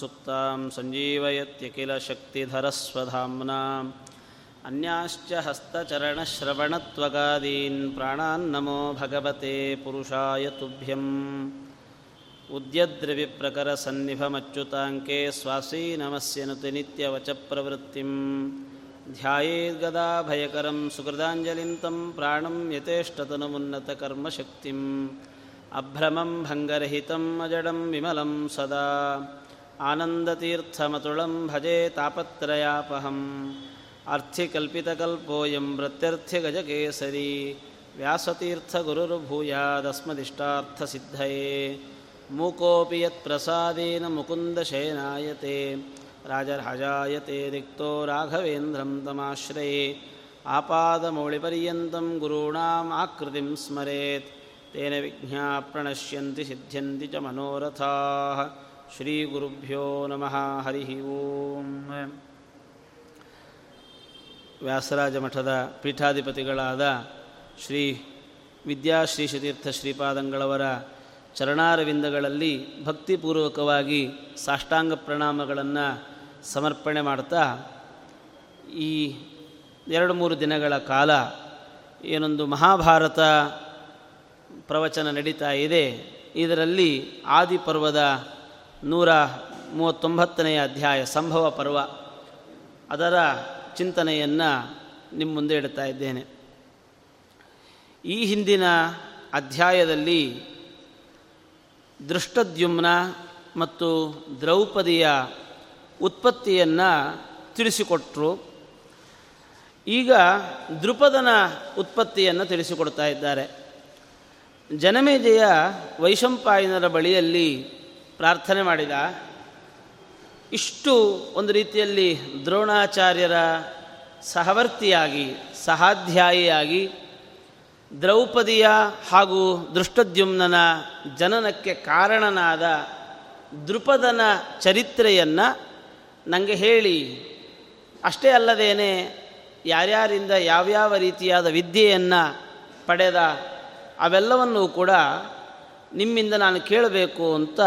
सुप्तां सञ्जीवयत्यखिलशक्तिधरस्वधाम्नाम् अन्याश्च हस्तचरणश्रवणत्वगादीन् प्राणान्नमो भगवते पुरुषाय तुभ्यम् उद्यद्रविप्रकरसन्निभमच्युताङ्के स्वासीनमस्य नित्यवचप्रवृत्तिं ध्यायेद्गदाभयकरं सुकृदाञ्जलिं तं प्राणं यतेष्टतनुमुन्नतकर्मशक्तिम् अभ्रमं भङ्गरहितम् अजडं विमलं सदा आनन्दतीर्थमतुलं भजे तापत्रयापहम् अर्थिकल्पितकल्पोऽयं प्रत्यर्थ्यगजकेसरी व्यासतीर्थगुरुर्भूयादस्मदिष्टार्थसिद्धये मूकोऽपि यत्प्रसादेन मुकुन्दशयनायते राजराजायते रिक्तो राघवेन्द्रं तमाश्रये आपादमौलिपर्यन्तं गुरूणाम् आकृतिं स्मरेत् तेन विज्ञा प्रणश्यन्ति सिद्ध्यन्ति च मनोरथाः ಶ್ರೀಗುರುಭ್ಯೋ ನಮಃ, ಹರಿ ಓಂ. ವ್ಯಾಸರಾಜ ಮಠದ ಪೀಠಾಧಿಪತಿಗಳಾದ ಶ್ರೀ ವಿದ್ಯಾಶ್ರೀ ಶತೀರ್ಥ ಶ್ರೀಪಾದಂಗಳವರ ಚರಣಾರವಿಂದಗಳಲ್ಲಿ ಭಕ್ತಿಪೂರ್ವಕವಾಗಿ ಸಾಷ್ಟಾಂಗ ಪ್ರಣಾಮಗಳನ್ನು ಸಮರ್ಪಣೆ ಮಾಡ್ತಾ ಈ ಎರಡು ಮೂರು ದಿನಗಳ ಕಾಲ ಏನೊಂದು ಮಹಾಭಾರತ ಪ್ರವಚನ ನಡೀತಾ ಇದೆ. ಇದರಲ್ಲಿ ಆದಿಪರ್ವದ ನೂರ ಮೂವತ್ತೊಂಬತ್ತನೆಯ ಅಧ್ಯಾಯ ಸಂಭವ ಪರ್ವ. ಅದರ ಚಿಂತನೆಯನ್ನು ನಿಮ್ಮ ಮುಂದೆ ಇಡ್ತಾ ಇದ್ದೇನೆ. ಈ ಹಿಂದಿನ ಅಧ್ಯಾಯದಲ್ಲಿ ದೃಷ್ಟದ್ಯುಮ್ನ ಮತ್ತು ದ್ರೌಪದಿಯ ಉತ್ಪತ್ತಿಯನ್ನು ತಿಳಿಸಿಕೊಟ್ರು. ಈಗ ದೃಪದನ ಉತ್ಪತ್ತಿಯನ್ನು ತಿಳಿಸಿಕೊಡ್ತಾ ಇದ್ದಾರೆ. ಜನಮೇಜಯ ವೈಶಂಪಾಯನರ ಬಳಿಯಲ್ಲಿ ಪ್ರಾರ್ಥನೆ ಮಾಡಿದ. ಇಷ್ಟು ಒಂದು ರೀತಿಯಲ್ಲಿ ದ್ರೋಣಾಚಾರ್ಯರ ಸಹವರ್ತಿಯಾಗಿ, ಸಹಾಧ್ಯಾಯಿಯಾಗಿ ದ್ರೌಪದಿಯ ಹಾಗೂ ದೃಷ್ಟದ್ಯುಮ್ನ ಜನನಕ್ಕೆ ಕಾರಣನಾದ ದೃಪದನ ಚರಿತ್ರೆಯನ್ನು ನನಗೆ ಹೇಳಿ. ಅಷ್ಟೇ ಅಲ್ಲದೇನೆ ಯಾರ್ಯಾರಿಂದ ಯಾವ್ಯಾವ ರೀತಿಯಾದ ವಿದ್ಯೆಯನ್ನು ಪಡೆದ ಅವೆಲ್ಲವನ್ನೂ ಕೂಡ ನಿಮ್ಮಿಂದ ನಾನು ಕೇಳಬೇಕು ಅಂತ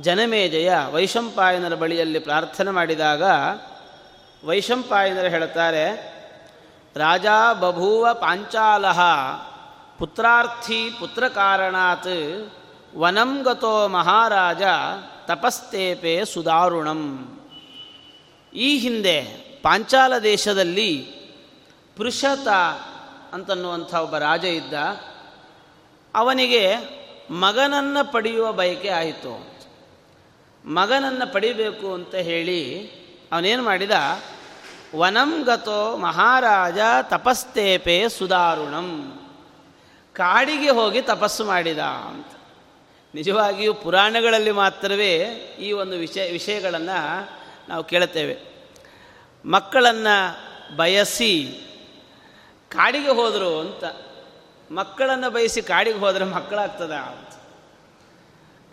ಜನಮೇಜಯ ವೈಶಂಪಾಯನರ ಬಳಿಯಲ್ಲಿ ಪ್ರಾರ್ಥನೆ ಮಾಡಿದಾಗ ವೈಶಂಪಾಯನರು ಹೇಳುತ್ತಾರೆ, ರಾಜ ಬಭೂವ ಪಾಂಚಾಲಹ ಪುತ್ರಾರ್ಥಿ ಪುತ್ರಕಾರಣಾತ್ ವನಂ ಗತೋ ಮಹಾರಾಜ ತಪಸ್ತೇಪೆ ಸುದಾರುಣಂ. ಈ ಹಿಂದೆ ಪಾಂಚಾಲ ದೇಶದಲ್ಲಿ ಪುರುಷತ ಅಂತನ್ನುವಂಥ ಒಬ್ಬ ರಾಜ ಇದ್ದ. ಅವನಿಗೆ ಮಗನನ್ನು ಪಡೆಯುವ ಬಯಕೆ ಆಯಿತು. ಮಗನನ್ನು ಪಡಿಬೇಕು ಅಂತ ಹೇಳಿ ಅವನೇನು ಮಾಡಿದ? ವನಂ ಗತೋ ಮಹಾರಾಜ ತಪಸ್ತೇಪೆ ಸುದಾರುಣಂ ಕಾಡಿಗೆ ಹೋಗಿ ತಪಸ್ಸು ಮಾಡಿದ ಅಂತ. ನಿಜವಾಗಿಯೂ ಪುರಾಣಗಳಲ್ಲಿ ಮಾತ್ರವೇ ಈ ಒಂದು ವಿಷಯ, ವಿಷಯಗಳನ್ನು ನಾವು ಕೇಳುತ್ತೇವೆ. ಮಕ್ಕಳನ್ನು ಬಯಸಿ ಕಾಡಿಗೆ ಹೋದರು ಅಂತ. ಮಕ್ಕಳನ್ನು ಬಯಸಿ ಕಾಡಿಗೆ ಹೋದರೆ ಮಕ್ಕಳಾಗ್ತದ ಅಂತ.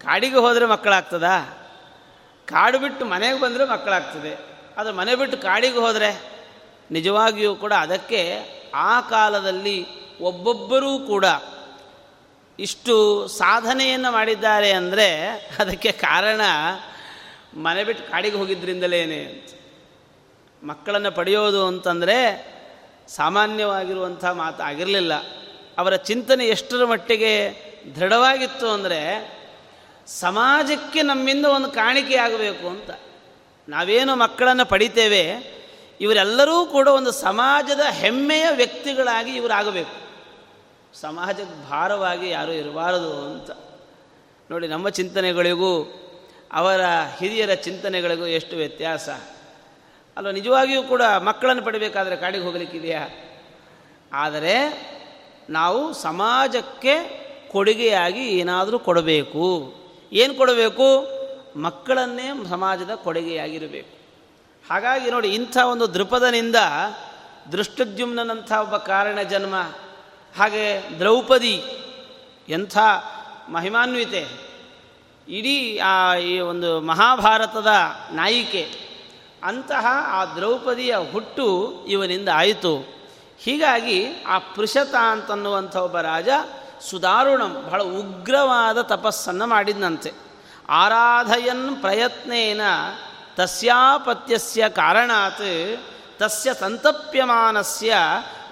ಕಾಡಿಗೆ ಹೋದರೆ ಮಕ್ಕಳಾಗ್ತದ? ಕಾಡು ಬಿಟ್ಟು ಮನೆಗೆ ಬಂದರೆ ಮಕ್ಕಳಾಗ್ತದೆ. ಅದು ಮನೆ ಬಿಟ್ಟು ಕಾಡಿಗೆ ಹೋದರೆ ನಿಜವಾಗಿಯೂ ಕೂಡ ಅದಕ್ಕೆ ಆ ಕಾಲದಲ್ಲಿ ಒಬ್ಬೊಬ್ಬರೂ ಕೂಡ ಇಷ್ಟು ಸಾಧನೆಯನ್ನು ಮಾಡಿದ್ದಾರೆ ಅಂದರೆ ಅದಕ್ಕೆ ಕಾರಣ ಮನೆ ಬಿಟ್ಟು ಕಾಡಿಗೆ ಹೋಗಿದ್ದರಿಂದಲೇ ಮಕ್ಕಳನ್ನು ಪಡೆಯೋದು ಅಂತಂದರೆ ಸಾಮಾನ್ಯವಾಗಿರುವಂಥ ಮಾತು ಆಗಿರಲಿಲ್ಲ ಅವರ ಚಿಂತನೆ ಎಷ್ಟರ ಮಟ್ಟಿಗೆ ದೃಢವಾಗಿತ್ತು ಅಂದರೆ ಸಮಾಜಕ್ಕೆ ನಮ್ಮಿಂದ ಒಂದು ಕಾಣಿಕೆ ಆಗಬೇಕು ಅಂತ. ನಾವೇನು ಮಕ್ಕಳನ್ನು ಪಡಿತೇವೆ, ಇವರೆಲ್ಲರೂ ಕೂಡ ಒಂದು ಸಮಾಜದ ಹೆಮ್ಮೆಯ ವ್ಯಕ್ತಿಗಳಾಗಿ ಇವರಾಗಬೇಕು ಸಮಾಜಕ್ಕೆ ಭಾರವಾಗಿ ಯಾರೂ ಇರಬಾರದು ಅಂತ. ನೋಡಿ, ನಮ್ಮ ಚಿಂತನೆಗಳಿಗೂ ಅವರ ಹಿರಿಯರ ಚಿಂತನೆಗಳಿಗೂ ಎಷ್ಟು ವ್ಯತ್ಯಾಸ. ಅಲ್ಲ, ನಿಜವಾಗಿಯೂ ಕೂಡ ಮಕ್ಕಳನ್ನು ಪಡಿಬೇಕಾದ್ರೆ ಕಾಡಿಗೆ ಹೋಗಲಿಕ್ಕಿದೆಯಾ ಆದರೆ ನಾವು ಸಮಾಜಕ್ಕೆ ಕೊಡುಗೆಯಾಗಿ ಏನಾದರೂ ಕೊಡಬೇಕು. ಏನು ಕೊಡಬೇಕು? ಮಕ್ಕಳನ್ನೇ ಸಮಾಜದ ಕೊಡುಗೆಯಾಗಿರಬೇಕು. ಹಾಗಾಗಿ ನೋಡಿ, ಇಂಥ ಒಂದು ದೃಪದನಿಂದ ದೃಷ್ಟದ್ಯುಮ್ನಂಥ ಒಬ್ಬ ಕಾರಣ ಜನ್ಮ, ಹಾಗೆ ದ್ರೌಪದಿ, ಎಂಥ ಮಹಿಮಾನ್ವಿತೆ, ಇಡೀ ಆ ಈ ಒಂದು ಮಹಾಭಾರತದ ನಾಯಿಕೆ, ಅಂತಹ ಆ ದ್ರೌಪದಿಯ ಹುಟ್ಟು ಇವನಿಂದ ಆಯಿತು. ಹೀಗಾಗಿ ಆ ಪೃಷತ ಅಂತನ್ನುವಂಥ ಒಬ್ಬ ರಾಜ ಸುದಾರುಣಂ ಬಹಳ ಉಗ್ರವಾದ ತಪಸ್ಸನ್ನು ಮಾಡಿದ್ನಂತೆ. ಆರಾಧಯನ್ ಪ್ರಯತ್ನೇನ ತಸ್ಯಾಪತ್ಯಸ್ಯ ಕಾರಣಾತ್ ತಸ್ಯ ಸಂತಪ್ಯಮಾನಸ್ಯ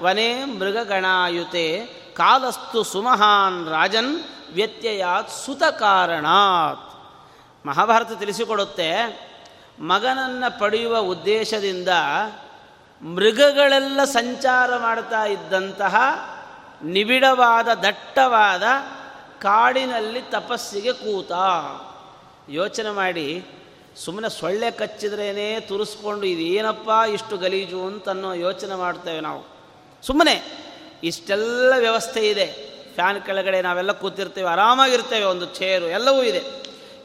ವನೇ ಮೃಗಗಣಾಯುತೆ ಕಾಲಸ್ತು ಸುಮಹಾನ್ ರಾಜನ್ ವ್ಯತ್ಯಯಾತ್ ಸುತ ಕಾರಣಾತ್. ಮಹಾಭಾರತ ತಿಳಿಸಿಕೊಡುತ್ತೆ, ಮಗನನ್ನು ಪಡೆಯುವ ಉದ್ದೇಶದಿಂದ ಮೃಗಗಳೆಲ್ಲ ಸಂಚಾರ ಮಾಡ್ತಾ ಇದ್ದಂತಹ ನಿಬಿಡವಾದ, ದಟ್ಟವಾದ ಕಾಡಿನಲ್ಲಿ ತಪಸ್ಸಿಗೆ ಕೂತ. ಯೋಚನೆ ಮಾಡಿ ಸುಮ್ಮನೆ ಸೊಳ್ಳೆ ಕಚ್ಚಿದ್ರೇ ತುರಿಸ್ಕೊಂಡು ಇದೇನಪ್ಪ ಇಷ್ಟು ಗಲೀಜು ಅಂತನ್ನೋ ಯೋಚನೆ ಮಾಡ್ತೇವೆ ನಾವು. ಸುಮ್ಮನೆ ಇಷ್ಟೆಲ್ಲ ವ್ಯವಸ್ಥೆ ಇದೆ. ಫ್ಯಾನ್ ಕೆಳಗಡೆ ನಾವೆಲ್ಲ ಕೂತಿರ್ತೇವೆ, ಆರಾಮಾಗಿರ್ತೇವೆ, ಒಂದು ಚೇರು ಎಲ್ಲವೂ ಇದೆ.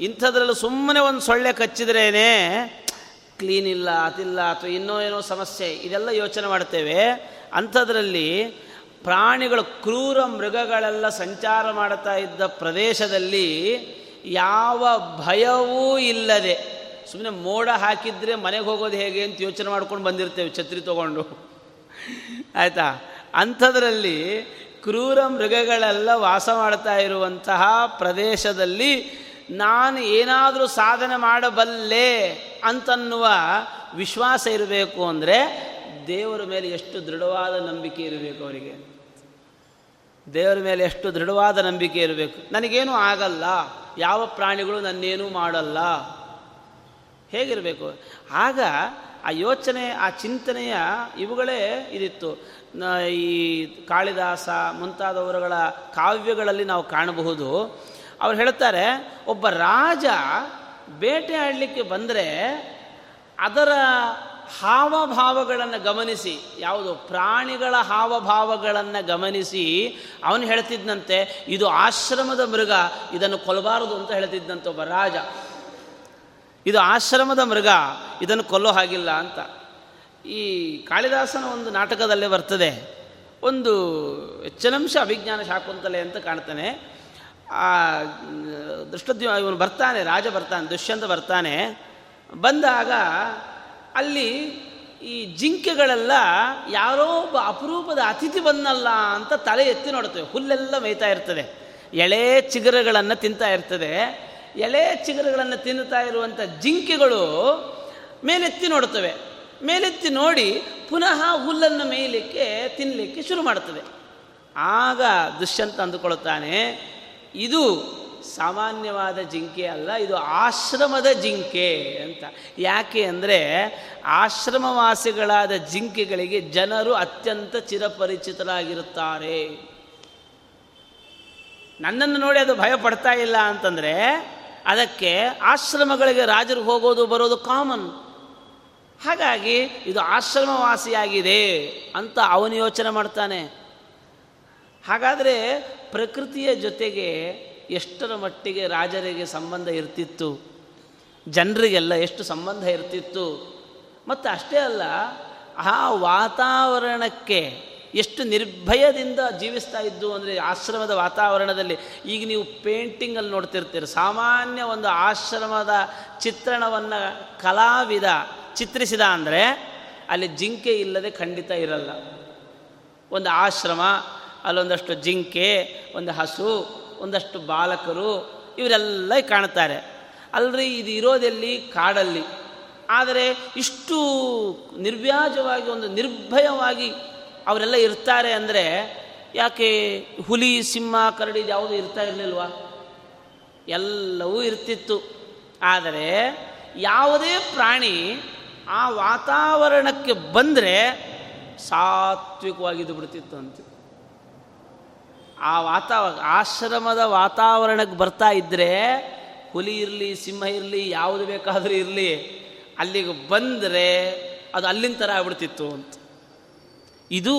ಇಂಥದ್ರಲ್ಲೂ ಸುಮ್ಮನೆ ಒಂದು ಸೊಳ್ಳೆ ಕಚ್ಚಿದ್ರೇ ಕ್ಲೀನ್ ಇಲ್ಲ, ಅದಿಲ್ಲ, ಅಥವಾ ಇನ್ನೂ ಏನೋ ಸಮಸ್ಯೆ, ಇದೆಲ್ಲ ಯೋಚನೆ ಮಾಡ್ತೇವೆ. ಅಂಥದ್ರಲ್ಲಿ ಪ್ರಾಣಿಗಳು ಕ್ರೂರ ಮೃಗಗಳೆಲ್ಲ ಸಂಚಾರ ಮಾಡ್ತಾ ಇದ್ದ ಪ್ರದೇಶದಲ್ಲಿ ಯಾವ ಭಯವೂ ಇಲ್ಲದೆ ಸುಮ್ಮನೆ ಮೋಡ ಹಾಕಿದರೆ ಮನೆಗೆ ಹೋಗೋದು ಹೇಗೆ ಅಂತ ಯೋಚನೆ ಮಾಡ್ಕೊಂಡು ಬಂದಿರ್ತೇವೆ ಛತ್ರಿ ತಗೊಂಡು. ಆಯಿತಾ? ಅಂಥದ್ರಲ್ಲಿ ಕ್ರೂರ ಮೃಗಗಳೆಲ್ಲ ವಾಸ ಮಾಡ್ತಾ ಇರುವಂತಹ ಪ್ರದೇಶದಲ್ಲಿ ನಾನು ಏನಾದರೂ ಸಾಧನೆ ಮಾಡಬಲ್ಲೆ ಅಂತನ್ನುವ ವಿಶ್ವಾಸ ಇರಬೇಕು ಅಂದರೆ ದೇವರ ಮೇಲೆ ಎಷ್ಟು ದೃಢವಾದ ನಂಬಿಕೆ ಇರಬೇಕು ಅವರಿಗೆ. ದೇವರ ಮೇಲೆ ಎಷ್ಟು ದೃಢವಾದ ನಂಬಿಕೆ ಇರಬೇಕು. ನನಗೇನು ಆಗಲ್ಲ. ಯಾವ ಪ್ರಾಣಿಗಳು ನನ್ನೇನೂ ಮಾಡಲ್ಲ. ಹೇಗಿರಬೇಕು? ಆಗ ಆ ಯೋಚನೆ, ಆ ಚಿಂತನೆಯ ಇವುಗಳೇ ಇದಿತ್ತು. ಈ ಕಾಳಿದಾಸ, ಮುಂತಾದವರುಗಳ ಕಾವ್ಯಗಳಲ್ಲಿ ನಾವು ಕಾಣಬಹುದು. ಅವ್ರು ಹೇಳ್ತಾರೆ ಒಬ್ಬ ರಾಜ ಬೇಟೆ ಆಡಲಿಕ್ಕೆ ಬಂದರೆ ಅದರ ಹಾವಭಾವಗಳನ್ನು ಗಮನಿಸಿ, ಯಾವುದು ಪ್ರಾಣಿಗಳ ಹಾವಭಾವಗಳನ್ನು ಗಮನಿಸಿ, ಅವನು ಹೇಳ್ತಿದ್ದಂತೆ ಇದು ಆಶ್ರಮದ ಮೃಗ, ಇದನ್ನು ಕೊಲ್ಲಬಾರದು ಅಂತ ಹೇಳ್ತಿದ್ದಂತೆ ಒಬ್ಬ ರಾಜ. ಇದು ಆಶ್ರಮದ ಮೃಗ, ಇದನ್ನು ಕೊಲ್ಲೋ ಹಾಗಿಲ್ಲ ಅಂತ. ಈ ಕಾಳಿದಾಸನ ಒಂದು ನಾಟಕದಲ್ಲೇ ಬರ್ತದೆ. ಒಂದು ಹೆಚ್ಚಿನಂಶ ಅಭಿಜ್ಞಾನ ಶಾಕುಂತಲೆ ಅಂತ ಕಾಣ್ತಾನೆ. ಆ, ದೃಷ್ಟದ್ಯ, ಇವನು ಬರ್ತಾನೆ, ರಾಜ ಬರ್ತಾನೆ, ದುಷ್ಯಂತ ಬರ್ತಾನೆ. ಬಂದಾಗ ಅಲ್ಲಿ ಈ ಜಿಂಕೆಗಳೆಲ್ಲ ಯಾರೋ ಒಬ್ಬ ಅಪರೂಪದ ಅತಿಥಿ ಬಂದಲ್ಲ ಅಂತ ತಲೆ ಎತ್ತಿ ನೋಡುತ್ತವೆ. ಹುಲ್ಲೆಲ್ಲ ಮೇಯ್ತಾ ಇರ್ತದೆ. ಎಳೆ ಚಿಗುರುಗಳನ್ನು ತಿಂತಾ ಇರ್ತದೆ. ಎಳೆ ಚಿಗುರುಗಳನ್ನು ತಿನ್ನುತ್ತಾ ಇರುವಂಥ ಜಿಂಕೆಗಳು ಮೇಲೆತ್ತಿ ನೋಡುತ್ತವೆ. ಮೇಲೆತ್ತಿ ನೋಡಿ ಪುನಃ ಹುಲ್ಲನ್ನು ಮೇಯಲಿಕ್ಕೆ ತಿನ್ನಲಿಕ್ಕೆ ಶುರು ಮಾಡ್ತದೆ ಆಗ ದುಷ್ಯಂತ ಅಂದುಕೊಳ್ಳುತ್ತಾನೆ, ಇದು ಸಾಮಾನ್ಯವಾದ ಜಿಂಕೆ ಅಲ್ಲ, ಇದು ಆಶ್ರಮದ ಜಿಂಕೆ ಅಂತ. ಯಾಕೆ ಅಂದರೆ ಆಶ್ರಮವಾಸಿಗಳಾದ ಜಿಂಕೆಗಳಿಗೆ ಜನರು ಅತ್ಯಂತ ಚಿರಪರಿಚಿತರಾಗಿರುತ್ತಾರೆ. ನನ್ನನ್ನು ನೋಡಿ ಅದು ಭಯ ಪಡ್ತಾ ಇಲ್ಲ ಅಂತಂದರೆ ಅದಕ್ಕೆ ಆಶ್ರಮಗಳಿಗೆ ರಾಜರು ಹೋಗೋದು ಬರೋದು ಕಾಮನ್. ಹಾಗಾಗಿ ಇದು ಆಶ್ರಮವಾಸಿಯಾಗಿದೆ ಅಂತ ಅವನು ಯೋಚನೆ ಮಾಡ್ತಾನೆ. ಹಾಗಾದರೆ ಪ್ರಕೃತಿಯ ಜೊತೆಗೆ ಎಷ್ಟರ ಮಟ್ಟಿಗೆ ರಾಜರಿಗೆ ಸಂಬಂಧ ಇರ್ತಿತ್ತು, ಜನರಿಗೆಲ್ಲ ಎಷ್ಟು ಸಂಬಂಧ ಇರ್ತಿತ್ತು. ಮತ್ತು ಅಷ್ಟೇ ಅಲ್ಲ, ಆ ವಾತಾವರಣಕ್ಕೆ ಎಷ್ಟು ನಿರ್ಭಯದಿಂದ ಜೀವಿಸ್ತಾ ಇದ್ದು ಅಂದರೆ ಆಶ್ರಮದ ವಾತಾವರಣದಲ್ಲಿ, ಈಗ ನೀವು ಪೇಂಟಿಂಗಲ್ಲಿ ನೋಡ್ತಿರ್ತೀರಿ, ಸಾಮಾನ್ಯ ಒಂದು ಆಶ್ರಮದ ಚಿತ್ರಣವನ್ನು ಕಲಾವಿದ ಚಿತ್ರಿಸಿದ ಅಂದರೆ ಅಲ್ಲಿ ಜಿಂಕೆ ಇಲ್ಲದೆ ಖಂಡಿತ ಇರಲ್ಲ. ಒಂದು ಆಶ್ರಮ, ಅಲ್ಲೊಂದಷ್ಟು ಜಿಂಕೆ, ಒಂದು ಹಸು ಒಂದಷ್ಟು ಬಾಲಕರು ಇವರೆಲ್ಲ ಕಾಣ್ತಾರೆ ಅಲ್ಲರಿ ಇದು ಇರೋದೆಲ್ಲಿ? ಕಾಡಲ್ಲಿ. ಆದರೆ ಇಷ್ಟು ನಿರ್ವ್ಯಾಜವಾಗಿ ಒಂದು ನಿರ್ಭಯವಾಗಿ ಅವರೆಲ್ಲ ಇರ್ತಾರೆ ಅಂದರೆ ಯಾಕೆ ಹುಲಿ, ಸಿಂಹ, ಕರಡಿ ಯಾವುದು ಇರ್ತಾ ಇರಲಿಲ್ವಾ? ಎಲ್ಲವೂ ಇರ್ತಿತ್ತು. ಆದರೆ ಯಾವುದೇ ಪ್ರಾಣಿ ಆ ವಾತಾವರಣಕ್ಕೆ ಬಂದರೆ ಸಾತ್ವಿಕವಾಗಿದ್ದು ಬಿಡ್ತಿತ್ತು ಅಂತ. ಆ ವಾತಾವರಣ ಆಶ್ರಮದ ವಾತಾವರಣಕ್ಕೆ ಬರ್ತಾ ಇದ್ದರೆ ಹುಲಿ ಇರಲಿ, ಸಿಂಹ ಇರಲಿ, ಯಾವುದು ಬೇಕಾದರೂ ಇರಲಿ, ಅಲ್ಲಿಗೆ ಬಂದರೆ ಅದು ಅಲ್ಲಿನ ಥರ ಆಗ್ಬಿಡ್ತಿತ್ತು ಅಂತ. ಇದು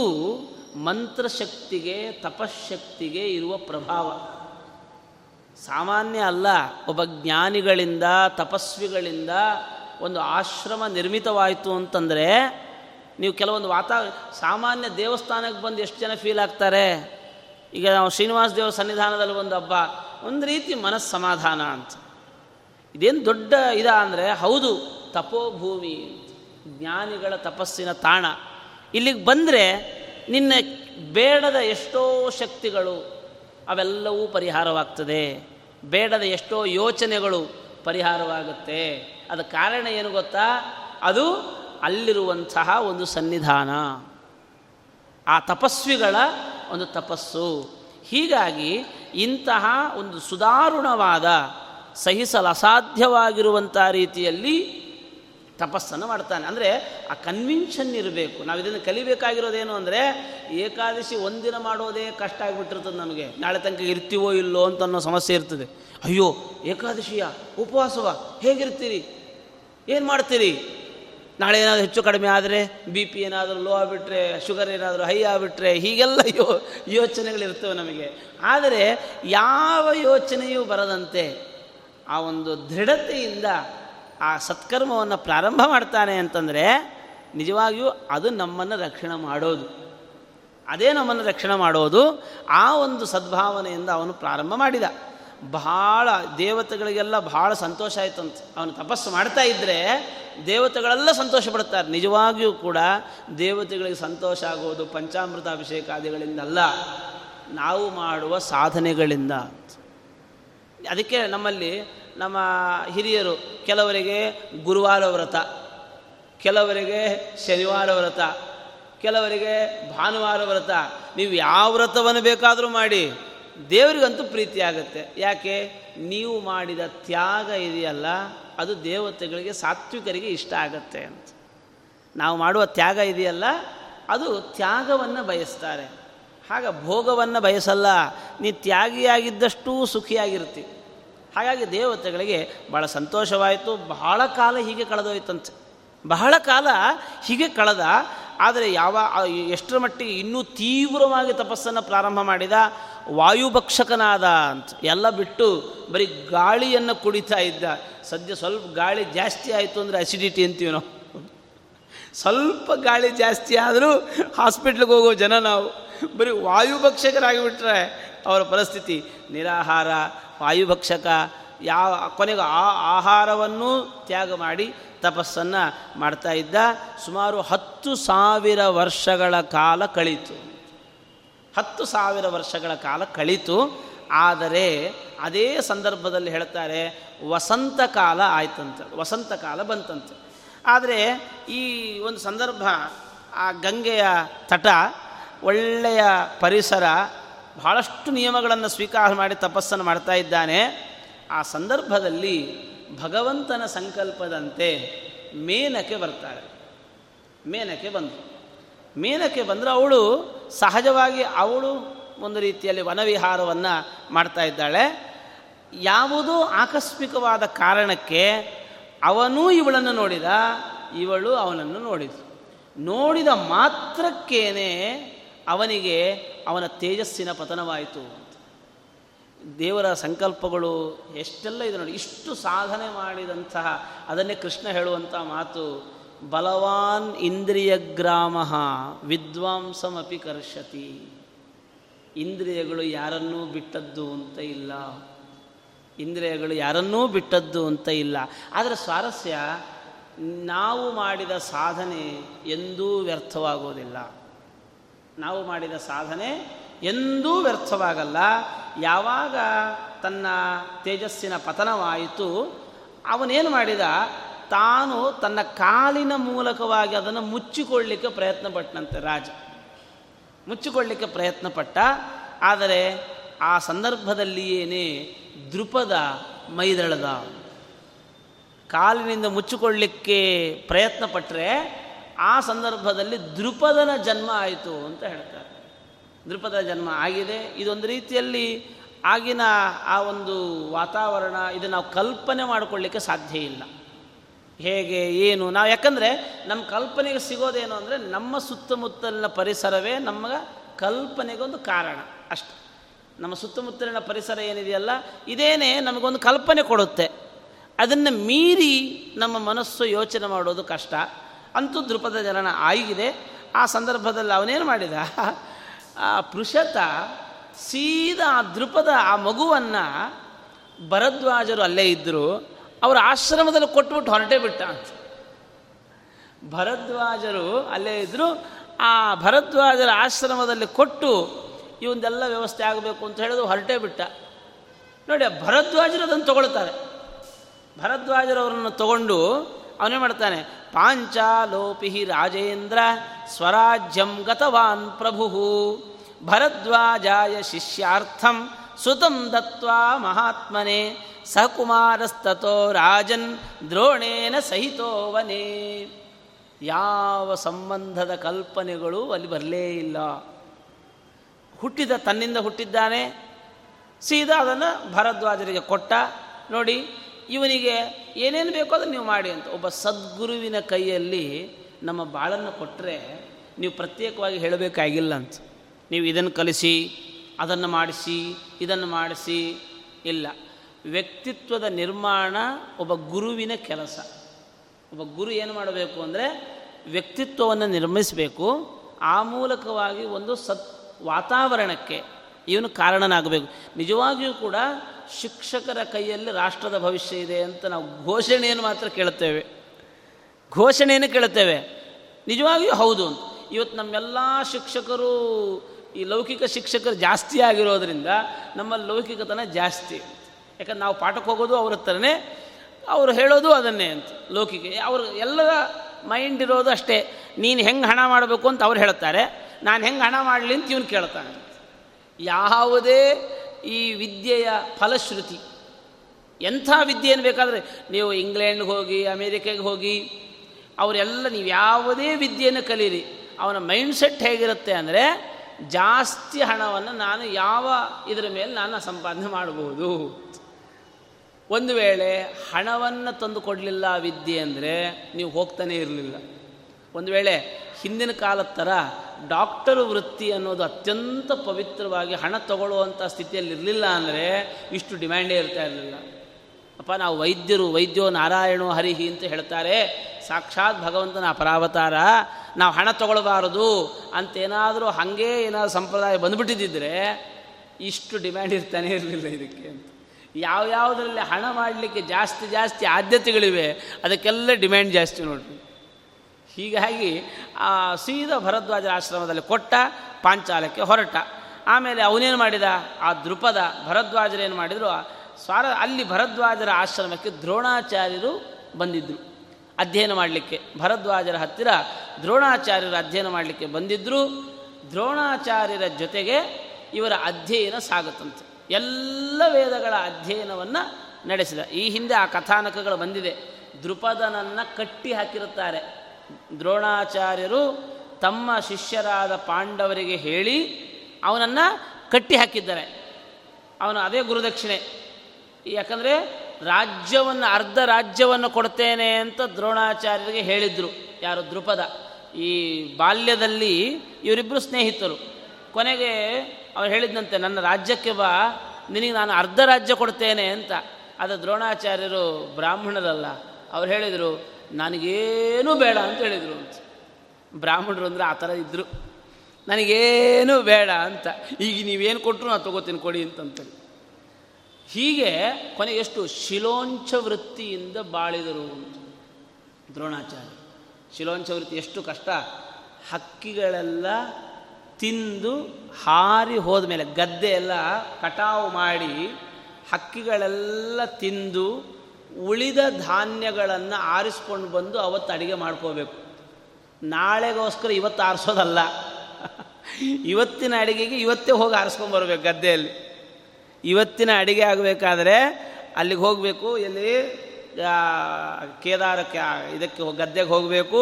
ಮಂತ್ರಶಕ್ತಿಗೆ ತಪಶಕ್ತಿಗೆ ಇರುವ ಪ್ರಭಾವ. ಸಾಮಾನ್ಯ ಅಲ್ಲ, ಒಬ್ಬ ಜ್ಞಾನಿಗಳಿಂದ, ತಪಸ್ವಿಗಳಿಂದ ಒಂದು ಆಶ್ರಮ ನಿರ್ಮಿತವಾಯಿತು ಅಂತಂದರೆ, ನೀವು ಕೆಲವೊಂದು ವಾತಾವರಣ, ಸಾಮಾನ್ಯ ದೇವಸ್ಥಾನಕ್ಕೆ ಬಂದು ಎಷ್ಟು ಜನ ಫೀಲ್ ಆಗ್ತಾರೆ? ಈಗ ನಾವು ಶ್ರೀನಿವಾಸ ದೇವ ಸನ್ನಿಧಾನದಲ್ಲಿ ಒಂದು ಹಬ್ಬ, ಒಂದು ರೀತಿ ಮನಸ್ಸು ಸಮಾಧಾನ ಅಂತ. ಇದೇನು ದೊಡ್ಡ ಇದ ಅಂದರೆ, ಹೌದು, ತಪೋಭೂಮಿ ಜ್ಞಾನಿಗಳ ತಪಸ್ಸಿನ ತಾಣ. ಇಲ್ಲಿಗೆ ಬಂದರೆ ನಿನ್ನ ಬೇಡದ ಎಷ್ಟೋ ಶಕ್ತಿಗಳು ಅವೆಲ್ಲವೂ ಪರಿಹಾರವಾಗ್ತದೆ. ಬೇಡದ ಎಷ್ಟೋ ಯೋಚನೆಗಳು ಪರಿಹಾರವಾಗುತ್ತೆ. ಅದ ಕಾರಣ ಏನು ಗೊತ್ತಾ? ಅದು ಅಲ್ಲಿರುವಂತಹ ಒಂದು ಸನ್ನಿಧಾನ. ಆ ತಪಸ್ವಿಗಳ ಒಂದು ತಪಸ್ಸು. ಹೀಗಾಗಿ ಇಂತಹ ಒಂದು ಸುಧಾರುಣವಾದ, ಸಹಿಸಲು ಅಸಾಧ್ಯವಾಗಿರುವಂಥ ರೀತಿಯಲ್ಲಿ ತಪಸ್ಸನ್ನು ಮಾಡ್ತಾನೆ. ಅಂದರೆ ಆ ಕನ್ವಿನ್ಷನ್ ಇರಬೇಕು. ನಾವು ಇದನ್ನು ಕಲಿಬೇಕಾಗಿರೋದೇನು ಅಂದರೆ ಏಕಾದಶಿ ಒಂದಿನ ಮಾಡೋದೇ ಕಷ್ಟ ಆಗಿಬಿಟ್ಟಿರ್ತದೆ ನಮಗೆ. ನಾಳೆ ತನಕ ಇರ್ತೀವೋ ಇಲ್ಲೋ ಅಂತ ಅನ್ನೋ ಸಮಸ್ಯೆ ಇರ್ತದೆ. ಅಯ್ಯೋ, ಏಕಾದಶಿಯ ಉಪವಾಸವ ಹೇಗಿರ್ತೀರಿ? ಏನು ಮಾಡ್ತೀರಿ? ನಾಳೆ ಏನಾದರೂ ಹೆಚ್ಚು ಕಡಿಮೆ ಆದರೆ ಬಿ ಪಿ ಏನಾದರೂ ಲೋ ಆಗಿಬಿಟ್ರೆ ಶುಗರ್ ಏನಾದರೂ ಹೈ ಆಗಿಬಿಟ್ರೆ, ಹೀಗೆಲ್ಲ ಯೋ, ಯೋಚನೆಗಳಿರ್ತವೆ ನಮಗೆ. ಆದರೆ ಯಾವ ಯೋಚನೆಯೂ ಬರದಂತೆ ಆ ಒಂದು ದೃಢತೆಯಿಂದ ಆ ಸತ್ಕರ್ಮವನ್ನು ಪ್ರಾರಂಭ ಮಾಡ್ತಾನೆ ಅಂತಂದರೆ ನಿಜವಾಗಿಯೂ ಅದು ನಮ್ಮನ್ನು ರಕ್ಷಣೆ ಮಾಡೋದು. ಅದೇ ನಮ್ಮನ್ನು ರಕ್ಷಣೆ ಮಾಡೋದು ಆ ಒಂದು ಸದ್ಭಾವನೆಯಿಂದ ಅವನು ಪ್ರಾರಂಭ ಮಾಡಿದ. ಬಹಳ ದೇವತೆಗಳಿಗೆಲ್ಲ ಬಹಳ ಸಂತೋಷ ಆಯ್ತಂತ. ಅವನು ತಪಸ್ಸು ಮಾಡ್ತಾ ಇದ್ದರೆ ದೇವತೆಗಳೆಲ್ಲ ಸಂತೋಷ ಪಡ್ತಾರೆ ನಿಜವಾಗಿಯೂ ಕೂಡ ದೇವತೆಗಳಿಗೆ ಸಂತೋಷ ಆಗೋದು ಪಂಚಾಮೃತ ಅಭಿಷೇಕಾದಿಗಳಿಂದಲ್ಲ ನಾವು ಮಾಡುವ ಸಾಧನೆಗಳಿಂದ ಅದಕ್ಕೆ ನಮ್ಮಲ್ಲಿ ನಮ್ಮ ಹಿರಿಯರು, ಕೆಲವರಿಗೆ ಗುರುವಾರ ವ್ರತ, ಕೆಲವರಿಗೆ ಶನಿವಾರ ವ್ರತ, ಕೆಲವರಿಗೆ ಭಾನುವಾರ ವ್ರತ. ನೀವು ಯಾವ ವ್ರತವನ್ನು ಬೇಕಾದರೂ ಮಾಡಿ ದೇವರಿಗಂತೂ ಪ್ರೀತಿ ಆಗುತ್ತೆ ಯಾಕೆ? ನೀವು ಮಾಡಿದ ತ್ಯಾಗ ಇದೆಯಲ್ಲ, ಅದು ದೇವತೆಗಳಿಗೆ, ಸಾತ್ವಿಕರಿಗೆ ಇಷ್ಟ ಆಗತ್ತೆ ಅಂತ. ನಾವು ಮಾಡುವ ತ್ಯಾಗ ಇದೆಯಲ್ಲ, ಅದು ತ್ಯಾಗವನ್ನು ಬಯಸ್ತಾರೆ. ಹಾಗ ಭೋಗವನ್ನು ಬಯಸಲ್ಲ, ನೀ ತ್ಯಾಗಿಯಾಗಿದ್ದಷ್ಟೂ ಸುಖಿಯಾಗಿರ್ತಿ. ಹಾಗಾಗಿ ದೇವತೆಗಳಿಗೆ ಭಾಳ ಸಂತೋಷವಾಯಿತು, ಬಹಳ ಕಾಲ ಹೀಗೆ ಕಳೆದೋಯ್ತಂತೆ. ಬಹಳ ಕಾಲ ಹೀಗೆ ಕಳೆದ, ಆದರೆ ಯಾವ, ಎಷ್ಟರ ಮಟ್ಟಿಗೆ ಇನ್ನೂ ತೀವ್ರವಾಗಿ ತಪಸ್ಸನ್ನು ಪ್ರಾರಂಭ ಮಾಡಿದ ವಾಯುಭಕ್ಷಕನಾದ ಅಂತ ಎಲ್ಲ ಬಿಟ್ಟು ಬರೀ ಗಾಳಿಯನ್ನು ಕುಡಿತಾ ಇದ್ದ. ಸದ್ಯ ಸ್ವಲ್ಪ ಗಾಳಿ ಜಾಸ್ತಿ ಆಯಿತು ಅಂದರೆ ಅಸಿಡಿಟಿ ಅಂತೀವಿ ನಾವು. ಸ್ವಲ್ಪ ಗಾಳಿ ಜಾಸ್ತಿ ಆದರೂ ಹಾಸ್ಪಿಟ್ಲಿಗೆ ಹೋಗೋ ಜನ ನಾವು. ಬರೀ ವಾಯುಭಕ್ಷಕರಾಗಿಬಿಟ್ರೆ ಅವರ ಪರಿಸ್ಥಿತಿ ನಿರಾಹಾರ, ವಾಯುಭಕ್ಷಕ, ಯಾವ ಕೊನೆಗೆ ಆ ಆಹಾರವನ್ನು ತ್ಯಾಗ ಮಾಡಿ ತಪಸ್ಸನ್ನು ಮಾಡ್ತಾ ಇದ್ದ. ಸುಮಾರು ಹತ್ತು ಸಾವಿರ ವರ್ಷಗಳ ಕಾಲ ಕಳೀತು. ಹತ್ತು ಸಾವಿರ ವರ್ಷಗಳ ಕಾಲ ಕಳೀತು. ಆದರೆ ಅದೇ ಸಂದರ್ಭದಲ್ಲಿ ಹೇಳ್ತಾರೆ, ವಸಂತ ಕಾಲ ಆಯ್ತಂತೆ, ವಸಂತ ಕಾಲ ಬಂತಂತೆ. ಆದರೆ ಈ ಒಂದು ಸಂದರ್ಭ, ಆ ಗಂಗೆಯ ತಟ, ಒಳ್ಳೆಯ ಪರಿಸರ, ಬಹಳಷ್ಟು ನಿಯಮಗಳನ್ನು ಸ್ವೀಕಾರ ಮಾಡಿ ತಪಸ್ಸನ್ನು ಮಾಡ್ತಾ ಇದ್ದಾನೆ. ಆ ಸಂದರ್ಭದಲ್ಲಿ ಭಗವಂತನ ಸಂಕಲ್ಪದಂತೆ ಮೇನಕ್ಕೆ ಬರ್ತಾಳೆ. ಮೇನಕ್ಕೆ ಬಂದು, ಮೇನಕ್ಕೆ ಬಂದರೆ ಅವಳು ಸಹಜವಾಗಿ ಅವಳು ಒಂದು ರೀತಿಯಲ್ಲಿ ವನವಿಹಾರವನ್ನು ಮಾಡ್ತಾ ಇದ್ದಾಳೆ. ಯಾವುದೋ ಆಕಸ್ಮಿಕವಾದ ಕಾರಣಕ್ಕೆ ಅವನೂ ಇವಳನ್ನು ನೋಡಿದ, ಇವಳು ಅವನನ್ನು ನೋಡಿದ. ನೋಡಿದ ಮಾತ್ರಕ್ಕೇನೆ ಅವನಿಗೆ ಅವನ ತೇಜಸ್ಸಿನ ಪತನವಾಯಿತು ದೇವರ ಸಂಕಲ್ಪಗಳು ಎಷ್ಟೆಲ್ಲ ಇದೆ ನೋಡಿ, ಇಷ್ಟು ಸಾಧನೆ ಮಾಡಿದಂತಹ, ಅದನ್ನೇ ಕೃಷ್ಣ ಹೇಳುವಂಥ ಮಾತು ಬಲವಾನ್ ಇಂದ್ರಿಯ ಗ್ರಾಮ ವಿದ್ವಾಂಸಮಪಿ ಕರ್ಷತಿ. ಇಂದ್ರಿಯಗಳು ಯಾರನ್ನೂ ಬಿಟ್ಟದ್ದು ಅಂತ ಇಲ್ಲ. ಇಂದ್ರಿಯಗಳು ಯಾರನ್ನೂ ಬಿಟ್ಟದ್ದು ಅಂತ ಇಲ್ಲ. ಆದರೆ ಸ್ವಾರಸ್ಯ, ನಾವು ಮಾಡಿದ ಸಾಧನೆ ಎಂದೂ ವ್ಯರ್ಥವಾಗೋದಿಲ್ಲ. ನಾವು ಮಾಡಿದ ಸಾಧನೆ ಎಂದೂ ವ್ಯರ್ಥವಾಗಲ್ಲ. ಯಾವಾಗ ತನ್ನ ತೇಜಸ್ಸಿನ ಪತನವಾಯಿತು, ಅವನೇನು ಮಾಡಿದ? ತಾನು ತನ್ನ ಕಾಲಿನ ಮೂಲಕವಾಗಿ ಅದನ್ನು ಮುಚ್ಚಿಕೊಳ್ಳಿಕ್ಕೆ ಪ್ರಯತ್ನ ಪಟ್ಟನಂತೆ ರಾಜ. ಮುಚ್ಚಿಕೊಳ್ಳಿಕ್ಕೆ ಪ್ರಯತ್ನ ಪಟ್ಟ ಆದರೆ ಆ ಸಂದರ್ಭದಲ್ಲಿಯೇನೇ ದೃಪದ ಮೈದಳದ ಕಾಲಿನಿಂದ ಮುಚ್ಚಿಕೊಳ್ಳಿಕ್ಕೆ ಪ್ರಯತ್ನ ಪಟ್ಟರೆ ಆ ಸಂದರ್ಭದಲ್ಲಿ ದೃಪದನ ಜನ್ಮ ಆಯಿತು ಅಂತ ಹೇಳ್ತಾರೆ. ದೃಪದ ಜನ್ಮ ಆಗಿದೆ. ಇದೊಂದು ರೀತಿಯಲ್ಲಿ ಆಗಿನ ಆ ಒಂದು ವಾತಾವರಣ ಇದು ನಾವು ಕಲ್ಪನೆ ಮಾಡಿಕೊಳ್ಳಿಕ್ಕೆ ಸಾಧ್ಯ ಇಲ್ಲ. ಹೇಗೆ, ಏನು? ನಾವು ಯಾಕಂದರೆ ನಮ್ಮ ಕಲ್ಪನೆಗೆ ಸಿಗೋದೇನು ಅಂದರೆ ನಮ್ಮ ಸುತ್ತಮುತ್ತಲಿನ ಪರಿಸರವೇ ನಮಗೆ ಕಲ್ಪನೆಗೊಂದು ಕಾರಣ ಅಷ್ಟೆ. ನಮ್ಮ ಸುತ್ತಮುತ್ತಲಿನ ಪರಿಸರ ಏನಿದೆಯಲ್ಲ, ಇದೇನೇ ನಮಗೊಂದು ಕಲ್ಪನೆ ಕೊಡುತ್ತೆ. ಅದನ್ನು ಮೀರಿ ನಮ್ಮ ಮನಸ್ಸು ಯೋಚನೆ ಮಾಡೋದು ಕಷ್ಟ. ಅಂತೂ ದೃಪದ ಜನನ ಆಗಿದೆ. ಆ ಸಂದರ್ಭದಲ್ಲಿ ಅವನೇನು ಮಾಡಿದ? ಆ ಪೃಷತ ಸೀದಾ ಆ ದೃಪದ ಆ ಮಗುವನ್ನು ಭರದ್ವಾಜರು ಅಲ್ಲೇ ಇದ್ದರು ಅವರ ಆಶ್ರಮದಲ್ಲಿ ಕೊಟ್ಬಿಟ್ಟು ಹೊರಟೇ ಬಿಟ್ಟ. ಅಂತ ಭರದ್ವಾಜರು ಅಲ್ಲೇ ಇದ್ದರು ಆ ಭರದ್ವಾಜರ ಆಶ್ರಮದಲ್ಲಿ ಕೊಟ್ಟು ಇವೊಂದೆಲ್ಲ ವ್ಯವಸ್ಥೆ ಆಗಬೇಕು ಅಂತ ಹೇಳಿದ್ರು, ಹೊರಟೇ ಬಿಟ್ಟ. ನೋಡಿ, ಭರದ್ವಾಜರು ಅದನ್ನು ತಗೊಳ್ತಾರೆ. ಭರದ್ವಾಜರವರನ್ನು ತಗೊಂಡು ಅವನೇ ಮಾಡ್ತಾನೆ ಪಾಂಚಾಲೋಪಿ ರಾಜೇಂದ್ರ ಸ್ವರಾಜ್ಯಂ ಗತವಾನ್ ಪ್ರಭು, ಭರದ್ವಾಜಾಯ ಶಿಷ್ಯಾರ್ಥಂ ಸುತಂ ದತ್ವಾ ಮಹಾತ್ಮನೆ ಸಕುಮಾರಸ್ತೋ ರಾಜನ್ ದ್ರೋಣೇನ ಸಹಿತೋವನೇ ಯಾವ ಸಂಬಂಧದ ಕಲ್ಪನೆಗಳು ಅಲ್ಲಿ ಬರಲೇ ಇಲ್ಲ. ಹುಟ್ಟಿದ ತನ್ನಿಂದ ಹುಟ್ಟಿದ್ದಾನೆ. ಸೀದಾ ಅದನ್ನು ಭರದ್ವಾಜರಿಗೆ ಕೊಟ್ಟ. ನೋಡಿ, ಇವನಿಗೆ ಏನೇನು ಬೇಕೋ ಅದನ್ನು ನೀವು ಮಾಡಿ ಅಂತ. ಒಬ್ಬ ಸದ್ಗುರುವಿನ ಕೈಯಲ್ಲಿ ನಮ್ಮ ಬಾಳನ್ನು ಕೊಟ್ಟರೆ ನೀವು ಪ್ರತ್ಯೇಕವಾಗಿ ಹೇಳಬೇಕಾಗಿಲ್ಲ ಅಂತ. ನೀವು ಇದನ್ನು ಕಲಿಸಿ, ಅದನ್ನು ಮಾಡಿಸಿ, ಇದನ್ನು ಮಾಡಿಸಿ, ಇಲ್ಲ. ವ್ಯಕ್ತಿತ್ವದ ನಿರ್ಮಾಣ ಒಬ್ಬ ಗುರುವಿನ ಕೆಲಸ. ಒಬ್ಬ ಗುರು ಏನು ಮಾಡಬೇಕು ಅಂದರೆ ವ್ಯಕ್ತಿತ್ವವನ್ನು ನಿರ್ಮಿಸಬೇಕು. ಆ ಮೂಲಕವಾಗಿ ಒಂದು ಸತ್, ವಾತಾವರಣಕ್ಕೆ ಇವನು ಕಾರಣನಾಗಬೇಕು. ನಿಜವಾಗಿಯೂ ಕೂಡ ಶಿಕ್ಷಕರ ಕೈಯಲ್ಲಿ ರಾಷ್ಟ್ರದ ಭವಿಷ್ಯ ಇದೆ ಅಂತ ನಾವು ಘೋಷಣೆಯನ್ನು ಮಾತ್ರ ಕೇಳುತ್ತೇವೆ. ಘೋಷಣೆಯನ್ನು ಕೇಳುತ್ತೇವೆ. ನಿಜವಾಗಿಯೂ ಹೌದು ಅಂತ. ಇವತ್ತು ನಮ್ಮೆಲ್ಲ ಶಿಕ್ಷಕರು, ಈ ಲೌಕಿಕ ಶಿಕ್ಷಕರು ಜಾಸ್ತಿ ಆಗಿರೋದ್ರಿಂದ ನಮ್ಮ ಲೌಕಿಕತನ ಜಾಸ್ತಿ. ಯಾಕಂದ್ರೆ ನಾವು ಪಾಠಕ್ಕೆ ಹೋಗೋದು ಅವ್ರ ಹತ್ರನೇ, ಅವರು ಹೇಳೋದು ಅದನ್ನೇ ಅಂತ ಲೋಕಿಗೆ. ಅವರು ಎಲ್ಲರ ಮೈಂಡ್ ಇರೋದು ಅಷ್ಟೇ. ನೀನು ಹೆಂಗೆ ಹಣ ಮಾಡಬೇಕು ಅಂತ ಅವ್ರು ಹೇಳ್ತಾರೆ ನಾನು ಹೆಂಗೆ ಹಣ ಮಾಡಲಿ ಅಂತ ಇವನು ಕೇಳ್ತಾನೆ. ಯಾವುದೇ ಈ ವಿದ್ಯೆಯ ಫಲಶ್ರುತಿ, ಎಂಥ ವಿದ್ಯೆಯನ್ನು ಬೇಕಾದರೆ, ನೀವು ಇಂಗ್ಲೆಂಡ್ಗೆ ಹೋಗಿ, ಅಮೇರಿಕೆಗೆ ಹೋಗಿ, ಅವರೆಲ್ಲ ನೀವು ಯಾವುದೇ ವಿದ್ಯೆಯನ್ನು ಕಲೀರಿ, ಅವನ ಮೈಂಡ್ಸೆಟ್ ಹೇಗಿರುತ್ತೆ ಅಂದರೆ, ಜಾಸ್ತಿ ಹಣವನ್ನು ನಾನು ಯಾವ ಇದರ ಮೇಲೆ ನಾನು ಸಂಪಾದನೆ ಮಾಡಬಹುದು ಒಂದು ವೇಳೆ ಹಣವನ್ನು ತಂದು ಕೊಡಲಿಲ್ಲ ವಿದ್ಯೆ ಅಂದರೆ ನೀವು ಹೋಗ್ತಾನೇ ಇರಲಿಲ್ಲ. ಒಂದು ವೇಳೆ ಹಿಂದಿನ ಕಾಲದ ಥರ ಡಾಕ್ಟರ್ ವೃತ್ತಿ ಅನ್ನೋದು ಅತ್ಯಂತ ಪವಿತ್ರವಾಗಿ ಹಣ ತಗೊಳ್ಳುವಂಥ ಸ್ಥಿತಿಯಲ್ಲಿ ಇರಲಿಲ್ಲ ಅಂದರೆ ಇಷ್ಟು ಡಿಮ್ಯಾಂಡೇ ಇರ್ತಾ ಇರಲಿಲ್ಲ. ಅಪ್ಪ, ನಾವು ವೈದ್ಯರು, ವೈದ್ಯೋ ನಾರಾಯಣೋ ಹರಿಹಿ ಅಂತ ಹೇಳ್ತಾರೆ. ಸಾಕ್ಷಾತ್ ಭಗವಂತನ ಅಪರಾವತಾರ. ನಾವು ಹಣ ತಗೊಳ್ಬಾರದು ಅಂತೇನಾದರೂ ಹಾಗೇ ಏನಾದರೂ ಸಂಪ್ರದಾಯ ಬಂದುಬಿಟ್ಟಿದ್ದರೆ ಇಷ್ಟು ಡಿಮ್ಯಾಂಡ್ ಇರ್ತಾನೆ ಇರಲಿಲ್ಲ ಇದಕ್ಕೆ ಯಾವ್ಯಾವುದರಲ್ಲಿ ಹಣ ಮಾಡಲಿಕ್ಕೆ ಜಾಸ್ತಿ ಜಾಸ್ತಿ ಆದ್ಯತೆಗಳಿವೆ, ಅದಕ್ಕೆಲ್ಲ ಡಿಮ್ಯಾಂಡ್ ಜಾಸ್ತಿ ನೋಡ್ರಿ. ಹೀಗಾಗಿ ಆ ಸೀದಾ ಭರದ್ವಾಜರ ಆಶ್ರಮದಲ್ಲಿ ಕೊಟ್ಟ, ಪಾಂಚಾಲಕ್ಕೆ ಹೊರಟ. ಆಮೇಲೆ ಅವನೇನು ಮಾಡಿದ? ಆ ದೃಪದ ಭರದ್ವಾಜರೇನು ಮಾಡಿದರು? ಸ್ವಾರ, ಅಲ್ಲಿ ಭರದ್ವಾಜರ ಆಶ್ರಮಕ್ಕೆ ದ್ರೋಣಾಚಾರ್ಯರು ಬಂದಿದ್ದರು ಅಧ್ಯಯನ ಮಾಡಲಿಕ್ಕೆ. ಭರದ್ವಾಜರ ಹತ್ತಿರ ದ್ರೋಣಾಚಾರ್ಯರು ಅಧ್ಯಯನ ಮಾಡಲಿಕ್ಕೆ ಬಂದಿದ್ದರು ದ್ರೋಣಾಚಾರ್ಯರ ಜೊತೆಗೆ ಇವರ ಅಧ್ಯಯನ ಸಾಗುತ್ತಂತೆ. ಎಲ್ಲ ವೇದಗಳ ಅಧ್ಯಯನವನ್ನು ನಡೆಸಿದ. ಈ ಹಿಂದೆ ಆ ಕಥಾನಕಗಳು ಬಂದಿದೆ. ದೃಪದನನ್ನು ಕಟ್ಟಿ ಹಾಕಿರುತ್ತಾರೆ. ದ್ರೋಣಾಚಾರ್ಯರು ತಮ್ಮ ಶಿಷ್ಯರಾದ ಪಾಂಡವರಿಗೆ ಹೇಳಿ ಅವನನ್ನು ಕಟ್ಟಿ ಹಾಕಿದ್ದಾರೆ. ಅವನು ಅದೇ ಗುರುದಕ್ಷಿಣೆ. ಯಾಕಂದರೆ ರಾಜ್ಯವನ್ನು, ಅರ್ಧ ರಾಜ್ಯವನ್ನು ಕೊಡ್ತೇನೆ ಅಂತ ದ್ರೋಣಾಚಾರ್ಯರಿಗೆ ಹೇಳಿದರು. ಯಾರು? ದೃಪದ ಈ ಬಾಲ್ಯದಲ್ಲಿ ಇವರಿಬ್ಬರು ಸ್ನೇಹಿತರು. ಕೊನೆಗೆ ಅವ್ರು ಹೇಳಿದಂತೆ ನನ್ನ ರಾಜ್ಯಕ್ಕೆ ಬಾ, ನಿನಗೆ ನಾನು ಅರ್ಧ ರಾಜ್ಯ ಕೊಡ್ತೇನೆ ಅಂತ. ಅದು ದ್ರೋಣಾಚಾರ್ಯರು ಬ್ರಾಹ್ಮಣರಲ್ಲ. ಅವ್ರು ಹೇಳಿದರು, ನನಗೇನೂ ಬೇಡ ಅಂತ ಹೇಳಿದರು ಅಂತ. ಬ್ರಾಹ್ಮಣರು ಅಂದರೆ ಆ ಥರ ಇದ್ದರು ನನಗೇನು ಬೇಡ ಅಂತ. ಈಗ ನೀವೇನು ಕೊಟ್ಟರು ನಾನು ತಗೋತೀನಿ, ಕೊಡಿ ಅಂತಂತೇಳಿ ಹೀಗೆ ಕೊನೆಗೆ ಎಷ್ಟು? ಶಿಲೋಂಚ ವೃತ್ತಿಯಿಂದ ಬಾಳಿದರು ದ್ರೋಣಾಚಾರ್ಯ. ಶಿಲೋಂಚ ವೃತ್ತಿ ಎಷ್ಟು ಕಷ್ಟ. ಹಕ್ಕಿಗಳೆಲ್ಲ ತಿಂದು ಹಾರಿ ಹೋದ ಮೇಲೆ ಗದ್ದೆ ಎಲ್ಲ ಕಟಾವು ಮಾಡಿ ಹಕ್ಕಿಗಳೆಲ್ಲ ತಿಂದು ಉಳಿದ ಧಾನ್ಯಗಳನ್ನು ಆರಿಸ್ಕೊಂಡು ಬಂದು ಅವತ್ತು ಅಡುಗೆ ಮಾಡ್ಕೋಬೇಕು. ನಾಳೆಗೋಸ್ಕರ ಇವತ್ತು ಆರಿಸೋದಲ್ಲ. ಇವತ್ತಿನ ಅಡುಗೆಗೆ ಇವತ್ತೇ ಹೋಗಿ ಆರಿಸ್ಕೊಂಬರ್ಬೇಕು ಗದ್ದೆಯಲ್ಲಿ. ಇವತ್ತಿನ ಅಡುಗೆ ಆಗಬೇಕಾದ್ರೆ ಅಲ್ಲಿಗೆ ಹೋಗಬೇಕು, ಎಲ್ಲಿ ಕೇದಾರಕ್ಕೆ ಇದಕ್ಕೆ ಗದ್ದೆಗೆ ಹೋಗಬೇಕು.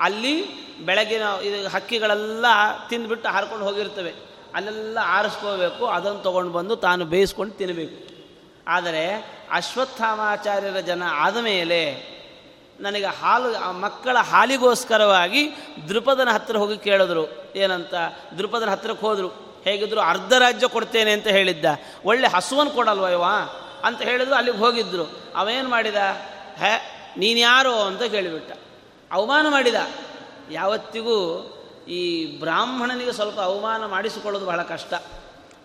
ಅಲ್ಲಿ ಬೆಳಗಿನ ಇದು ಹಕ್ಕಿಗಳೆಲ್ಲ ತಿಂದುಬಿಟ್ಟು ಹಾರ್ಕೊಂಡು ಹೋಗಿರ್ತವೆ. ಅಲ್ಲೆಲ್ಲ ಆರಿಸ್ಕೋಬೇಕು, ಅದನ್ನು ತೊಗೊಂಡು ಬಂದು ತಾನು ಬೇಯಿಸ್ಕೊಂಡು ತಿನ್ನಬೇಕು ಆದರೆ ಅಶ್ವತ್ಥಾಮಾಚಾರ್ಯರ ಜನ ಆದ ಮೇಲೆ ನನಗೆ ಹಾಲು ಮಕ್ಕಳ ಹಾಲಿಗೋಸ್ಕರವಾಗಿ ದೃಪದನ ಹತ್ತಿರ ಹೋಗಿ ಕೇಳಿದ್ರು. ಏನಂತ? ದೃಪದನ ಹತ್ತಿರಕ್ಕೆ ಹೋದರು. ಹೇಗಿದ್ರು? ಅರ್ಧ ರಾಜ್ಯ ಕೊಡ್ತೇನೆ ಅಂತ ಹೇಳಿದ್ದ. ಒಳ್ಳೆ ಹಸುವನ್ನು ಕೊಡಲ್ವ ಇವ? ಅಂತ ಹೇಳಿದ್ರು, ಅಲ್ಲಿಗೆ ಹೋಗಿದ್ರು. ಅವೇನು ಮಾಡಿದ? ಹೇ ನೀನು ಯಾರು ಅಂತ ಕೇಳಿಬಿಟ್ಟ. ಅವಮಾನ ಮಾಡಿದ. ಯಾವತ್ತಿಗೂ ಈ ಬ್ರಾಹ್ಮಣನಿಗೆ ಸ್ವಲ್ಪ ಅವಮಾನ ಮಾಡಿಸಿಕೊಳ್ಳೋದು ಬಹಳ ಕಷ್ಟ.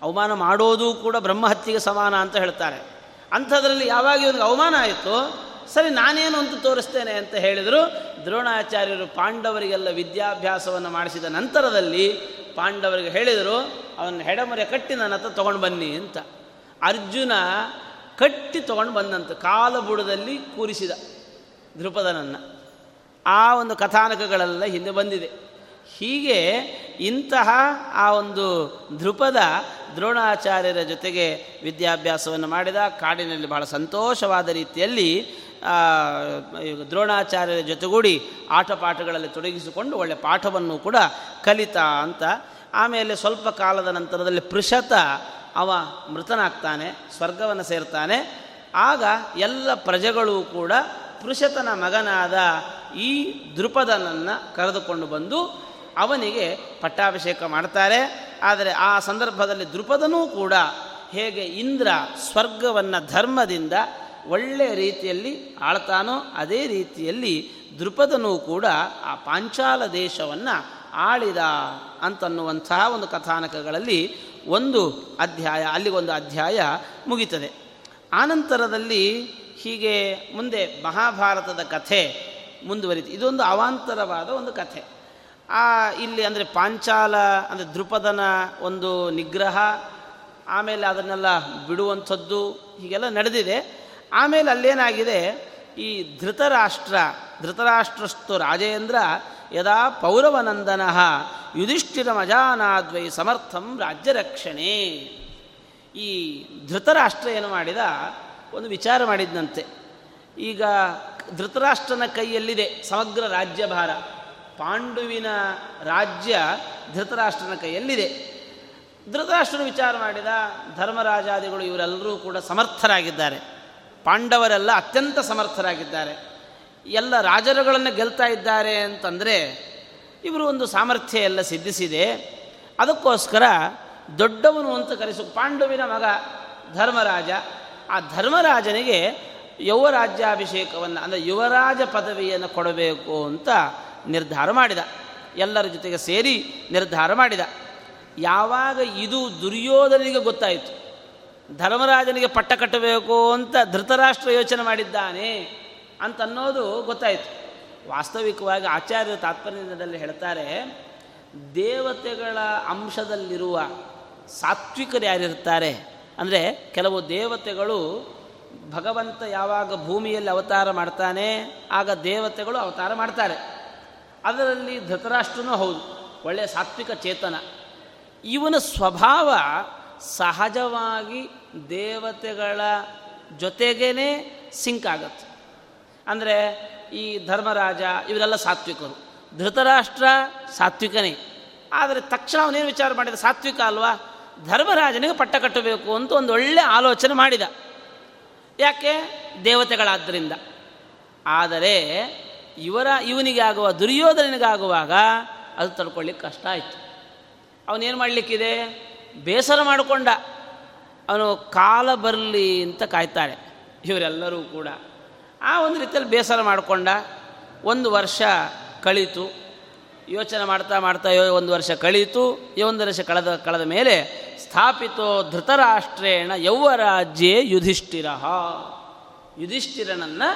ಅವಮಾನ ಮಾಡೋದು ಕೂಡ ಬ್ರಹ್ಮಹತ್ಯೆಗೆ ಸಮಾನ ಅಂತ ಹೇಳ್ತಾರೆ. ಅಂಥದ್ರಲ್ಲಿ ಯಾವಾಗ ಇವನಿಗೆ ಅವಮಾನ ಆಯಿತು, ಸರಿ ನಾನೇನು ಅಂತ ತೋರಿಸ್ತೇನೆ ಅಂತ ಹೇಳಿದರು, ದ್ರೋಣಾಚಾರ್ಯರು ಪಾಂಡವರಿಗೆಲ್ಲ ವಿದ್ಯಾಭ್ಯಾಸವನ್ನು ಮಾಡಿಸಿದ ನಂತರದಲ್ಲಿ ಪಾಂಡವರಿಗೆ ಹೇಳಿದರು, ಅವನ ಹೆಡಮರೆ ಕಟ್ಟಿ ನನ್ನ ಹತ್ರ ತೊಗೊಂಡು ಬನ್ನಿ ಅಂತ. ಅರ್ಜುನ ಕಟ್ಟಿ ತಗೊಂಡು ಬಂದಂತ, ಕಾಲಬುಡದಲ್ಲಿ ಕೂರಿಸಿದ ದೃಪದನನ್ನು ಆ ಒಂದು ಕಥಾನಕಗಳೆಲ್ಲ ಹಿಂದೆ ಬಂದಿದೆ. ಹೀಗೆ ಇಂತಹ ಆ ಒಂದು ಧ್ರುಪದ ದ್ರೋಣಾಚಾರ್ಯರ ಜೊತೆಗೆ ವಿದ್ಯಾಭ್ಯಾಸವನ್ನು ಮಾಡಿದ ಕಾಡಿನಲ್ಲಿ ಬಹಳ ಸಂತೋಷವಾದ ರೀತಿಯಲ್ಲಿ ದ್ರೋಣಾಚಾರ್ಯರ ಜೊತೆಗೂಡಿ ಆಟ ಪಾಠಗಳಲ್ಲಿ ತೊಡಗಿಸಿಕೊಂಡು ಒಳ್ಳೆ ಪಾಠವನ್ನು ಕೂಡ ಕಲಿತ ಅಂತ. ಆಮೇಲೆ ಸ್ವಲ್ಪ ಕಾಲದ ನಂತರದಲ್ಲಿ ಪೃಷತ ಅವ ಮೃತನಾಗ್ತಾನೆ, ಸ್ವರ್ಗವನ್ನು ಸೇರ್ತಾನೆ. ಆಗ ಎಲ್ಲ ಪ್ರಜೆಗಳು ಕೂಡ ಪೃಷತನ ಮಗನಾದ ಈ ದೃಪದನನ್ನು ಕರೆದುಕೊಂಡು ಬಂದು ಅವನಿಗೆ ಪಟ್ಟಾಭಿಷೇಕ ಮಾಡ್ತಾರೆ. ಆದರೆ ಆ ಸಂದರ್ಭದಲ್ಲಿ ದೃಪದನೂ ಕೂಡ ಹೇಗೆ ಇಂದ್ರ ಸ್ವರ್ಗವನ್ನು ಧರ್ಮದಿಂದ ಒಳ್ಳೆಯ ರೀತಿಯಲ್ಲಿ ಆಳ್ತಾನೋ ಅದೇ ರೀತಿಯಲ್ಲಿ ದೃಪದನೂ ಕೂಡ ಆ ಪಾಂಚಾಲ ದೇಶವನ್ನು ಆಳಿದ ಅಂತನ್ನುವಂತಹ ಒಂದು ಕಥಾನಕಗಳಲ್ಲಿ ಒಂದು ಅಧ್ಯಾಯ ಅಲ್ಲಿಗೊಂದು ಅಧ್ಯಾಯ ಮುಗಿತದೆ. ಆನಂತರದಲ್ಲಿ ಹೀಗೆ ಮುಂದೆ ಮಹಾಭಾರತದ ಕಥೆ ಮುಂದುವರಿತು. ಇದೊಂದು ಅವಾಂತರವಾದ ಒಂದು ಕಥೆ. ಆ, ಇಲ್ಲಿ ಅಂದರೆ ಪಾಂಚಾಲ, ಅಂದರೆ ದೃಪದನ ಒಂದು ನಿಗ್ರಹ, ಆಮೇಲೆ ಅದನ್ನೆಲ್ಲ ಬಿಡುವಂಥದ್ದು, ಹೀಗೆಲ್ಲ ನಡೆದಿದೆ. ಆಮೇಲೆ ಅಲ್ಲೇನಾಗಿದೆ? ಈ ಧೃತರಾಷ್ಟ್ರ, ಧೃತರಾಷ್ಟ್ರಸ್ತು ರಾಜೇಂದ್ರ, ಯದಾ ಪೌರವನಂದನ ಯುಧಿಷ್ಠಿರ ಮಜಾನಾದ್ವೈ ಸಮರ್ಥಂ ರಾಜ್ಯ ರಕ್ಷಣೆ ಈ ಧೃತರಾಷ್ಟ್ರ ಏನು ಮಾಡಿದ? ಒಂದು ವಿಚಾರ ಮಾಡಿದ್ನಂತೆ. ಈಗ ಧೃತರಾಷ್ಟ್ರನ ಕೈಯಲ್ಲಿದೆ, ಸಮಗ್ರ ರಾಜ್ಯಭಾರ. ಪಾಂಡುವಿನ ರಾಜ್ಯ ಧೃತರಾಷ್ಟ್ರನ ಕೈಯಲ್ಲಿದೆ. ಧೃತರಾಷ್ಟ್ರನು ವಿಚಾರ ಮಾಡಿದ, ಧರ್ಮರಾಜಾದಿಗಳು ಇವರೆಲ್ಲರೂ ಕೂಡ ಸಮರ್ಥರಾಗಿದ್ದಾರೆ. ಪಾಂಡವರೆಲ್ಲ ಅತ್ಯಂತ ಸಮರ್ಥರಾಗಿದ್ದಾರೆ. ಎಲ್ಲ ರಾಜರುಗಳನ್ನು ಗೆಲ್ತಾ ಇದ್ದಾರೆ ಅಂತಂದರೆ, ಇವರು ಒಂದು ಸಾಮರ್ಥ್ಯ ಎಲ್ಲ ಸಿದ್ಧಿಸಿದೆ. ಅದಕ್ಕೋಸ್ಕರ ದೊಡ್ಡವನು ಅಂತ ಕರೆಸು, ಪಾಂಡುವಿನ ಮಗ ಧರ್ಮರಾಜ. ಆ ಧರ್ಮರಾಜನಿಗೆ ಯುವರಾಜ್ಯಾಭಿಷೇಕವನ್ನು ಅಂದರೆ ಯುವರಾಜ ಪದವಿಯನ್ನು ಕೊಡಬೇಕು ಅಂತ ನಿರ್ಧಾರ ಮಾಡಿದ. ಎಲ್ಲರ ಜೊತೆಗೆ ಸೇರಿ ನಿರ್ಧಾರ ಮಾಡಿದ. ಯಾವಾಗ ಇದು ದುರ್ಯೋಧನಿಗೆ ಗೊತ್ತಾಯಿತು, ಧರ್ಮರಾಜನಿಗೆ ಪಟ್ಟ ಕಟ್ಟಬೇಕು ಅಂತ ಧೃತರಾಷ್ಟ್ರ ಯೋಚನೆ ಮಾಡಿದ್ದಾನೆ ಅಂತನ್ನೋದು ಗೊತ್ತಾಯಿತು. ವಾಸ್ತವಿಕವಾಗಿ ಆಚಾರ್ಯ ತಾತ್ಪರ್ಯದಲ್ಲಿ ಹೇಳ್ತಾರೆ, ದೇವತೆಗಳ ಅಂಶದಲ್ಲಿರುವ ಸಾತ್ವಿಕರು ಯಾರಿರ್ತಾರೆ? ಅಂದರೆ ಕೆಲವು ದೇವತೆಗಳು ಭಗವಂತ ಯಾವಾಗ ಭೂಮಿಯಲ್ಲಿ ಅವತಾರ ಮಾಡ್ತಾನೆ, ಆಗ ದೇವತೆಗಳು ಅವತಾರ ಮಾಡ್ತಾರೆ. ಅದರಲ್ಲಿ ಧೃತರಾಷ್ಟ್ರನೂ ಹೌದು ಒಳ್ಳೆಯ ಸಾತ್ವಿಕ ಚೇತನ. ಇವನ ಸ್ವಭಾವ ಸಹಜವಾಗಿ ದೇವತೆಗಳ ಜೊತೆಗೇ ಸಿಂಕ್ ಆಗತ್ತೆ. ಅಂದರೆ ಈ ಧರ್ಮರಾಜ, ಇವರೆಲ್ಲ ಸಾತ್ವಿಕರು. ಧೃತರಾಷ್ಟ್ರ ಸಾತ್ವಿಕನೇ. ಆದರೆ ತಕ್ಷಣ ಅವನೇನು ವಿಚಾರ ಮಾಡಿದ, ಸಾತ್ವಿಕ ಅಲ್ವಾ? ಧರ್ಮರಾಜನಿಗೆ ಪಟ್ಟ ಕಟ್ಟಬೇಕು ಅಂತ ಒಂದು ಒಳ್ಳೆ ಆಲೋಚನೆ ಮಾಡಿದ. ಯಾಕೆ? ದೇವತೆಗಳಾದ್ದರಿಂದ ಆದರೆ ಇವರ ಇವನಿಗೆ ಆಗುವ ದುರ್ಯೋಧನಿಗಾಗುವಾಗ ಅದು ತಡ್ಕೊಳ್ಳಿಕ್ಕೆ ಕಷ್ಟ ಆಯಿತು. ಅವನೇನು ಮಾಡಲಿಕ್ಕಿದೆ? ಬೇಸರ ಮಾಡಿಕೊಂಡ. ಅವನು ಕಾಲ ಬರಲಿ ಅಂತ ಕಾಯ್ತಾರೆ. ಇವರೆಲ್ಲರೂ ಕೂಡ. ಆ ಒಂದು ರೀತಿಯಲ್ಲಿ ಬೇಸರ ಮಾಡಿಕೊಂಡ. ಒಂದು ವರ್ಷ ಕಳೀತು. ಯೋಚನೆ ಮಾಡ್ತಾ ಮಾಡ್ತಾ ಒಂದು ವರ್ಷ ಕಳೀತು, ಈ ಒಂದು ವರ್ಷ ಕಳೆದ ಕಳೆದ ಮೇಲೆ ಸ್ಥಾಪಿತೋ ಧೃತರಾಷ್ಟ್ರೇಣ ಯೌವರಾಜ್ಯೇ ಯುಧಿಷ್ಠಿರ. ಯುಧಿಷ್ಠಿರನನ್ನು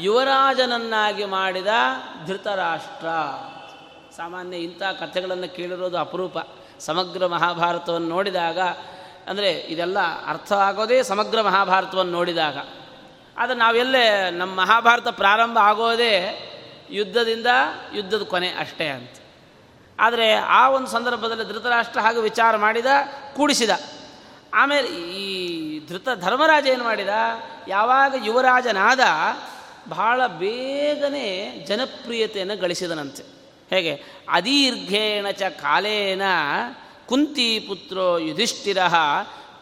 ಯುವರಾಜನನ್ನಾಗಿ ಮಾಡಿದ ಧೃತರಾಷ್ಟ್ರ. ಸಾಮಾನ್ಯ ಇಂಥ ಕಥೆಗಳನ್ನು ಕೇಳಿರೋದು ಅಪರೂಪ. ಸಮಗ್ರ ಮಹಾಭಾರತವನ್ನು ನೋಡಿದಾಗ, ಅಂದರೆ ಇದೆಲ್ಲ ಅರ್ಥ ಆಗೋದೇ ಸಮಗ್ರ ಮಹಾಭಾರತವನ್ನು ನೋಡಿದಾಗ. ಆದರೆ ನಾವೆಲ್ಲೇ ನಮ್ಮ ಮಹಾಭಾರತ ಪ್ರಾರಂಭ ಆಗೋದೇ ಯುದ್ಧದಿಂದ ಯುದ್ಧದ ಕೊನೆ ಅಷ್ಟೇ ಅಂತ. ಆದರೆ ಆ ಒಂದು ಸಂದರ್ಭದಲ್ಲಿ ಧೃತರಾಷ್ಟ್ರ ಹಾಗೆ ವಿಚಾರ ಮಾಡಿದ, ಕೂಡಿಸಿದ. ಆಮೇಲೆ ಈ ಧೃತ ಧರ್ಮರಾಜ ಏನು ಮಾಡಿದ? ಯಾವಾಗ ಯುವರಾಜನಾದ ಬಹಳ ಬೇಗನೆ ಜನಪ್ರಿಯತೆಯನ್ನು ಗಳಿಸಿದನಂತೆ. ಹೇಗೆ? ಅದೀರ್ಘೇಣ ಚ ಕಾಲೇನ ಕುಂತಿ ಪುತ್ರೋ ಯುಧಿಷ್ಠಿರ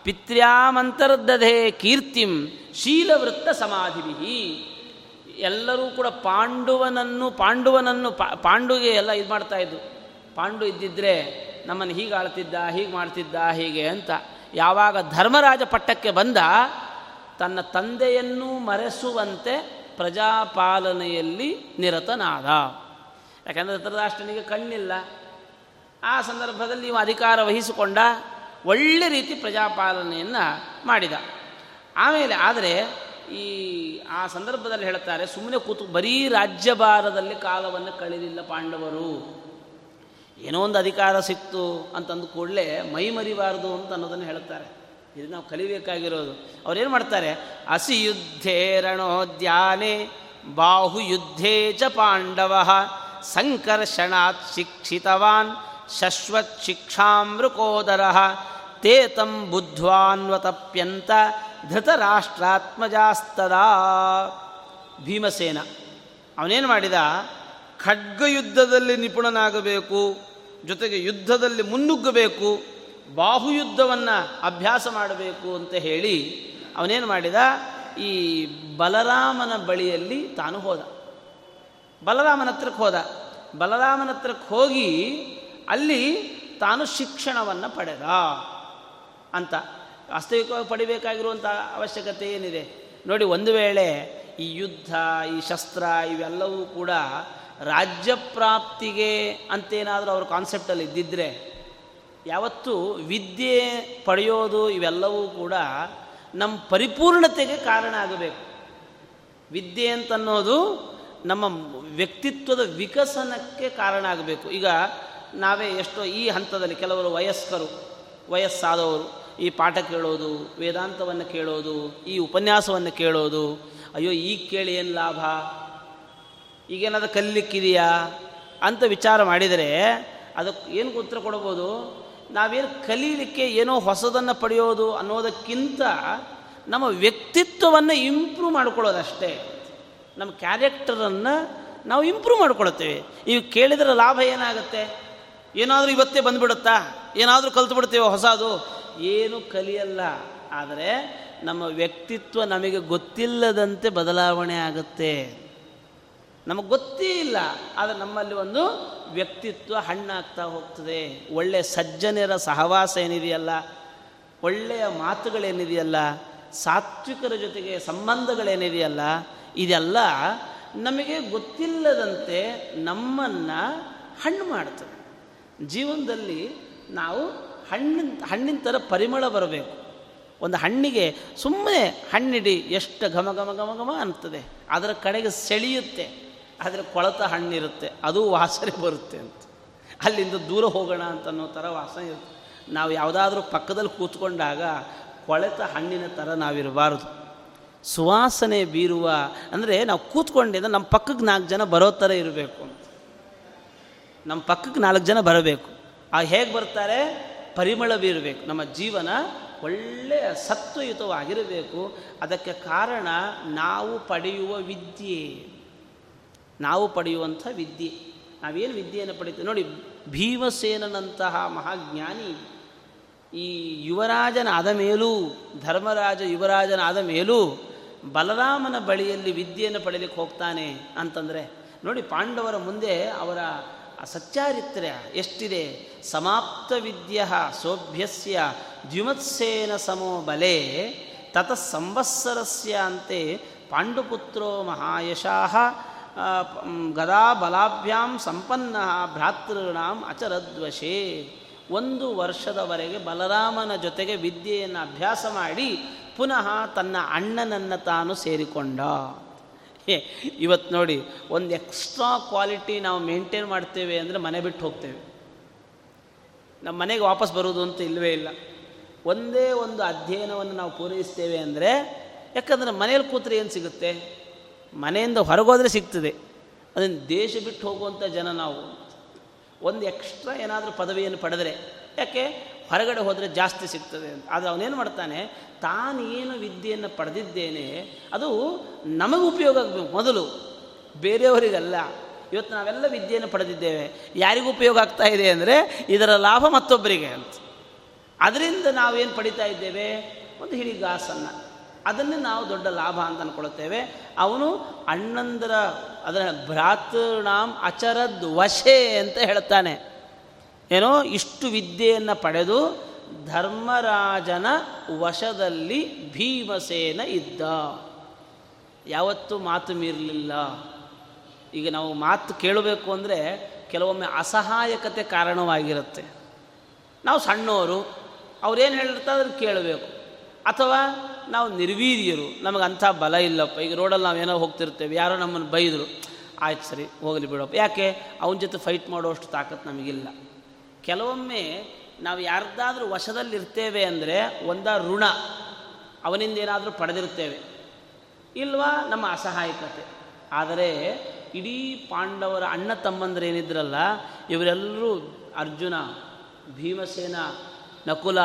ಪಿತ್ರ್ಯಾಮಂತರ್ದಧೆ ಕೀರ್ತಿಂ ಶೀಲವೃತ್ತ ಸಮಾಧಿಭಿ. ಎಲ್ಲರೂ ಕೂಡ ಪಾಂಡುವನನ್ನು ಪಾಂಡುವನನ್ನು ಪಾಂಡುಗೆ ಎಲ್ಲ ಇದು ಮಾಡ್ತಾ ಇದ್ದು ಪಾಂಡು ಇದ್ದಿದ್ದರೆ ನಮ್ಮನ್ನು ಹೀಗೆ ಆಳ್ತಿದ್ದ, ಹೀಗೆ ಮಾಡ್ತಿದ್ದ, ಹೀಗೆ ಅಂತ. ಯಾವಾಗ ಧರ್ಮರಾಜ ಪಟ್ಟಕ್ಕೆ ಬಂದ, ತನ್ನ ತಂದೆಯನ್ನು ಮರೆಸುವಂತೆ ಪ್ರಜಾಪಾಲನೆಯಲ್ಲಿ ನಿರತನಾದ. ಯಾಕಂದರೆ ಧೃತರಾಷ್ಟ್ರನಿಗೆ ಕಣ್ಣಿಲ್ಲ. ಆ ಸಂದರ್ಭದಲ್ಲಿ ನೀವು ಅಧಿಕಾರ ವಹಿಸಿಕೊಂಡ, ಒಳ್ಳೆ ರೀತಿ ಪ್ರಜಾಪಾಲನೆಯನ್ನು ಮಾಡಿದ. ಆಮೇಲೆ ಆದರೆ ಈ, ಆ ಸಂದರ್ಭದಲ್ಲಿ ಹೇಳ್ತಾರೆ ಸುಮ್ಮನೆ ಕೂತು ಬರೀ ರಾಜ್ಯಭಾರದಲ್ಲಿ ಕಾಲವನ್ನು ಕಳೆದಿಲ್ಲ ಪಾಂಡವರು. ಏನೋ ಒಂದು ಅಧಿಕಾರ ಸಿಕ್ತು ಅಂತಂದು ಕೂಡಲೇ ಮೈ ಮರಿಬಾರದು ಅಂತ ಅನ್ನೋದನ್ನು ಹೇಳ್ತಾರೆ ಇದು ನಾವು ಕಲಿಬೇಕಾಗಿರೋದು. ಅವ್ರೇನು ಮಾಡ್ತಾರೆ? ಅಸಿ ಯುದ್ಧೇ ರಣೋದ್ಯಾನೆ ಬಾಹುಯುದ್ಧೇ ಚ ಪಾಂಡವ ಸಂಕರ್ಷಣಾತ್ ಶಿಕ್ಷಿತವಾನ್, ಶಶ್ವತ್ ಶಿಕ್ಷಾಮೃಕೋದರ, ತೇತಂ ಬುದ್ಧ್ವಾನ್ವತಪ್ಯಂತ ಧೃತರಾಷ್ಟ್ರಾತ್ಮಜಾಸ್ತದಾ. ಭೀಮಸೇನ. ಅವನೇನು ಮಾಡಿದ? ಖಡ್ಗ ಯುದ್ಧದಲ್ಲಿ ನಿಪುಣನಾಗಬೇಕು, ಜೊತೆಗೆ ಯುದ್ಧದಲ್ಲಿ ಮುನ್ನುಗ್ಗಬೇಕು, ಬಾಹುಯುದ್ಧವನ್ನು ಅಭ್ಯಾಸ ಮಾಡಬೇಕು ಅಂತ ಹೇಳಿ ಅವನೇನು ಮಾಡಿದ? ಈ ಬಲರಾಮನ ಬಳಿಯಲ್ಲಿ ತಾನು ಹೋದ. ಬಲರಾಮನ ಹತ್ರಕ್ಕೆ ಹೋದ. ಬಲರಾಮನ ಹತ್ರಕ್ಕೆ ಹೋಗಿ ಅಲ್ಲಿ ತಾನು ಶಿಕ್ಷಣವನ್ನು ಪಡೆದ ಅಂತ. ವಾಸ್ತವಿಕವಾಗಿ ಪಡಿಬೇಕಾಗಿರುವಂಥ ಅವಶ್ಯಕತೆ ಏನಿದೆ? ನೋಡಿ, ಒಂದು ವೇಳೆ ಈ ಯುದ್ಧ, ಈ ಶಸ್ತ್ರ ಇವೆಲ್ಲವೂ ಕೂಡ ರಾಜ್ಯ ಪ್ರಾಪ್ತಿಗೆ ಅಂತೇನಾದರೂ ಅವ್ರ ಕಾನ್ಸೆಪ್ಟಲ್ಲಿ ಇದ್ದಿದ್ದರೆ ಯಾವತ್ತೂ ವಿದ್ಯೆ ಪಡೆಯೋದು ಇವೆಲ್ಲವೂ ಕೂಡ ನಮ್ಮ ಪರಿಪೂರ್ಣತೆಗೆ ಕಾರಣ ಆಗಬೇಕು. ವಿದ್ಯೆ ಅಂತನ್ನೋದು ನಮ್ಮ ವ್ಯಕ್ತಿತ್ವದ ವಿಕಸನಕ್ಕೆ ಕಾರಣ ಆಗಬೇಕು. ಈಗ ನಾವೇ ಎಷ್ಟೋ ಈ ಹಂತದಲ್ಲಿ ಕೆಲವರು ವಯಸ್ಕರು, ವಯಸ್ಸಾದವರು ಈ ಪಾಠ ಕೇಳೋದು, ವೇದಾಂತವನ್ನು ಕೇಳೋದು, ಈ ಉಪನ್ಯಾಸವನ್ನು ಕೇಳೋದು, ಅಯ್ಯೋ, ಈಗ ಕೇಳಿ ಏನು ಲಾಭ? ಈಗೇನಾದ್ರೂ ಕಲಿಲಿಕ್ಕಿದೆಯಾ? ಅಂತ ವಿಚಾರ ಮಾಡಿದರೆ ಅದಕ್ಕೆ ಏನು ಉತ್ತರ ಕೊಡ್ಬೋದು? ನಾವೇನು ಕಲೀಲಿಕ್ಕೆ ಏನೋ ಹೊಸದನ್ನು ಪಡೆಯೋದು ಅನ್ನೋದಕ್ಕಿಂತ ನಮ್ಮ ವ್ಯಕ್ತಿತ್ವವನ್ನು ಇಂಪ್ರೂವ್ ಮಾಡ್ಕೊಳ್ಳೋದಷ್ಟೇ. ನಮ್ಮ ಕ್ಯಾರೆಕ್ಟರನ್ನು ನಾವು ಇಂಪ್ರೂವ್ ಮಾಡ್ಕೊಳ್ತೇವೆ. ಈಗ ಕೇಳಿದರೆ ಲಾಭ ಏನಾಗುತ್ತೆ? ಏನಾದರೂ ಇವತ್ತೇ ಬಂದುಬಿಡುತ್ತಾ? ಏನಾದರೂ ಕಲ್ತು ಬಿಡ್ತೇವೆ ಹೊಸದು? ಏನು ಕಲಿಯಲ್ಲ, ಆದರೆ ನಮ್ಮ ವ್ಯಕ್ತಿತ್ವ ನಮಗೆ ಗೊತ್ತಿಲ್ಲದಂತೆ ಬದಲಾವಣೆ ಆಗುತ್ತೆ. ನಮಗೆ ಗೊತ್ತೇ ಇಲ್ಲ, ಆದರೆ ನಮ್ಮಲ್ಲಿ ಒಂದು ವ್ಯಕ್ತಿತ್ವ ಹಣ್ಣಾಗ್ತಾ ಹೋಗ್ತದೆ. ಒಳ್ಳೆಯ ಸಜ್ಜನರ ಸಹವಾಸ ಏನಿದೆಯಲ್ಲ, ಒಳ್ಳೆಯ ಮಾತುಗಳೇನಿದೆಯಲ್ಲ, ಸಾತ್ವಿಕರ ಜೊತೆಗೆ ಸಂಬಂಧಗಳೇನಿದೆಯಲ್ಲ, ಇದೆಲ್ಲ ನಮಗೆ ಗೊತ್ತಿಲ್ಲದಂತೆ ನಮ್ಮನ್ನು ಹಣ್ಣು ಮಾಡ್ತದೆ ಜೀವನದಲ್ಲಿ ನಾವು ಹಣ್ಣಿನ ಹಣ್ಣಿನ ಥರ ಪರಿಮಳ ಬರಬೇಕು. ಒಂದು ಹಣ್ಣಿಗೆ ಸುಮ್ಮನೆ ಹಣ್ಣಿಡಿ ಎಷ್ಟು ಘಮ ಘಮ ಘಮ ಘಮ ಅಂತದೆ ಅದರ ಕಡೆಗೆ ಸೆಳೆಯುತ್ತೆ. ಆದರೆ ಕೊಳತ ಹಣ್ಣಿರುತ್ತೆ. ಅದು ವಾಸನೆ ಬರುತ್ತೆ ಅಂತ. ಅಲ್ಲಿಂದ ದೂರ ಹೋಗೋಣ ಅಂತ ಅನ್ನೋ ಥರ ವಾಸನೆ ಇರುತ್ತೆ. ನಾವು ಯಾವುದಾದ್ರೂ ಪಕ್ಕದಲ್ಲಿ ಕೂತ್ಕೊಂಡಾಗ ಕೊಳೆತ ಹಣ್ಣಿನ ಥರ ನಾವಿರಬಾರ್ದು. ಸುವಾಸನೆ ಬೀರುವ, ಅಂದರೆ ನಾವು ಕೂತ್ಕೊಂಡಿದ್ದ ನಮ್ಮ ಪಕ್ಕಕ್ಕೆ ನಾಲ್ಕು ಜನ ಬರೋ ಥರ ಇರಬೇಕು ಅಂತ. ನಮ್ಮ ಪಕ್ಕಕ್ಕೆ ನಾಲ್ಕು ಜನ ಬರಬೇಕು. ಆ ಹೇಗೆ ಬರ್ತಾರೆ? ಪರಿಮಳ ಬೀರಬೇಕು ನಮ್ಮ ಜೀವನ ಒಳ್ಳೆಯ ಸತ್ವಯುತವಾಗಿರಬೇಕು. ಅದಕ್ಕೆ ಕಾರಣ ನಾವು ಪಡೆಯುವ ವಿದ್ಯೆ. ನಾವು ಪಡೆಯುವಂಥ ವಿದ್ಯೆ. ನಾವೇನು ವಿದ್ಯೆಯನ್ನು ಪಡಿತೀವಿ ನೋಡಿ ಭೀಮಸೇನಂತಹ ಮಹಾಜ್ಞಾನಿ ಈ ಯುವರಾಜನಾದ ಮೇಲೂ, ಧರ್ಮರಾಜ ಯುವರಾಜನಾದ ಮೇಲೂ ಬಲರಾಮನ ಬಳಿಯಲ್ಲಿ ವಿದ್ಯೆಯನ್ನು ಪಡೆಯಲಿಕ್ಕೆ ಹೋಗ್ತಾನೆ ಅಂತಂದರೆ, ನೋಡಿ ಪಾಂಡವರ ಮುಂದೆ ಅವರ ಸಚ್ಚಾರಿತ್ರ್ಯ ಎಷ್ಟಿದೆ? ಸಮಾಪ್ತ ವಿದ್ಯ ಸೋಭ್ಯಸ್ಯ ದ್ಯುಮತ್ಸೇನ ಸಮೋ ಬಲೆ ತತ ಸಂವತ್ಸರಸ್ಯ ಅಂತೆ ಪಾಂಡುಪುತ್ರೋ ಮಹಾಯಶಾಹ ಗದಾ ಬಲಾಭ್ಯಾಂ ಸಂಪನ್ನ ಭ್ರಾತೃಣಾಂ ಅಚರದ್ವಶೇ. ಒಂದು ವರ್ಷದವರೆಗೆ ಬಲರಾಮನ ಜೊತೆಗೆ ವಿದ್ಯೆಯನ್ನು ಅಭ್ಯಾಸ ಮಾಡಿ ಪುನಃ ತನ್ನ ಅಣ್ಣನನ್ನು ತಾನು ಸೇರಿಕೊಂಡ. ಇವತ್ತು ನೋಡಿ, ಒಂದು ಎಕ್ಸ್ಟ್ರಾ ಕ್ವಾಲಿಟಿ ನಾವು ಮೇಂಟೈನ್ ಮಾಡ್ತೇವೆ ಅಂದರೆ ಮನೆ ಬಿಟ್ಟು ಹೋಗ್ತೇವೆ. ನಮ್ಮ ಮನೆಗೆ ವಾಪಸ್ ಬರೋದು ಅಂತ ಇಲ್ಲವೇ ಇಲ್ಲ. ಒಂದೇ ಒಂದು ಅಧ್ಯಯನವನ್ನು ನಾವು ಪೂರೈಸ್ತೇವೆ ಅಂದರೆ, ಯಾಕಂದರೆ ಮನೇಲಿ ಕೂತ್ರೆ ಏನು ಸಿಗುತ್ತೆ? ಮನೆಯಿಂದ ಹೊರಗೋದ್ರೆ ಸಿಗ್ತದೆ. ಅದನ್ನು ದೇಶ ಬಿಟ್ಟು ಹೋಗುವಂಥ ಜನ ನಾವು. ಒಂದು ಎಕ್ಸ್ಟ್ರಾ ಏನಾದರೂ ಪದವಿಯನ್ನು ಪಡೆದರೆ, ಯಾಕೆ? ಹೊರಗಡೆ ಹೋದರೆ ಜಾಸ್ತಿ ಸಿಗ್ತದೆ ಅಂತ. ಆದರೆ ಅವನೇನು ಮಾಡ್ತಾನೆ? ತಾನೇನು ವಿದ್ಯೆಯನ್ನು ಪಡೆದಿದ್ದೇನೆ, ಅದು ನಮಗೆ ಉಪಯೋಗ ಆಗಬೇಕು ಮೊದಲು. ಬೇರೆಯವರಿಗಲ್ಲ. ಇವತ್ತು ನಾವೆಲ್ಲ ವಿದ್ಯೆಯನ್ನು ಪಡೆದಿದ್ದೇವೆ. ಯಾರಿಗೂ ಉಪಯೋಗ ಆಗ್ತಾ ಇದೆ ಅಂದರೆ ಇದರ ಲಾಭ ಮತ್ತೊಬ್ಬರಿಗೆ ಅಂತ. ಅದರಿಂದ ನಾವೇನು ಪಡಿತಾ ಇದ್ದೇವೆ? ಒಂದು ಹಿಡಿಗಾಸನ್ನು ಅದನ್ನು ನಾವು ದೊಡ್ಡ ಲಾಭ ಅಂತ ಅಂದ್ಕೊಳ್ತೇವೆ ಅವನು ಅಣ್ಣಂದರ ಅದರ ಭ್ರಾತೃಣಾಮ್ ಅಚರದ್ ವಶೆ ಅಂತ ಹೇಳ್ತಾನೆ. ಏನೋ ಇಷ್ಟು ವಿದ್ಯೆಯನ್ನು ಪಡೆದು ಧರ್ಮರಾಜನ ವಶದಲ್ಲಿ ಭೀಮಸೇನ ಇದ್ದ. ಯಾವತ್ತೂ ಮಾತು ಮೀರಲಿಲ್ಲ. ಈಗ ನಾವು ಮಾತು ಕೇಳಬೇಕು ಅಂದರೆ ಕೆಲವೊಮ್ಮೆ ಅಸಹಾಯಕತೆ ಕಾರಣವಾಗಿರುತ್ತೆ. ನಾವು ಸಣ್ಣವರು, ಅವ್ರೇನು ಹೇಳಿರ್ತಾರೆ ಅದನ್ನು ಕೇಳಬೇಕು. ಅಥವಾ ನಾವು ನಿರ್ವೀರ್ಯರು, ನಮಗೆ ಅಂಥ ಬಲ ಇಲ್ಲಪ್ಪ, ಈಗ ರೋಡಲ್ಲಿ ನಾವು ಏನೋ ಹೋಗ್ತಿರ್ತೇವೆ, ಯಾರೋ ನಮ್ಮನ್ನು ಬೈದರು, ಆಯ್ತು ಸರಿ, ಹೋಗಲಿ ಬಿಡಪ್ಪ. ಯಾಕೆ? ಅವನ ಜೊತೆ ಫೈಟ್ ಮಾಡೋಷ್ಟು ತಾಕತ್ತು ನಮಗಿಲ್ಲ. ಕೆಲವೊಮ್ಮೆ ನಾವು ಯಾರ್ದಾದ್ರೂ ವಶದಲ್ಲಿರ್ತೇವೆ ಅಂದರೆ ಒಂದ ಋಣ ಅವನಿಂದ ಏನಾದರೂ ಪಡೆದಿರ್ತೇವೆ. ಇಲ್ವಾ? ನಮ್ಮ ಅಸಹಾಯಕತೆ. ಆದರೆ ಇಡೀ ಪಾಂಡವರ ಅಣ್ಣ ತಮ್ಮಂದ್ರೇನಿದ್ರಲ್ಲ ಇವರೆಲ್ಲರೂ ಅರ್ಜುನ, ಭೀಮಸೇನ, ನಕುಲ,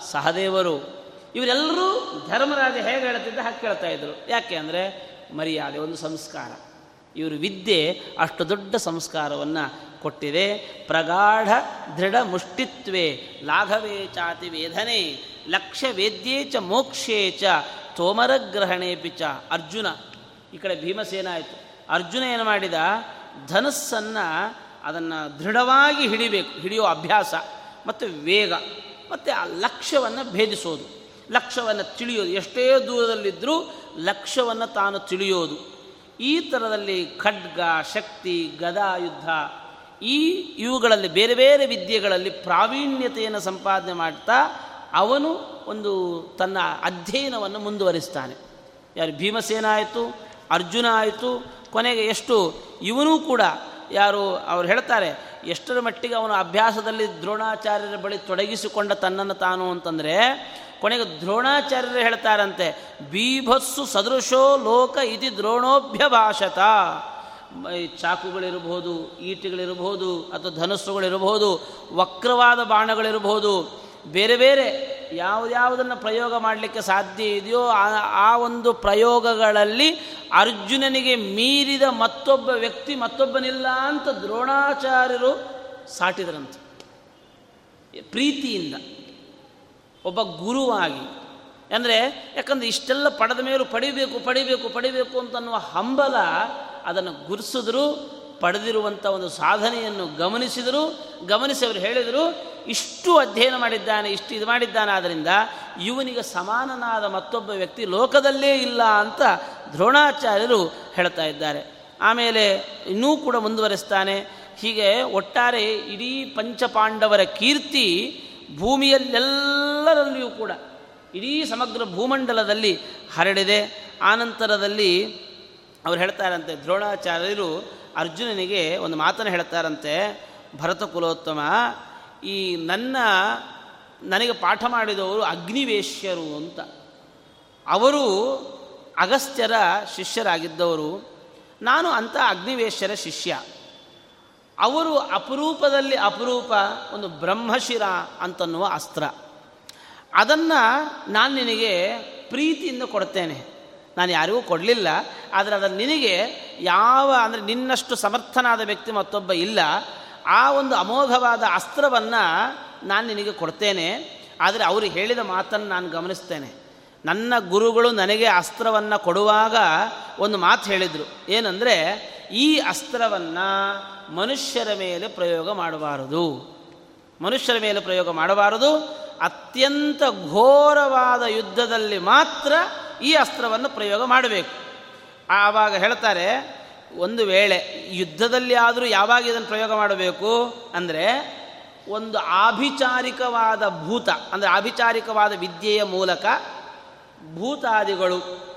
ಸಹದೇವರು, ಇವರೆಲ್ಲರೂ ಧರ್ಮರಾಜ ಹೇಗೆ ಹೇಳ್ತಿದ್ದ ಹಾಗೆ ಕೇಳ್ತಾ ಇದ್ರು. ಯಾಕೆ ಅಂದರೆ ಮರ್ಯಾದೆ, ಒಂದು ಸಂಸ್ಕಾರ. ಇವರು ವಿದ್ಯೆ ಅಷ್ಟು ದೊಡ್ಡ ಸಂಸ್ಕಾರವನ್ನು ಕೊಟ್ಟಿದೆ. ಪ್ರಗಾಢ ದೃಢ ಮುಷ್ಟಿತ್ವೇ, ಲಾಘವೇ ಚಾತಿ ವೇದನೆ ಲಕ್ಷ್ಯ ವೇದ್ಯೇ ಚ ಮೋಕ್ಷೇ ಚ ತೋಮರಗ್ರಹಣೇ ಪಿಚ ಅರ್ಜುನ. ಈ ಕಡೆ ಭೀಮಸೇನ ಆಯಿತು. ಅರ್ಜುನ ಏನು ಮಾಡಿದ? ಧನಸ್ಸನ್ನು ಅದನ್ನು ದೃಢವಾಗಿ ಹಿಡಿಬೇಕು, ಹಿಡಿಯೋ ಅಭ್ಯಾಸ, ಮತ್ತು ವೇಗ, ಮತ್ತು ಆ ಲಕ್ಷ್ಯವನ್ನು ಭೇದಿಸೋದು. ಲಕ್ಷ್ಯವನ್ನು ತಿಳಿಯೋದು. ಎಷ್ಟೇ ದೂರದಲ್ಲಿದ್ದರೂ ಲಕ್ಷ್ಯವನ್ನು ತಾನು ತಿಳಿಯೋದು. ಈ ಥರದಲ್ಲಿ ಖಡ್ಗ, ಶಕ್ತಿ, ಗದಾ ಯುದ್ಧ, ಈ ಇವುಗಳಲ್ಲಿ ಬೇರೆ ಬೇರೆ ವಿದ್ಯೆಗಳಲ್ಲಿ ಪ್ರಾವೀಣ್ಯತೆಯನ್ನು ಸಂಪಾದನೆ ಮಾಡ್ತಾ ಅವನು ಒಂದು ತನ್ನ ಅಧ್ಯಯನವನ್ನು ಮುಂದುವರಿಸ್ತಾನೆ. ಯಾರು ಭೀಮಸೇನ ಆಯಿತು ಅರ್ಜುನ ಆಯಿತು, ಕೊನೆಗೆ ಎಷ್ಟು? ಇವನೂ ಕೂಡ, ಯಾರು, ಅವ್ರು ಹೇಳ್ತಾರೆ, ಎಷ್ಟರ ಮಟ್ಟಿಗೆ ಅವನು ಅಭ್ಯಾಸದಲ್ಲಿ ದ್ರೋಣಾಚಾರ್ಯರ ಬಳಿ ತೊಡಗಿಸಿಕೊಂಡ ತನ್ನನ್ನು ತಾನು ಅಂತಂದರೆ, ಕೊನೆಗೆ ದ್ರೋಣಾಚಾರ್ಯರು ಹೇಳ್ತಾರಂತೆ, ಬೀಭತ್ಸು ಸದೃಶೋ ಲೋಕ ಇತಿ ದ್ರೋಣೋಭ್ಯಭಾಷತ ಚಾಕುಗಳಿರಬಹುದು, ಈಟಿಗಳಿರಬಹುದು, ಅಥವಾ ಧನುಸ್ಸುಗಳಿರಬಹುದು, ವಕ್ರವಾದ ಬಾಣಗಳಿರಬಹುದು, ಬೇರೆ ಬೇರೆ ಯಾವುದ್ಯಾವುದನ್ನು ಪ್ರಯೋಗ ಮಾಡಲಿಕ್ಕೆ ಸಾಧ್ಯ ಇದೆಯೋ ಆ ಒಂದು ಪ್ರಯೋಗಗಳಲ್ಲಿ ಅರ್ಜುನನಿಗೆ ಮೀರಿದ ಮತ್ತೊಬ್ಬ ವ್ಯಕ್ತಿ ಮತ್ತೊಬ್ಬನಿಲ್ಲ ಅಂತ ದ್ರೋಣಾಚಾರ್ಯರು ಸಾಟಿದ್ರಂತೆ. ಪ್ರೀತಿಯಿಂದ, ಒಬ್ಬ ಗುರುವಾಗಿ. ಅಂದರೆ ಯಾಕಂದರೆ ಇಷ್ಟೆಲ್ಲ ಪಡೆದ ಮೇಲೂ ಪಡಿಬೇಕು ಪಡಿಬೇಕು ಪಡಿಬೇಕು ಅಂತನ್ನುವ ಹಂಬಲ ಅದನ್ನು ಗುರುಸಿದ್ರು, ಪಡೆದಿರುವಂಥ ಒಂದು ಸಾಧನೆಯನ್ನು ಗಮನಿಸಿದರು. ಗಮನಿಸಿ ಅವರು ಹೇಳಿದರು ಇಷ್ಟು ಅಧ್ಯಯನ ಮಾಡಿದ್ದಾನೆ, ಇಷ್ಟು ಇದು ಮಾಡಿದ್ದಾನೆ ಆದ್ದರಿಂದ ಇವನಿಗೆ ಸಮಾನನಾದ ಮತ್ತೊಬ್ಬ ವ್ಯಕ್ತಿ ಲೋಕದಲ್ಲೇ ಇಲ್ಲ ಅಂತ ದ್ರೋಣಾಚಾರ್ಯರು ಹೇಳ್ತಾ ಇದ್ದಾರೆ. ಆಮೇಲೆ ಇನ್ನೂ ಕೂಡ ಮುಂದುವರೆಸ್ತಾನೆ, ಹೀಗೆ ಒಟ್ಟಾರೆ ಇಡೀ ಪಂಚಪಾಂಡವರ ಕೀರ್ತಿ ಭೂಮಿಯಲ್ಲೆಲ್ಲರಲ್ಲಿಯೂ ಕೂಡ, ಇಡೀ ಸಮಗ್ರ ಭೂಮಂಡಲದಲ್ಲಿ ಹರಡಿದೆ. ಆನಂತರದಲ್ಲಿ ಅವ್ರು ಹೇಳ್ತಾರಂತೆ, ದ್ರೋಣಾಚಾರ್ಯರು ಅರ್ಜುನನಿಗೆ ಒಂದು ಮಾತನ್ನು ಹೇಳ್ತಾರಂತೆ ಭರತ ಕುಲೋತ್ತಮ ಈ ನನ್ನ ನನಗೆ ಪಾಠ ಮಾಡಿದವರು ಅಗ್ನಿವೇಶ್ಯರು ಅಂತ. ಅವರು ಅಗಸ್ತ್ಯರ ಶಿಷ್ಯರಾಗಿದ್ದವರು. ನಾನು ಅಂಥ ಅಗ್ನಿವೇಶ್ಯರ ಶಿಷ್ಯ. ಅವರು ಅಪರೂಪದಲ್ಲಿ ಅಪರೂಪ, ಒಂದು ಬ್ರಹ್ಮಶಿರ ಅಂತನ್ನುವ ಅಸ್ತ್ರ. ಅದನ್ನು ನಾನು ನಿನಗೆ ಪ್ರೀತಿಯಿಂದ ಕೊಡ್ತೇನೆ. ನಾನು ಯಾರಿಗೂ ಕೊಡಲಿಲ್ಲ, ಆದರೆ ಅದನ್ನು ನಿನಗೆ ಯಾವ, ಅಂದರೆ ನಿನ್ನಷ್ಟು ಸಮರ್ಥನಾದ ವ್ಯಕ್ತಿ ಮತ್ತೊಬ್ಬ ಇಲ್ಲ. ಆ ಒಂದು ಅಮೋಘವಾದ ಅಸ್ತ್ರವನ್ನು ನಾನು ನಿನಗೆ ಕೊಡ್ತೇನೆ, ಆದರೆ ಅವರು ಹೇಳಿದ ಮಾತನ್ನು ನಾನು ಗಮನಿಸ್ತೇನೆ. ನನ್ನ ಗುರುಗಳು ನನಗೆ ಅಸ್ತ್ರವನ್ನು ಕೊಡುವಾಗ ಒಂದು ಮಾತು ಹೇಳಿದರು. ಏನಂದರೆ, ಈ ಅಸ್ತ್ರವನ್ನು ಮನುಷ್ಯರ ಮೇಲೆ ಪ್ರಯೋಗ ಮಾಡಬಾರದು. ಮನುಷ್ಯರ ಮೇಲೆ ಪ್ರಯೋಗ ಮಾಡಬಾರದು. ಅತ್ಯಂತ ಘೋರವಾದ ಯುದ್ಧದಲ್ಲಿ ಮಾತ್ರ ಈ ಅಸ್ತ್ರವನ್ನು ಪ್ರಯೋಗ ಮಾಡಬೇಕು. ಆವಾಗ ಹೇಳ್ತಾರೆ ಒಂದು ವೇಳೆ ಯುದ್ಧದಲ್ಲಿ ಆದರೂ ಯಾವಾಗ ಇದನ್ನು ಪ್ರಯೋಗ ಮಾಡಬೇಕು ಅಂದರೆ ಒಂದು ಆಭಿಚಾರಿಕವಾದ ಭೂತ ಅಂದರೆ ಆಭಿಚಾರಿಕವಾದ ವಿದ್ಯೆಯ ಮೂಲಕ ಭೂತಾದಿಗಳು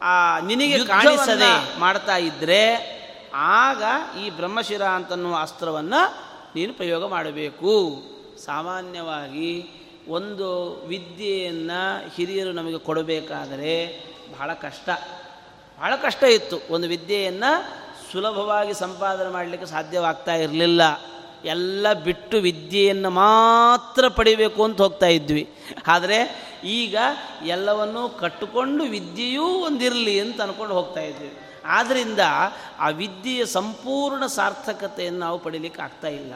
ಆ ನಿನಗೆ ಕಾಣಿಸದೆ ಮಾಡ್ತಾ ಇದ್ದರೆ ಆಗ ಈ ಬ್ರಹ್ಮಶಿರ ಅಂತನ್ನುವ ಅಸ್ತ್ರವನ್ನು ನೀನು ಪ್ರಯೋಗ ಮಾಡಬೇಕು. ಸಾಮಾನ್ಯವಾಗಿ ಒಂದು ವಿದ್ಯೆಯನ್ನು ಹಿರಿಯರು ನಮಗೆ ಕೊಡಬೇಕಾದರೆ ಬಹಳ ಕಷ್ಟ. ಬಹಳ ಕಷ್ಟ ಇತ್ತು. ಒಂದು ವಿದ್ಯೆಯನ್ನು ಸುಲಭವಾಗಿ ಸಂಪಾದನೆ ಮಾಡಲಿಕ್ಕೆ ಸಾಧ್ಯವಾಗ್ತಾ ಇರಲಿಲ್ಲ. ಎಲ್ಲ ಬಿಟ್ಟು ವಿದ್ಯೆಯನ್ನು ಮಾತ್ರ ಪಡಿಬೇಕು ಅಂತ ಹೋಗ್ತಾ ಇದ್ವಿ. ಆದರೆ ಈಗ ಎಲ್ಲವನ್ನೂ ಕಟ್ಟಿಕೊಂಡು ವಿದ್ಯೆಯೂ ಒಂದಿರಲಿ ಅಂತ ಅಂದ್ಕೊಂಡು ಹೋಗ್ತಾ ಇದ್ವಿ. ಆದ್ದರಿಂದ ಆ ವಿದ್ಯೆಯ ಸಂಪೂರ್ಣ ಸಾರ್ಥಕತೆಯನ್ನು ನಾವು ಪಡೀಲಿಕ್ಕೆ ಆಗ್ತಾ ಇಲ್ಲ.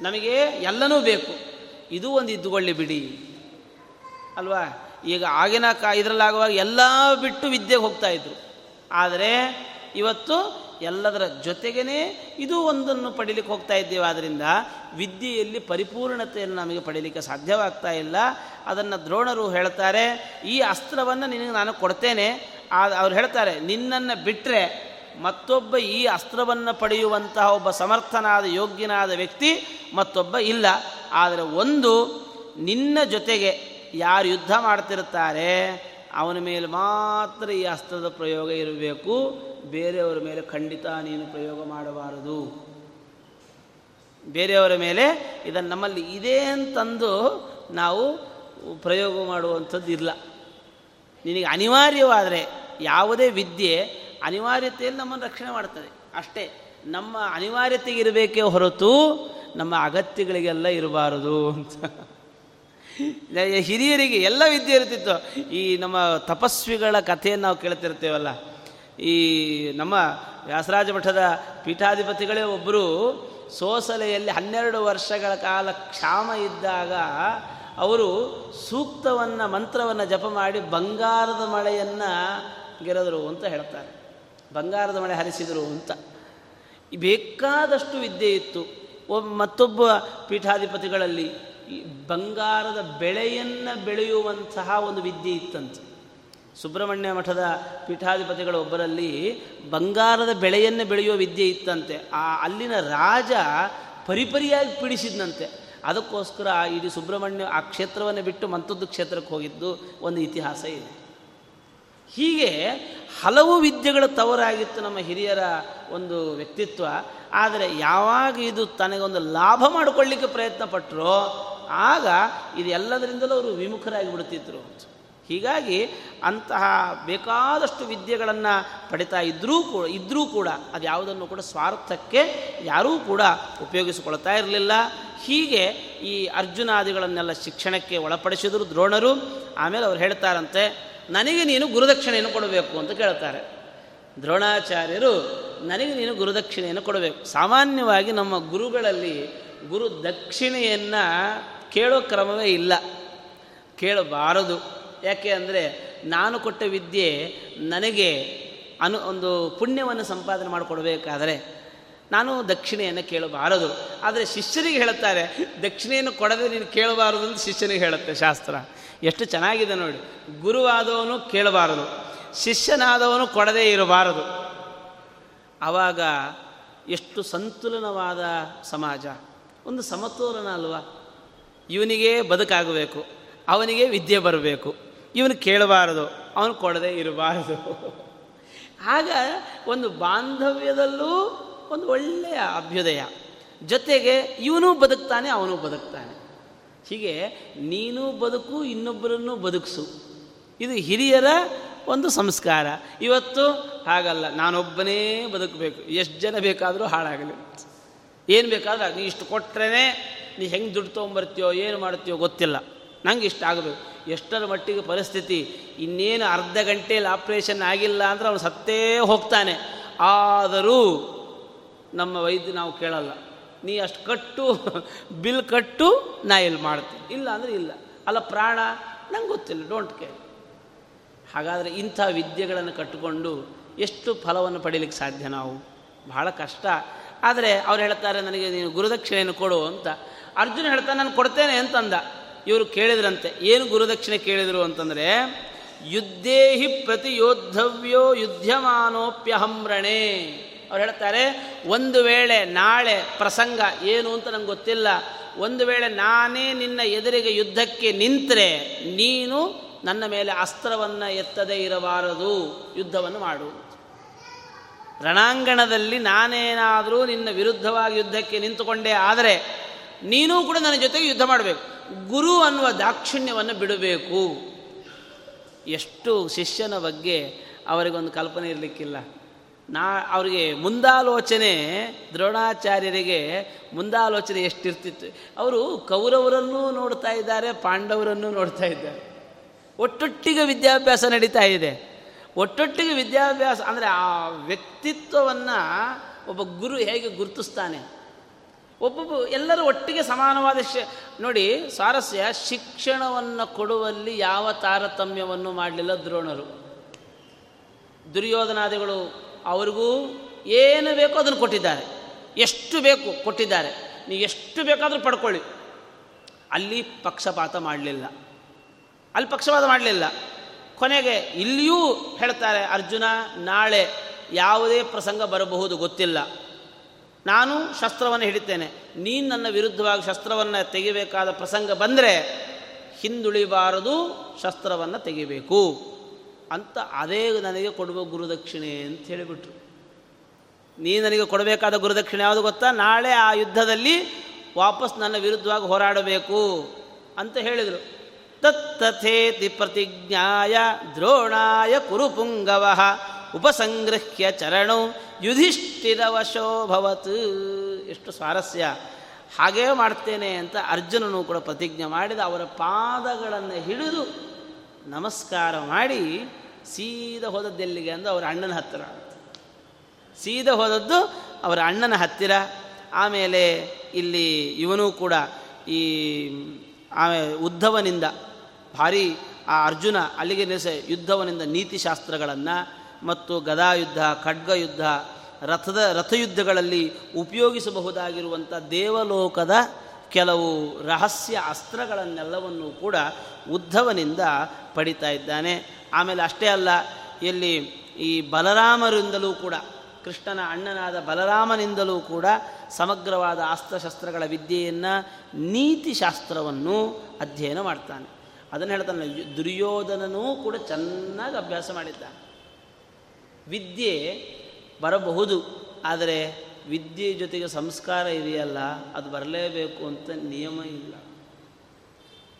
ನಮಗೆ ಎಲ್ಲನೂ ಬೇಕು. ಇದು ಒಂದು ಇದ್ದುಕೊಳ್ಳಿ ಬಿಡಿ. ಅಲ್ವಾ? ಈಗ ಆಗಿನ ಕಾ ಇದರಲ್ಲಾಗುವಾಗ ಎಲ್ಲ ಬಿಟ್ಟು ವಿದ್ಯೆಗೆ ಹೋಗ್ತಾ ಇದ್ರು. ಆದರೆ ಇವತ್ತು ಎಲ್ಲದರ ಜೊತೆಗೇ ಇದು ಒಂದನ್ನು ಪಡೀಲಿಕ್ಕೆ ಹೋಗ್ತಾ ಇದ್ದೇವೆ. ಆದ್ದರಿಂದ ವಿದ್ಯೆಯಲ್ಲಿ ಪರಿಪೂರ್ಣತೆಯನ್ನು ನಮಗೆ ಪಡೀಲಿಕ್ಕೆ ಸಾಧ್ಯವಾಗ್ತಾ ಇಲ್ಲ. ಅದನ್ನು ದ್ರೋಣರು ಹೇಳ್ತಾರೆ, ಈ ಅಸ್ತ್ರವನ್ನು ನಿನಗೆ ನಾನು ಕೊಡ್ತೇನೆ. ಅವ್ರು ಹೇಳ್ತಾರೆ, ನಿನ್ನನ್ನು ಬಿಟ್ಟರೆ ಮತ್ತೊಬ್ಬ ಈ ಅಸ್ತ್ರವನ್ನು ಪಡೆಯುವಂತಹ ಒಬ್ಬ ಸಮರ್ಥನಾದ, ಯೋಗ್ಯನಾದ ವ್ಯಕ್ತಿ ಮತ್ತೊಬ್ಬ ಇಲ್ಲ. ಆದರೆ ಒಂದು ನಿನ್ನ ಜೊತೆಗೆ ಯಾರು ಯುದ್ಧ ಮಾಡ್ತಿರ್ತಾರೆ ಅವನ ಮೇಲೆ ಮಾತ್ರ ಈ ಅಸ್ತ್ರದ ಪ್ರಯೋಗ ಇರಬೇಕು. ಬೇರೆಯವರ ಮೇಲೆ ಖಂಡಿತ ನೀನು ಪ್ರಯೋಗ ಮಾಡಬಾರದು. ಬೇರೆಯವರ ಮೇಲೆ ಇದನ್ನು ನಮ್ಮಲ್ಲಿ ಇದೆ ಅಂತಂದು ನಾವು ಪ್ರಯೋಗ ಮಾಡುವಂಥದ್ದು ಇಲ್ಲ. ನಿನಗೆ ಅನಿವಾರ್ಯವಾದರೆ ಯಾವುದೇ ವಿದ್ಯೆ ಅನಿವಾರ್ಯತೆಯಲ್ಲಿ ನಮ್ಮನ್ನು ರಕ್ಷಣೆ ಮಾಡ್ತದೆ. ಅಷ್ಟೇ, ನಮ್ಮ ಅನಿವಾರ್ಯತೆಗೆ ಇರಬೇಕೇ ಹೊರತು ನಮ್ಮ ಅಗತ್ಯಗಳಿಗೆಲ್ಲ ಇರಬಾರದು ಅಂತ. ಹಿರಿಯರಿಗೆ ಎಲ್ಲ ವಿದ್ಯೆ ಇರ್ತಿತ್ತು ಈ ನಮ್ಮ ತಪಸ್ವಿಗಳ ಕಥೆಯನ್ನು ನಾವು ಕೇಳ್ತಿರ್ತೇವಲ್ಲ. ಈ ನಮ್ಮ ವ್ಯಾಸರಾಜ ಮಠದ ಪೀಠಾಧಿಪತಿಗಳೇ ಒಬ್ಬರು ಸೋಸಲೆಯಲ್ಲಿ ಹನ್ನೆರಡು ವರ್ಷಗಳ ಕಾಲ ಕ್ಷಾಮ ಇದ್ದಾಗ ಅವರು ಸೂಕ್ತವನ್ನು, ಮಂತ್ರವನ್ನು ಜಪ ಮಾಡಿ ಬಂಗಾರದ ಮಳೆಯನ್ನು ಗೆರೆದರು ಅಂತ ಹೇಳ್ತಾರೆ. ಬಂಗಾರದ ಮಳೆ ಹರಿಸಿದರು ಅಂತ. ಬೇಕಾದಷ್ಟು ವಿದ್ಯೆ ಇತ್ತು. ಒಬ್ಬ ಮತ್ತೊಬ್ಬ ಪೀಠಾಧಿಪತಿಗಳಲ್ಲಿ ಬಂಗಾರದ ಬೆಳೆಯನ್ನು ಬೆಳೆಯುವಂತಹ ಒಂದು ವಿದ್ಯೆ ಇತ್ತಂತೆ. ಸುಬ್ರಹ್ಮಣ್ಯ ಮಠದ ಪೀಠಾಧಿಪತಿಗಳ ಒಬ್ಬರಲ್ಲಿ ಬಂಗಾರದ ಬೆಳೆಯನ್ನು ಬೆಳೆಯುವ ವಿದ್ಯೆ ಇತ್ತಂತೆ. ಆ ಅಲ್ಲಿನ ರಾಜ ಪರಿಪರಿಯಾಗಿ ಪೀಡಿಸಿದ್ನಂತೆ. ಅದಕ್ಕೋಸ್ಕರ ಇಡೀ ಸುಬ್ರಹ್ಮಣ್ಯ ಆ ಕ್ಷೇತ್ರವನ್ನು ಬಿಟ್ಟು ಮತ್ತೊಂದು ಕ್ಷೇತ್ರಕ್ಕೆ ಹೋಗಿದ್ದು ಒಂದು ಇತಿಹಾಸ ಇದೆ. ಹೀಗೆ ಹಲವು ವಿದ್ಯೆಗಳ ತವರಾಗಿತ್ತು ನಮ್ಮ ಹಿರಿಯರ ಒಂದು ವ್ಯಕ್ತಿತ್ವ. ಆದರೆ ಯಾವಾಗ ಇದು ತನಗೊಂದು ಲಾಭ ಮಾಡಿಕೊಳ್ಳಿಕ್ಕೆ ಪ್ರಯತ್ನ ಪಟ್ಟರೋ ಆಗ ಇದೆಲ್ಲದರಿಂದಲೂ ಅವರು ವಿಮುಖರಾಗಿ ಬಿಡುತ್ತಿದ್ದರು ಹೀಗಾಗಿ ಅಂತಹ ಬೇಕಾದಷ್ಟು ವಿದ್ಯೆಗಳನ್ನು ಪಡಿತಾ ಇದ್ದರೂ ಕೂಡ ಇದ್ದರೂ ಕೂಡ ಅದು ಯಾವುದನ್ನು ಕೂಡ ಸ್ವಾರ್ಥಕ್ಕೆ ಯಾರೂ ಕೂಡ ಉಪಯೋಗಿಸಿಕೊಳ್ತಾ ಇರಲಿಲ್ಲ. ಹೀಗೆ ಈ ಅರ್ಜುನಾದಿಗಳನ್ನೆಲ್ಲ ಶಿಕ್ಷಣಕ್ಕೆ ಒಳಪಡಿಸಿದರು ದ್ರೋಣರು. ಆಮೇಲೆ ಅವ್ರು ಹೇಳ್ತಾರಂತೆ, ನನಗೆ ನೀನು ಗುರುದಕ್ಷಿಣೆಯನ್ನು ಕೊಡಬೇಕು ಅಂತ ಕೇಳ್ತಾರೆ. ದ್ರೋಣಾಚಾರ್ಯರು, ನನಗೆ ನೀನು ಗುರುದಕ್ಷಿಣೆಯನ್ನು ಕೊಡಬೇಕು ಸಾಮಾನ್ಯವಾಗಿ ನಮ್ಮ ಗುರುಗಳಲ್ಲಿ ಗುರು ದಕ್ಷಿಣೆಯನ್ನು ಕೇಳೋ ಕ್ರಮವೇ ಇಲ್ಲ. ಕೇಳಬಾರದು. ಯಾಕೆ ಅಂದರೆ ನಾನು ಕೊಟ್ಟ ವಿದ್ಯೆ ನನಗೆ ಅನು ಒಂದು ಪುಣ್ಯವನ್ನು ಸಂಪಾದನೆ ಮಾಡಿಕೊಡ್ಬೇಕಾದರೆ ನಾನು ದಕ್ಷಿಣೆಯನ್ನು ಕೇಳಬಾರದು. ಆದರೆ ಶಿಷ್ಯರಿಗೆ ಹೇಳುತ್ತಾರೆ ದಕ್ಷಿಣೆಯನ್ನು ಕೊಡದೆ ನೀನು ಕೇಳಬಾರದು ಅಂತ ಶಿಷ್ಯನಿಗೆ ಹೇಳುತ್ತೆ ಶಾಸ್ತ್ರ. ಎಷ್ಟು ಚೆನ್ನಾಗಿದೆ ನೋಡಿ. ಗುರುವಾದವನು ಕೇಳಬಾರದು. ಶಿಷ್ಯನಾದವನು ಕೊಡದೇ ಇರಬಾರದು. ಆವಾಗ ಎಷ್ಟು ಸಂತುಲನವಾದ ಸಮಾಜ. ಒಂದು ಸಮತೋಲನ ಅಲ್ವಾ? ಇವನಿಗೆ ಬದುಕಾಗಬೇಕು, ಅವನಿಗೆ ವಿದ್ಯೆ ಬರಬೇಕು. ಇವನು ಕೇಳಬಾರದು, ಅವನು ಕೊಡದೆ ಇರಬಾರದು. ಆಗ ಒಂದು ಬಾಂಧವ್ಯದಲ್ಲೂ ಒಂದು ಒಳ್ಳೆಯ ಅಭ್ಯುದಯ. ಜೊತೆಗೆ ಇವನು ಬದುಕ್ತಾನೆ, ಅವನು ಬದುಕ್ತಾನೆ. ಹೀಗೆ ನೀನು ಬದುಕು, ಇನ್ನೊಬ್ಬರನ್ನು ಬದುಕಿಸು. ಇದು ಹಿರಿಯರ ಒಂದು ಸಂಸ್ಕಾರ. ಇವತ್ತು ಹಾಗಲ್ಲ, ನಾನೊಬ್ಬನೇ ಬದುಕಬೇಕು. ಎಷ್ಟು ಜನ ಬೇಕಾದರೂ ಹಾಳಾಗಲಿ. ಏನು ಬೇಕಾದರೂ ಇಷ್ಟು ಕೊಟ್ಟರೆ ನೀ ಹೆಂಗೆ ದುಡ್ಡು ತೊಗೊಂಬರ್ತೀಯೋ, ಏನು ಮಾಡ್ತೀಯೋ ಗೊತ್ತಿಲ್ಲ. ನಂಗೆ ಇಷ್ಟ ಆಗಬೇಕು. ಎಷ್ಟರ ಮಟ್ಟಿಗೆ ಪರಿಸ್ಥಿತಿ, ಇನ್ನೇನು ಅರ್ಧ ಗಂಟೆಯಲ್ಲಿ ಆಪ್ರೇಷನ್ ಆಗಿಲ್ಲ ಅಂದ್ರೆ ಅವನು ಸತ್ತೇ ಹೋಗ್ತಾನೆ. ಆದರೂ ನಮ್ಮ ವೈದ್ಯ ನಾವು ಕೇಳಲ್ಲ. ನೀ ಅಷ್ಟು ಕಟ್ಟು, ಬಿಲ್ ಕಟ್ಟು, ನಾ ಇಲ್ಲಿ ಮಾಡ್ತೀನಿ. ಇಲ್ಲ ಅಂದರೆ ಇಲ್ಲ. ಅಲ್ಲ, ಪ್ರಾಣ? ನಂಗೆ ಗೊತ್ತಿಲ್ಲ. ಡೋಂಟ್ ಕೇರ್ ಹಾಗಾದರೆ ಇಂಥ ವಿದ್ಯೆಗಳನ್ನು ಕಟ್ಟಿಕೊಂಡು ಎಷ್ಟು ಫಲವನ್ನು ಪಡೀಲಿಕ್ಕೆ ಸಾಧ್ಯ ನಾವು? ಬಹಳ ಕಷ್ಟ. ಆದರೆ ಅವ್ರು ಹೇಳ್ತಾರೆ, ನನಗೆ ನೀನು ಗುರುದಕ್ಷಿಣೆಯನ್ನು ಕೊಡು ಅಂತ. ಅರ್ಜುನ ಹೇಳ್ತಾನೆ ನಾನು ಕೊಡ್ತೇನೆ ಅಂತಂದ. ಇವರು ಕೇಳಿದ್ರಂತೆ, ಏನು ಗುರುದಕ್ಷಿಣೆ ಕೇಳಿದರು? ಅಂತಂದರೆ, ಯುದ್ಧೇಹಿ ಪ್ರತಿಯೋದ್ಧವ್ಯೋ ಯುದ್ಧಮಾನೋಪ್ಯಹಮ್ರಣೆ ಅವ್ರು ಹೇಳ್ತಾರೆ, ಒಂದು ವೇಳೆ ನಾಳೆ ಪ್ರಸಂಗ ಏನು ಅಂತ ನಂಗೆ ಗೊತ್ತಿಲ್ಲ. ಒಂದು ವೇಳೆ ನಾನೇ ನಿನ್ನ ಎದುರಿಗೆ ಯುದ್ಧಕ್ಕೆ ನಿಂತರೆ, ನೀನು ನನ್ನ ಮೇಲೆ ಅಸ್ತ್ರವನ್ನು ಎತ್ತದೇ ಇರಬಾರದು. ಯುದ್ಧವನ್ನು ಮಾಡು. ರಣಾಂಗಣದಲ್ಲಿ ನಾನೇನಾದರೂ ನಿನ್ನ ವಿರುದ್ಧವಾಗಿ ಯುದ್ಧಕ್ಕೆ ನಿಂತುಕೊಂಡೇ ಆದರೆ ನೀನೂ ಕೂಡ ನನ್ನ ಜೊತೆಗೆ ಯುದ್ಧ ಮಾಡಬೇಕು. ಗುರು ಅನ್ನುವ ದಾಕ್ಷಿಣ್ಯವನ್ನು ಬಿಡಬೇಕು. ಎಷ್ಟು ಶಿಷ್ಯನ ಬಗ್ಗೆ ಅವರಿಗೊಂದು ಕಲ್ಪನೆ ಇರಲಿಕ್ಕಿಲ್ಲ. ನಾ, ಅವರಿಗೆ ಮುಂದಾಲೋಚನೆ, ದ್ರೋಣಾಚಾರ್ಯರಿಗೆ ಮುಂದಾಲೋಚನೆ ಎಷ್ಟಿರ್ತಿತ್ತು. ಅವರು ಕೌರವರನ್ನೂ ನೋಡ್ತಾ ಇದ್ದಾರೆ, ಪಾಂಡವರನ್ನೂ ನೋಡ್ತಾ ಇದ್ದಾರೆ. ಒಟ್ಟೊಟ್ಟಿಗೆ ವಿದ್ಯಾಭ್ಯಾಸ ನಡೀತಾ ಇದೆ. ಒಟ್ಟೊಟ್ಟಿಗೆ ವಿದ್ಯಾಭ್ಯಾಸ, ಅಂದರೆ ಆ ವ್ಯಕ್ತಿತ್ವವನ್ನು ಒಬ್ಬ ಗುರು ಹೇಗೆ ಗುರುತಿಸ್ತಾನೆ? ಒಬ್ಬೊಬ್ಬ ಎಲ್ಲರೂ ಒಟ್ಟಿಗೆ ಸಮಾನವಾದ ಶ, ನೋಡಿ, ಸ್ವಾರಸ್ಯ ಶಿಕ್ಷಣವನ್ನು ಕೊಡುವಲ್ಲಿ ಯಾವ ತಾರತಮ್ಯವನ್ನು ಮಾಡಲಿಲ್ಲ ದ್ರೋಣರು. ದುರ್ಯೋಧನಾದಿಗಳು ಅವ್ರಿಗೂ ಏನು ಬೇಕೋ ಅದನ್ನು ಕೊಟ್ಟಿದ್ದಾರೆ. ಎಷ್ಟು ಬೇಕು ಕೊಟ್ಟಿದ್ದಾರೆ. ನೀವು ಎಷ್ಟು ಬೇಕಾದರೂ ಪಡ್ಕೊಳ್ಳಿ. ಅಲ್ಲಿ ಪಕ್ಷಪಾತ ಮಾಡಲಿಲ್ಲ. ಅಲ್ಲಿ ಪಕ್ಷಪಾತ ಮಾಡಲಿಲ್ಲ. ಕೊನೆಗೆ ಇಲ್ಲಿಯೂ ಹೇಳ್ತಾರೆ, ಅರ್ಜುನ, ನಾಳೆ ಯಾವುದೇ ಪ್ರಸಂಗ ಬರಬಹುದು ಗೊತ್ತಿಲ್ಲ. ನಾನು ಶಸ್ತ್ರವನ್ನು ಹಿಡಿತೇನೆ. ನೀನು ನನ್ನ ವಿರುದ್ಧವಾಗಿ ಶಸ್ತ್ರವನ್ನು ತೆಗಿಬೇಕಾದ ಪ್ರಸಂಗ ಬಂದರೆ ಹಿಂದುಳಿಬಾರದು, ಶಸ್ತ್ರವನ್ನು ತೆಗಿಬೇಕು. ಅಂತ ಅದೇ ನನಗೆ ಕೊಡುವ ಗುರುದಕ್ಷಿಣೆ ಅಂತ ಹೇಳಿಬಿಟ್ರು. ನೀ ನನಗೆ ಕೊಡಬೇಕಾದ ಗುರುದಕ್ಷಿಣೆ ಯಾವುದು ಗೊತ್ತಾ? ನಾಳೆ ಆ ಯುದ್ಧದಲ್ಲಿ ವಾಪಸ್ ನನ್ನ ವಿರುದ್ಧವಾಗಿ ಹೋರಾಡಬೇಕು ಅಂತ ಹೇಳಿದರು. ತತ್ತಥೇತಿ ಪ್ರತಿಜ್ಞಾಯ ದ್ರೋಣಾಯ ಕುರುಪುಂಗವ. ಉಪಸಂಗೃಹ್ಯ ಚರಣೌ ಯುಧಿಷ್ಠಿರವಶೋಭವತ್ ಎಷ್ಟು ಸ್ವಾರಸ್ಯ. ಹಾಗೇ ಮಾಡ್ತೇನೆ ಅಂತ ಅರ್ಜುನನು ಕೂಡ ಪ್ರತಿಜ್ಞೆ ಮಾಡಿದ ಅವರ ಪಾದಗಳನ್ನು ಹಿಡಿದು ನಮಸ್ಕಾರ ಮಾಡಿ ಸೀದ ಹೋದದ್ದೆಲ್ಲಿಗೆ ಅಂದು ಅವರ ಅಣ್ಣನ ಹತ್ತಿರ. ಸೀದ ಹೋದದ್ದು ಅವರ ಅಣ್ಣನ ಹತ್ತಿರ. ಆಮೇಲೆ ಇಲ್ಲಿ ಇವನೂ ಕೂಡ ಈ ಆಮೇಲೆ ಉದ್ಧವನಿಂದ ಭಾರಿ ಆ ಅರ್ಜುನ ಅಲ್ಲಿಗೆ ನಿಲ್ಲಿಸ ಯುದ್ಧವನಿಂದ ನೀತಿಶಾಸ್ತ್ರಗಳನ್ನು ಮತ್ತು ಗದಾಯುದ್ಧ ಖಡ್ಗ ಯುದ್ಧ ರಥದ ರಥಯುದ್ಧಗಳಲ್ಲಿ ಉಪಯೋಗಿಸಬಹುದಾಗಿರುವಂಥ ದೇವಲೋಕದ ಕೆಲವು ರಹಸ್ಯ ಅಸ್ತ್ರಗಳನ್ನೆಲ್ಲವನ್ನೂ ಕೂಡ ಉದ್ಧವನಿಂದ ಪಡಿತಾ ಇದ್ದಾನೆ. ಆಮೇಲೆ ಅಷ್ಟೇ ಅಲ್ಲ, ಇಲ್ಲಿ ಈ ಬಲರಾಮರಿಂದಲೂ ಕೂಡ, ಕೃಷ್ಣನ ಅಣ್ಣನಾದ ಬಲರಾಮನಿಂದಲೂ ಕೂಡ ಸಮಗ್ರವಾದ ಅಸ್ತ್ರಶಸ್ತ್ರಗಳ ವಿದ್ಯೆಯನ್ನು ನೀತಿಶಾಸ್ತ್ರವನ್ನು ಅಧ್ಯಯನ ಮಾಡ್ತಾನೆ. ಅದನ್ನು ಹೇಳ್ತಾನೆ, ದುರ್ಯೋಧನನೂ ಕೂಡ ಚೆನ್ನಾಗಿ ಅಭ್ಯಾಸ ಮಾಡಿದ್ದಾನೆ. ವಿದ್ಯೆ ಬರಬಹುದು, ಆದರೆ ವಿದ್ಯೆ ಜೊತೆಗೆ ಸಂಸ್ಕಾರ ಇದೆಯಲ್ಲ, ಅದು ಬರಲೇಬೇಕು ಅಂತ ನಿಯಮ ಇಲ್ಲ.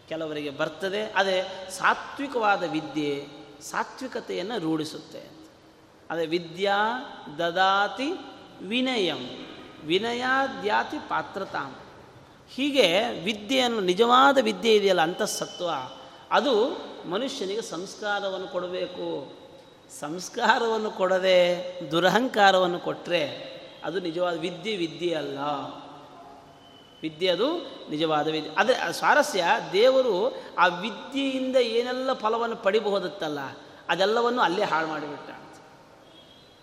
ಕೆಲವರಿಗೆ ಬರ್ತದೆ, ಅದೇ ಸಾತ್ವಿಕವಾದ ವಿದ್ಯೆ ಸಾತ್ವಿಕತೆಯನ್ನು ರೂಢಿಸುತ್ತೆ ಅದೇ ವಿದ್ಯಾ ದದಾತಿ ವಿನಯಂ, ವಿನಯಾದ್ಯಾತಿ ಪಾತ್ರತಾಂ. ಹೀಗೆ ವಿದ್ಯೆಯನ್ನು ನಿಜವಾದ ವಿದ್ಯೆ ಇದೆಯಲ್ಲ ಅಂತಃಸತ್ವ, ಅದು ಮನುಷ್ಯನಿಗೆ ಸಂಸ್ಕಾರವನ್ನು ಕೊಡಬೇಕು. ಸಂಸ್ಕಾರವನ್ನು ಕೊಡದೆ ದುರಹಂಕಾರವನ್ನು ಕೊಟ್ಟರೆ ಅದು ನಿಜವಾದ ವಿದ್ಯೆ ವಿದ್ಯೆ ಅಲ್ಲ. ವಿದ್ಯೆ ಅದು ನಿಜವಾದ ವಿದ್ಯೆ. ಆದರೆ ಸ್ವಾರಸ್ಯ ದೇವರು ಆ ವಿದ್ಯೆಯಿಂದ ಏನೆಲ್ಲ ಫಲವನ್ನು ಪಡಿಬಹುದತ್ತಲ್ಲ, ಅದೆಲ್ಲವನ್ನು ಅಲ್ಲೇ ಹಾಳು ಮಾಡಿಬಿಟ್ಟ.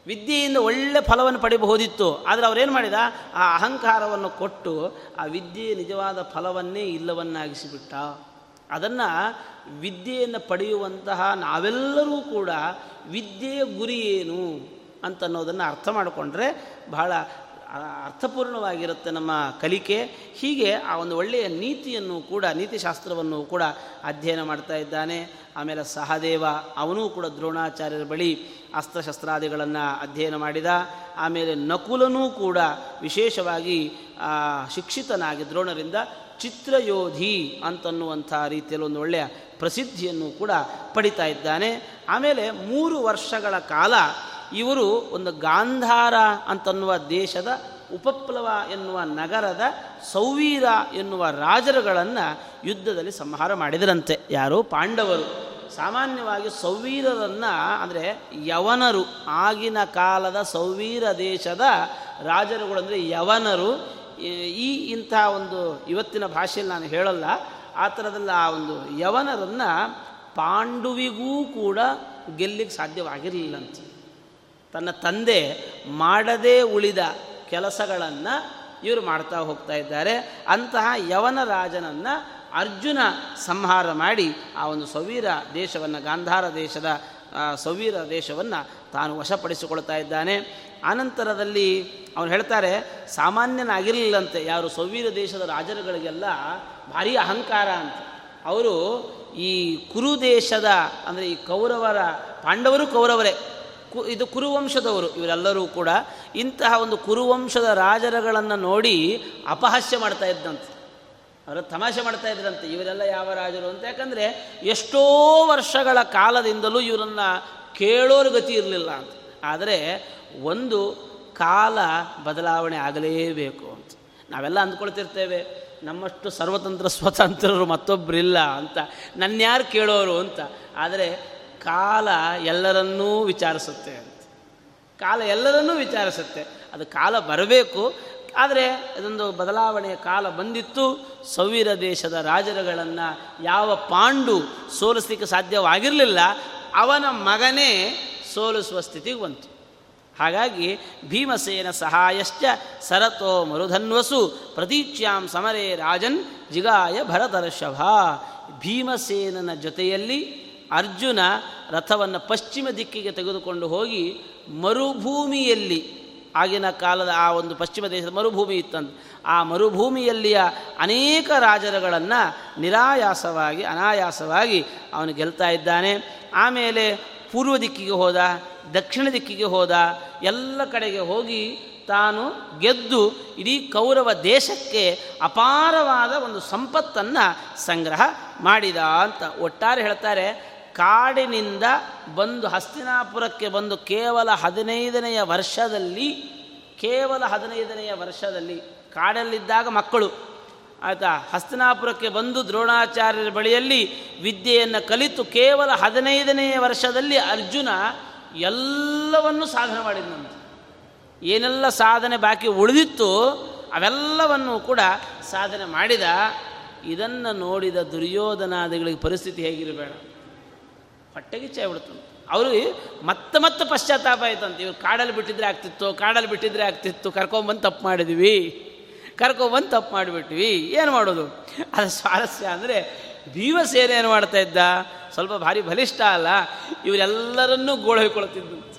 ವಿದ್ಯೆಯಿಂದ ಒಳ್ಳೆ ಫಲವನ್ನು ಪಡಿಬಹುದಿತ್ತು, ಆದರೆ ಅವರೇನು ಮಾಡಿದ? ಆ ಅಹಂಕಾರವನ್ನು ಕೊಟ್ಟು ಆ ವಿದ್ಯೆಯ ನಿಜವಾದ ಫಲವನ್ನೇ ಇಲ್ಲವನ್ನಾಗಿಸಿಬಿಟ್ಟ. ಅದನ್ನು ವಿದ್ಯೆಯನ್ನು ಪಡೆಯುವಂತಹ ನಾವೆಲ್ಲರೂ ಕೂಡ ವಿದ್ಯೆಯ ಗುರಿ ಏನು ಅಂತನ್ನೋದನ್ನು ಅರ್ಥ ಮಾಡಿಕೊಂಡ್ರೆ ಬಹಳ ಅರ್ಥಪೂರ್ಣವಾಗಿರುತ್ತೆ ನಮ್ಮ ಕಲಿಕೆ. ಹೀಗೆ ಆ ಒಂದು ಒಳ್ಳೆಯ ನೀತಿಯನ್ನು ಕೂಡ, ನೀತಿಶಾಸ್ತ್ರವನ್ನು ಕೂಡ ಅಧ್ಯಯನ ಮಾಡ್ತಾ ಇದ್ದಾನೆ. ಆಮೇಲೆ ಸಹದೇವ, ಅವನೂ ಕೂಡ ದ್ರೋಣಾಚಾರ್ಯರ ಬಳಿ ಅಸ್ತ್ರಶಸ್ತ್ರಾದಿಗಳನ್ನು ಅಧ್ಯಯನ ಮಾಡಿದ. ಆಮೇಲೆ ನಕುಲನೂ ಕೂಡ ವಿಶೇಷವಾಗಿ ಶಿಕ್ಷಿತನಾಗಿ ದ್ರೋಣರಿಂದ ಚಿತ್ರಯೋಧಿ ಅಂತನ್ನುವಂಥ ರೀತಿಯಲ್ಲಿ ಒಂದು ಒಳ್ಳೆಯ ಪ್ರಸಿದ್ಧಿಯನ್ನು ಕೂಡ ಪಡಿತಾ ಇದ್ದಾನೆ. ಆಮೇಲೆ ಮೂರು ವರ್ಷಗಳ ಕಾಲ ಇವರು ಒಂದು ಗಾಂಧಾರ ಅಂತನ್ನುವ ದೇಶದ ಉಪಪ್ಲವ ಎನ್ನುವ ನಗರದ ಸೌವೀರ ಎನ್ನುವ ರಾಜರುಗಳನ್ನು ಯುದ್ಧದಲ್ಲಿ ಸಂಹಾರ ಮಾಡಿದರಂತೆ. ಯಾರು ಪಾಂಡವರು. ಸಾಮಾನ್ಯವಾಗಿ ಸೌವೀರರನ್ನು ಅಂದರೆ ಯವನರು. ಆಗಿನ ಕಾಲದ ಸೌವೀರ ದೇಶದ ರಾಜರುಗಳು ಅಂದರೆ ಯವನರು ಈ ಇಂಥ ಒಂದು ಇವತ್ತಿನ ಭಾಷೆಯಲ್ಲಿ ನಾನು ಹೇಳಲ್ಲ, ಆ ಥರದಲ್ಲ ಆ ಒಂದು ಯವನರನ್ನು ಪಾಂಡುವಿಗೂ ಕೂಡ ಗೆಲ್ಲಿಗೆ ಸಾಧ್ಯವಾಗಿರಲಿಲ್ಲಂತೆ. ತನ್ನ ತಂದೆ ಮಾಡದೇ ಉಳಿದ ಕೆಲಸಗಳನ್ನು ಇವರು ಮಾಡ್ತಾ ಹೋಗ್ತಾ ಇದ್ದಾರೆ. ಅಂತಹ ಯವನ ರಾಜನನ್ನು ಅರ್ಜುನ ಸಂಹಾರ ಮಾಡಿ ಆ ಒಂದು ಸವೀರ ದೇಶವನ್ನು, ಗಾಂಧಾರ ದೇಶದ ಸವೀರ ದೇಶವನ್ನು ತಾನು ವಶಪಡಿಸಿಕೊಳ್ತಾ ಇದ್ದಾನೆ. ಆನಂತರದಲ್ಲಿ ಅವ್ರು ಹೇಳ್ತಾರೆ, ಸಾಮಾನ್ಯನಾಗಿರಲಿಲ್ಲಂತೆ, ಯಾರು ಸೌವೀರ ದೇಶದ ರಾಜರುಗಳಿಗೆಲ್ಲ ಭಾರಿ ಅಹಂಕಾರ ಅಂತ. ಅವರು ಈ ಕುರು ದೇಶದ, ಅಂದರೆ ಈ ಕೌರವರ, ಪಾಂಡವರು ಕೌರವರೇ, ಕು, ಇದು ಕುರುವಂಶದವರು, ಇವರೆಲ್ಲರೂ ಕೂಡ ಇಂತಹ ಒಂದು ಕುರುವಂಶದ ರಾಜರುಗಳನ್ನು ನೋಡಿ ಅಪಹಾಸ್ಯ ಮಾಡ್ತಾ ಇದ್ದಂತೆ. ಅವರ ತಮಾಷೆ ಮಾಡ್ತಾ ಇದ್ರಂತೆ, ಇವರೆಲ್ಲ ಯಾವ ರಾಜರು? ಅಂತ. ಯಾಕಂದರೆ ಎಷ್ಟೋ ವರ್ಷಗಳ ಕಾಲದಿಂದಲೂ ಇವರನ್ನು ಕೇಳೋರು ಗತಿ ಇರಲಿಲ್ಲ ಅಂತ. ಆದರೆ ಒಂದು ಕಾಲ ಬದಲಾವಣೆ ಆಗಲೇಬೇಕು ಅಂತ. ನಾವೆಲ್ಲ ಅಂದ್ಕೊಳ್ತಿರ್ತೇವೆ, ನಮ್ಮಷ್ಟು ಸರ್ವತಂತ್ರ ಸ್ವತಂತ್ರರು ಮತ್ತೊಬ್ಬರಿಲ್ಲ ಅಂತ. ನನ್ಯಾರು ಕೇಳೋರು ಅಂತ. ಆದರೆ ಕಾಲ ಎಲ್ಲರನ್ನೂ ವಿಚಾರಿಸುತ್ತೆ ಅಂತ. ಕಾಲ ಎಲ್ಲರನ್ನೂ ವಿಚಾರಿಸುತ್ತೆ. ಅದು ಕಾಲ ಬರಬೇಕು. ಆದರೆ ಅದೊಂದು ಬದಲಾವಣೆಯ ಕಾಲ ಬಂದಿತ್ತು. ಸೌವಿರ ದೇಶದ ರಾಜರುಗಳನ್ನು ಯಾವ ಪಾಂಡು ಸೋಲಿಸಲಿಕ್ಕೆ ಸಾಧ್ಯವಾಗಿರಲಿಲ್ಲ, ಅವನ ಮಗನೇ ಸೋಲಿಸುವ ಸ್ಥಿತಿಗೆ ಬಂತು. ಹಾಗಾಗಿ ಭೀಮಸೇನ ಸಹಾಯಶ್ಚ ಸರತೋ ಮರುಧನ್ವಸು ಪ್ರತೀಕ್ಷ್ಯಾಂ ಸಮರೇ ರಾಜನ್ ಜಿಗಾಯ ಭರತರ್ಷಭ. ಭೀಮಸೇನನ ಜೊತೆಯಲ್ಲಿ ಅರ್ಜುನ ರಥವನ್ನು ಪಶ್ಚಿಮ ದಿಕ್ಕಿಗೆ ತೆಗೆದುಕೊಂಡು ಹೋಗಿ ಮರುಭೂಮಿಯಲ್ಲಿ ಆಗಿನ ಕಾಲದ ಆ ಒಂದು ಪಶ್ಚಿಮ ದೇಶದ ಮರುಭೂಮಿ ಇತ್ತಂತ. ಆ ಮರುಭೂಮಿಯಲ್ಲಿಯ ಅನೇಕ ರಾಜರುಗಳನ್ನು ನಿರಾಯಾಸವಾಗಿ, ಅನಾಯಾಸವಾಗಿ ಅವನು ಗೆಲ್ತಾ ಇದ್ದಾನೆ. ಆಮೇಲೆ ಪೂರ್ವ ದಿಕ್ಕಿಗೆ ಹೋದ, ದಕ್ಷಿಣ ದಿಕ್ಕಿಗೆ ಹೋದ, ಎಲ್ಲ ಕಡೆಗೆ ಹೋಗಿ ತಾನು ಗೆದ್ದು ಇಡೀ ಕೌರವ ದೇಶಕ್ಕೆ ಅಪಾರವಾದ ಒಂದು ಸಂಪತ್ತನ್ನು ಸಂಗ್ರಹ ಮಾಡಿದ ಅಂತ ಒಟ್ಟಾರೆ ಹೇಳ್ತಾರೆ, ಕಾಡಿನಿಂದ ಬಂದು ಹಸ್ತಿನಾಪುರಕ್ಕೆ ಬಂದು ಕೇವಲ ಹದಿನೈದನೆಯ ವರ್ಷದಲ್ಲಿ, ಕೇವಲ ಹದಿನೈದನೆಯ ವರ್ಷದಲ್ಲಿ ಕಾಡಲ್ಲಿದ್ದಾಗ ಮಕ್ಕಳು ಆಯಿತಾ ಹಸ್ತನಾಪುರಕ್ಕೆ ಬಂದು ದ್ರೋಣಾಚಾರ್ಯರ ಬಳಿಯಲ್ಲಿ ವಿದ್ಯೆಯನ್ನು ಕಲಿತು ಕೇವಲ ಹದಿನೈದನೆಯ ವರ್ಷದಲ್ಲಿ ಅರ್ಜುನ ಎಲ್ಲವನ್ನು ಸಾಧನೆ ಮಾಡಿದಂತೆ ಏನೆಲ್ಲ ಸಾಧನೆ ಬಾಕಿ ಉಳಿದಿತ್ತು ಅವೆಲ್ಲವನ್ನು ಕೂಡ ಸಾಧನೆ ಮಾಡಿದ. ಇದನ್ನು ನೋಡಿದ ದುರ್ಯೋಧನಾದಿಗಳಿಗೆ ಪರಿಸ್ಥಿತಿ ಹೇಗಿರಬೇಡ. ಹೊಟ್ಟೆಗೆ ಬಿಡ್ತು ಅವರು ಮತ್ತೆ ಮತ್ತೆ ಪಶ್ಚಾತ್ತಾಪ ಆಯ್ತಂತೆ. ಇವ್ರು ಕಾಡಲ್ಲಿ ಬಿಟ್ಟಿದ್ರೆ ಆಗ್ತಿತ್ತು, ಕಾಡಲ್ಲಿ ಬಿಟ್ಟಿದ್ರೆ ಆಗ್ತಿತ್ತು, ಕರ್ಕೊಂಬಂದು ತಪ್ಪು ಮಾಡಿದ್ವಿ. ಕರ್ಕೊಂಬಂದು ತಪ್ಪು ಮಾಡಿಬಿಟ್ವಿ. ಏನು ಮಾಡೋದು? ಅದು ಸ್ವಾರಸ್ಯ ಅಂದರೆ ಭೀಮಸೇನ ಏನು ಮಾಡ್ತಾ ಇದ್ದ? ಸ್ವಲ್ಪ ಭಾರಿ ಬಲಿಷ್ಠ ಅಲ್ಲ? ಇವರೆಲ್ಲರನ್ನೂ ಗೋಳೊಯ್ಕೊಳ್ತಿದ್ದು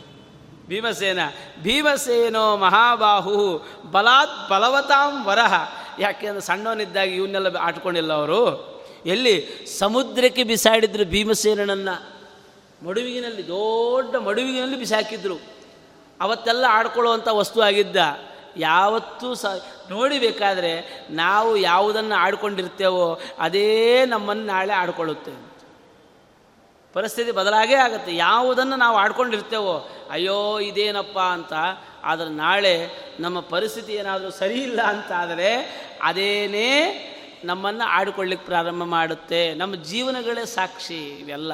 ಭೀಮಸೇನ, ಭೀಮಸೇನೋ ಮಹಾಬಾಹು ಬಲಾತ್ ಬಲವತಾಂ ವರಹ ಯಾಕೆಂದ್ರೆ ಸಣ್ಣವನಿದ್ದಾಗ ಇವನ್ನೆಲ್ಲ ಆಟ್ಕೊಂಡಿಲ್ಲ ಅವರು. ಎಲ್ಲಿ? ಸಮುದ್ರಕ್ಕೆ ಬಿಸಾಡಿದ್ರು ಭೀಮಸೇನನನ್ನು. ಮಡುವಿಗಿನಲ್ಲಿ ದೊಡ್ಡ ಮಡುವಿಗಿನಲ್ಲಿ ಬಿಸಾಕಿದ್ರು. ಅವತ್ತೆಲ್ಲ ಆಡ್ಕೊಳ್ಳುವಂಥ ವಸ್ತು ಆಗಿದ್ದ. ಯಾವತ್ತೂ ಸ, ನೋಡಿಬೇಕಾದ್ರೆ ನಾವು ಯಾವುದನ್ನು ಆಡ್ಕೊಂಡಿರ್ತೇವೋ ಅದೇ ನಮ್ಮನ್ನು ನಾಳೆ ಆಡ್ಕೊಳ್ಳುತ್ತೆ. ಪರಿಸ್ಥಿತಿ ಬದಲಾಗೇ ಆಗುತ್ತೆ. ಯಾವುದನ್ನು ನಾವು ಆಡ್ಕೊಂಡಿರ್ತೇವೋ ಅಯ್ಯೋ ಇದೇನಪ್ಪ ಅಂತ. ಆದರೆ ನಾಳೆ ನಮ್ಮ ಪರಿಸ್ಥಿತಿ ಏನಾದರೂ ಸರಿ ಇಲ್ಲ ಅಂತಾದರೆ ಅದೇನೇ ನಮ್ಮನ್ನು ಆಡಿಕೊಳ್ಳಿಕ್ಕೆ ಪ್ರಾರಂಭ ಮಾಡುತ್ತೆ. ನಮ್ಮ ಜೀವನಗಳೇ ಸಾಕ್ಷಿ ಇವೆಲ್ಲ.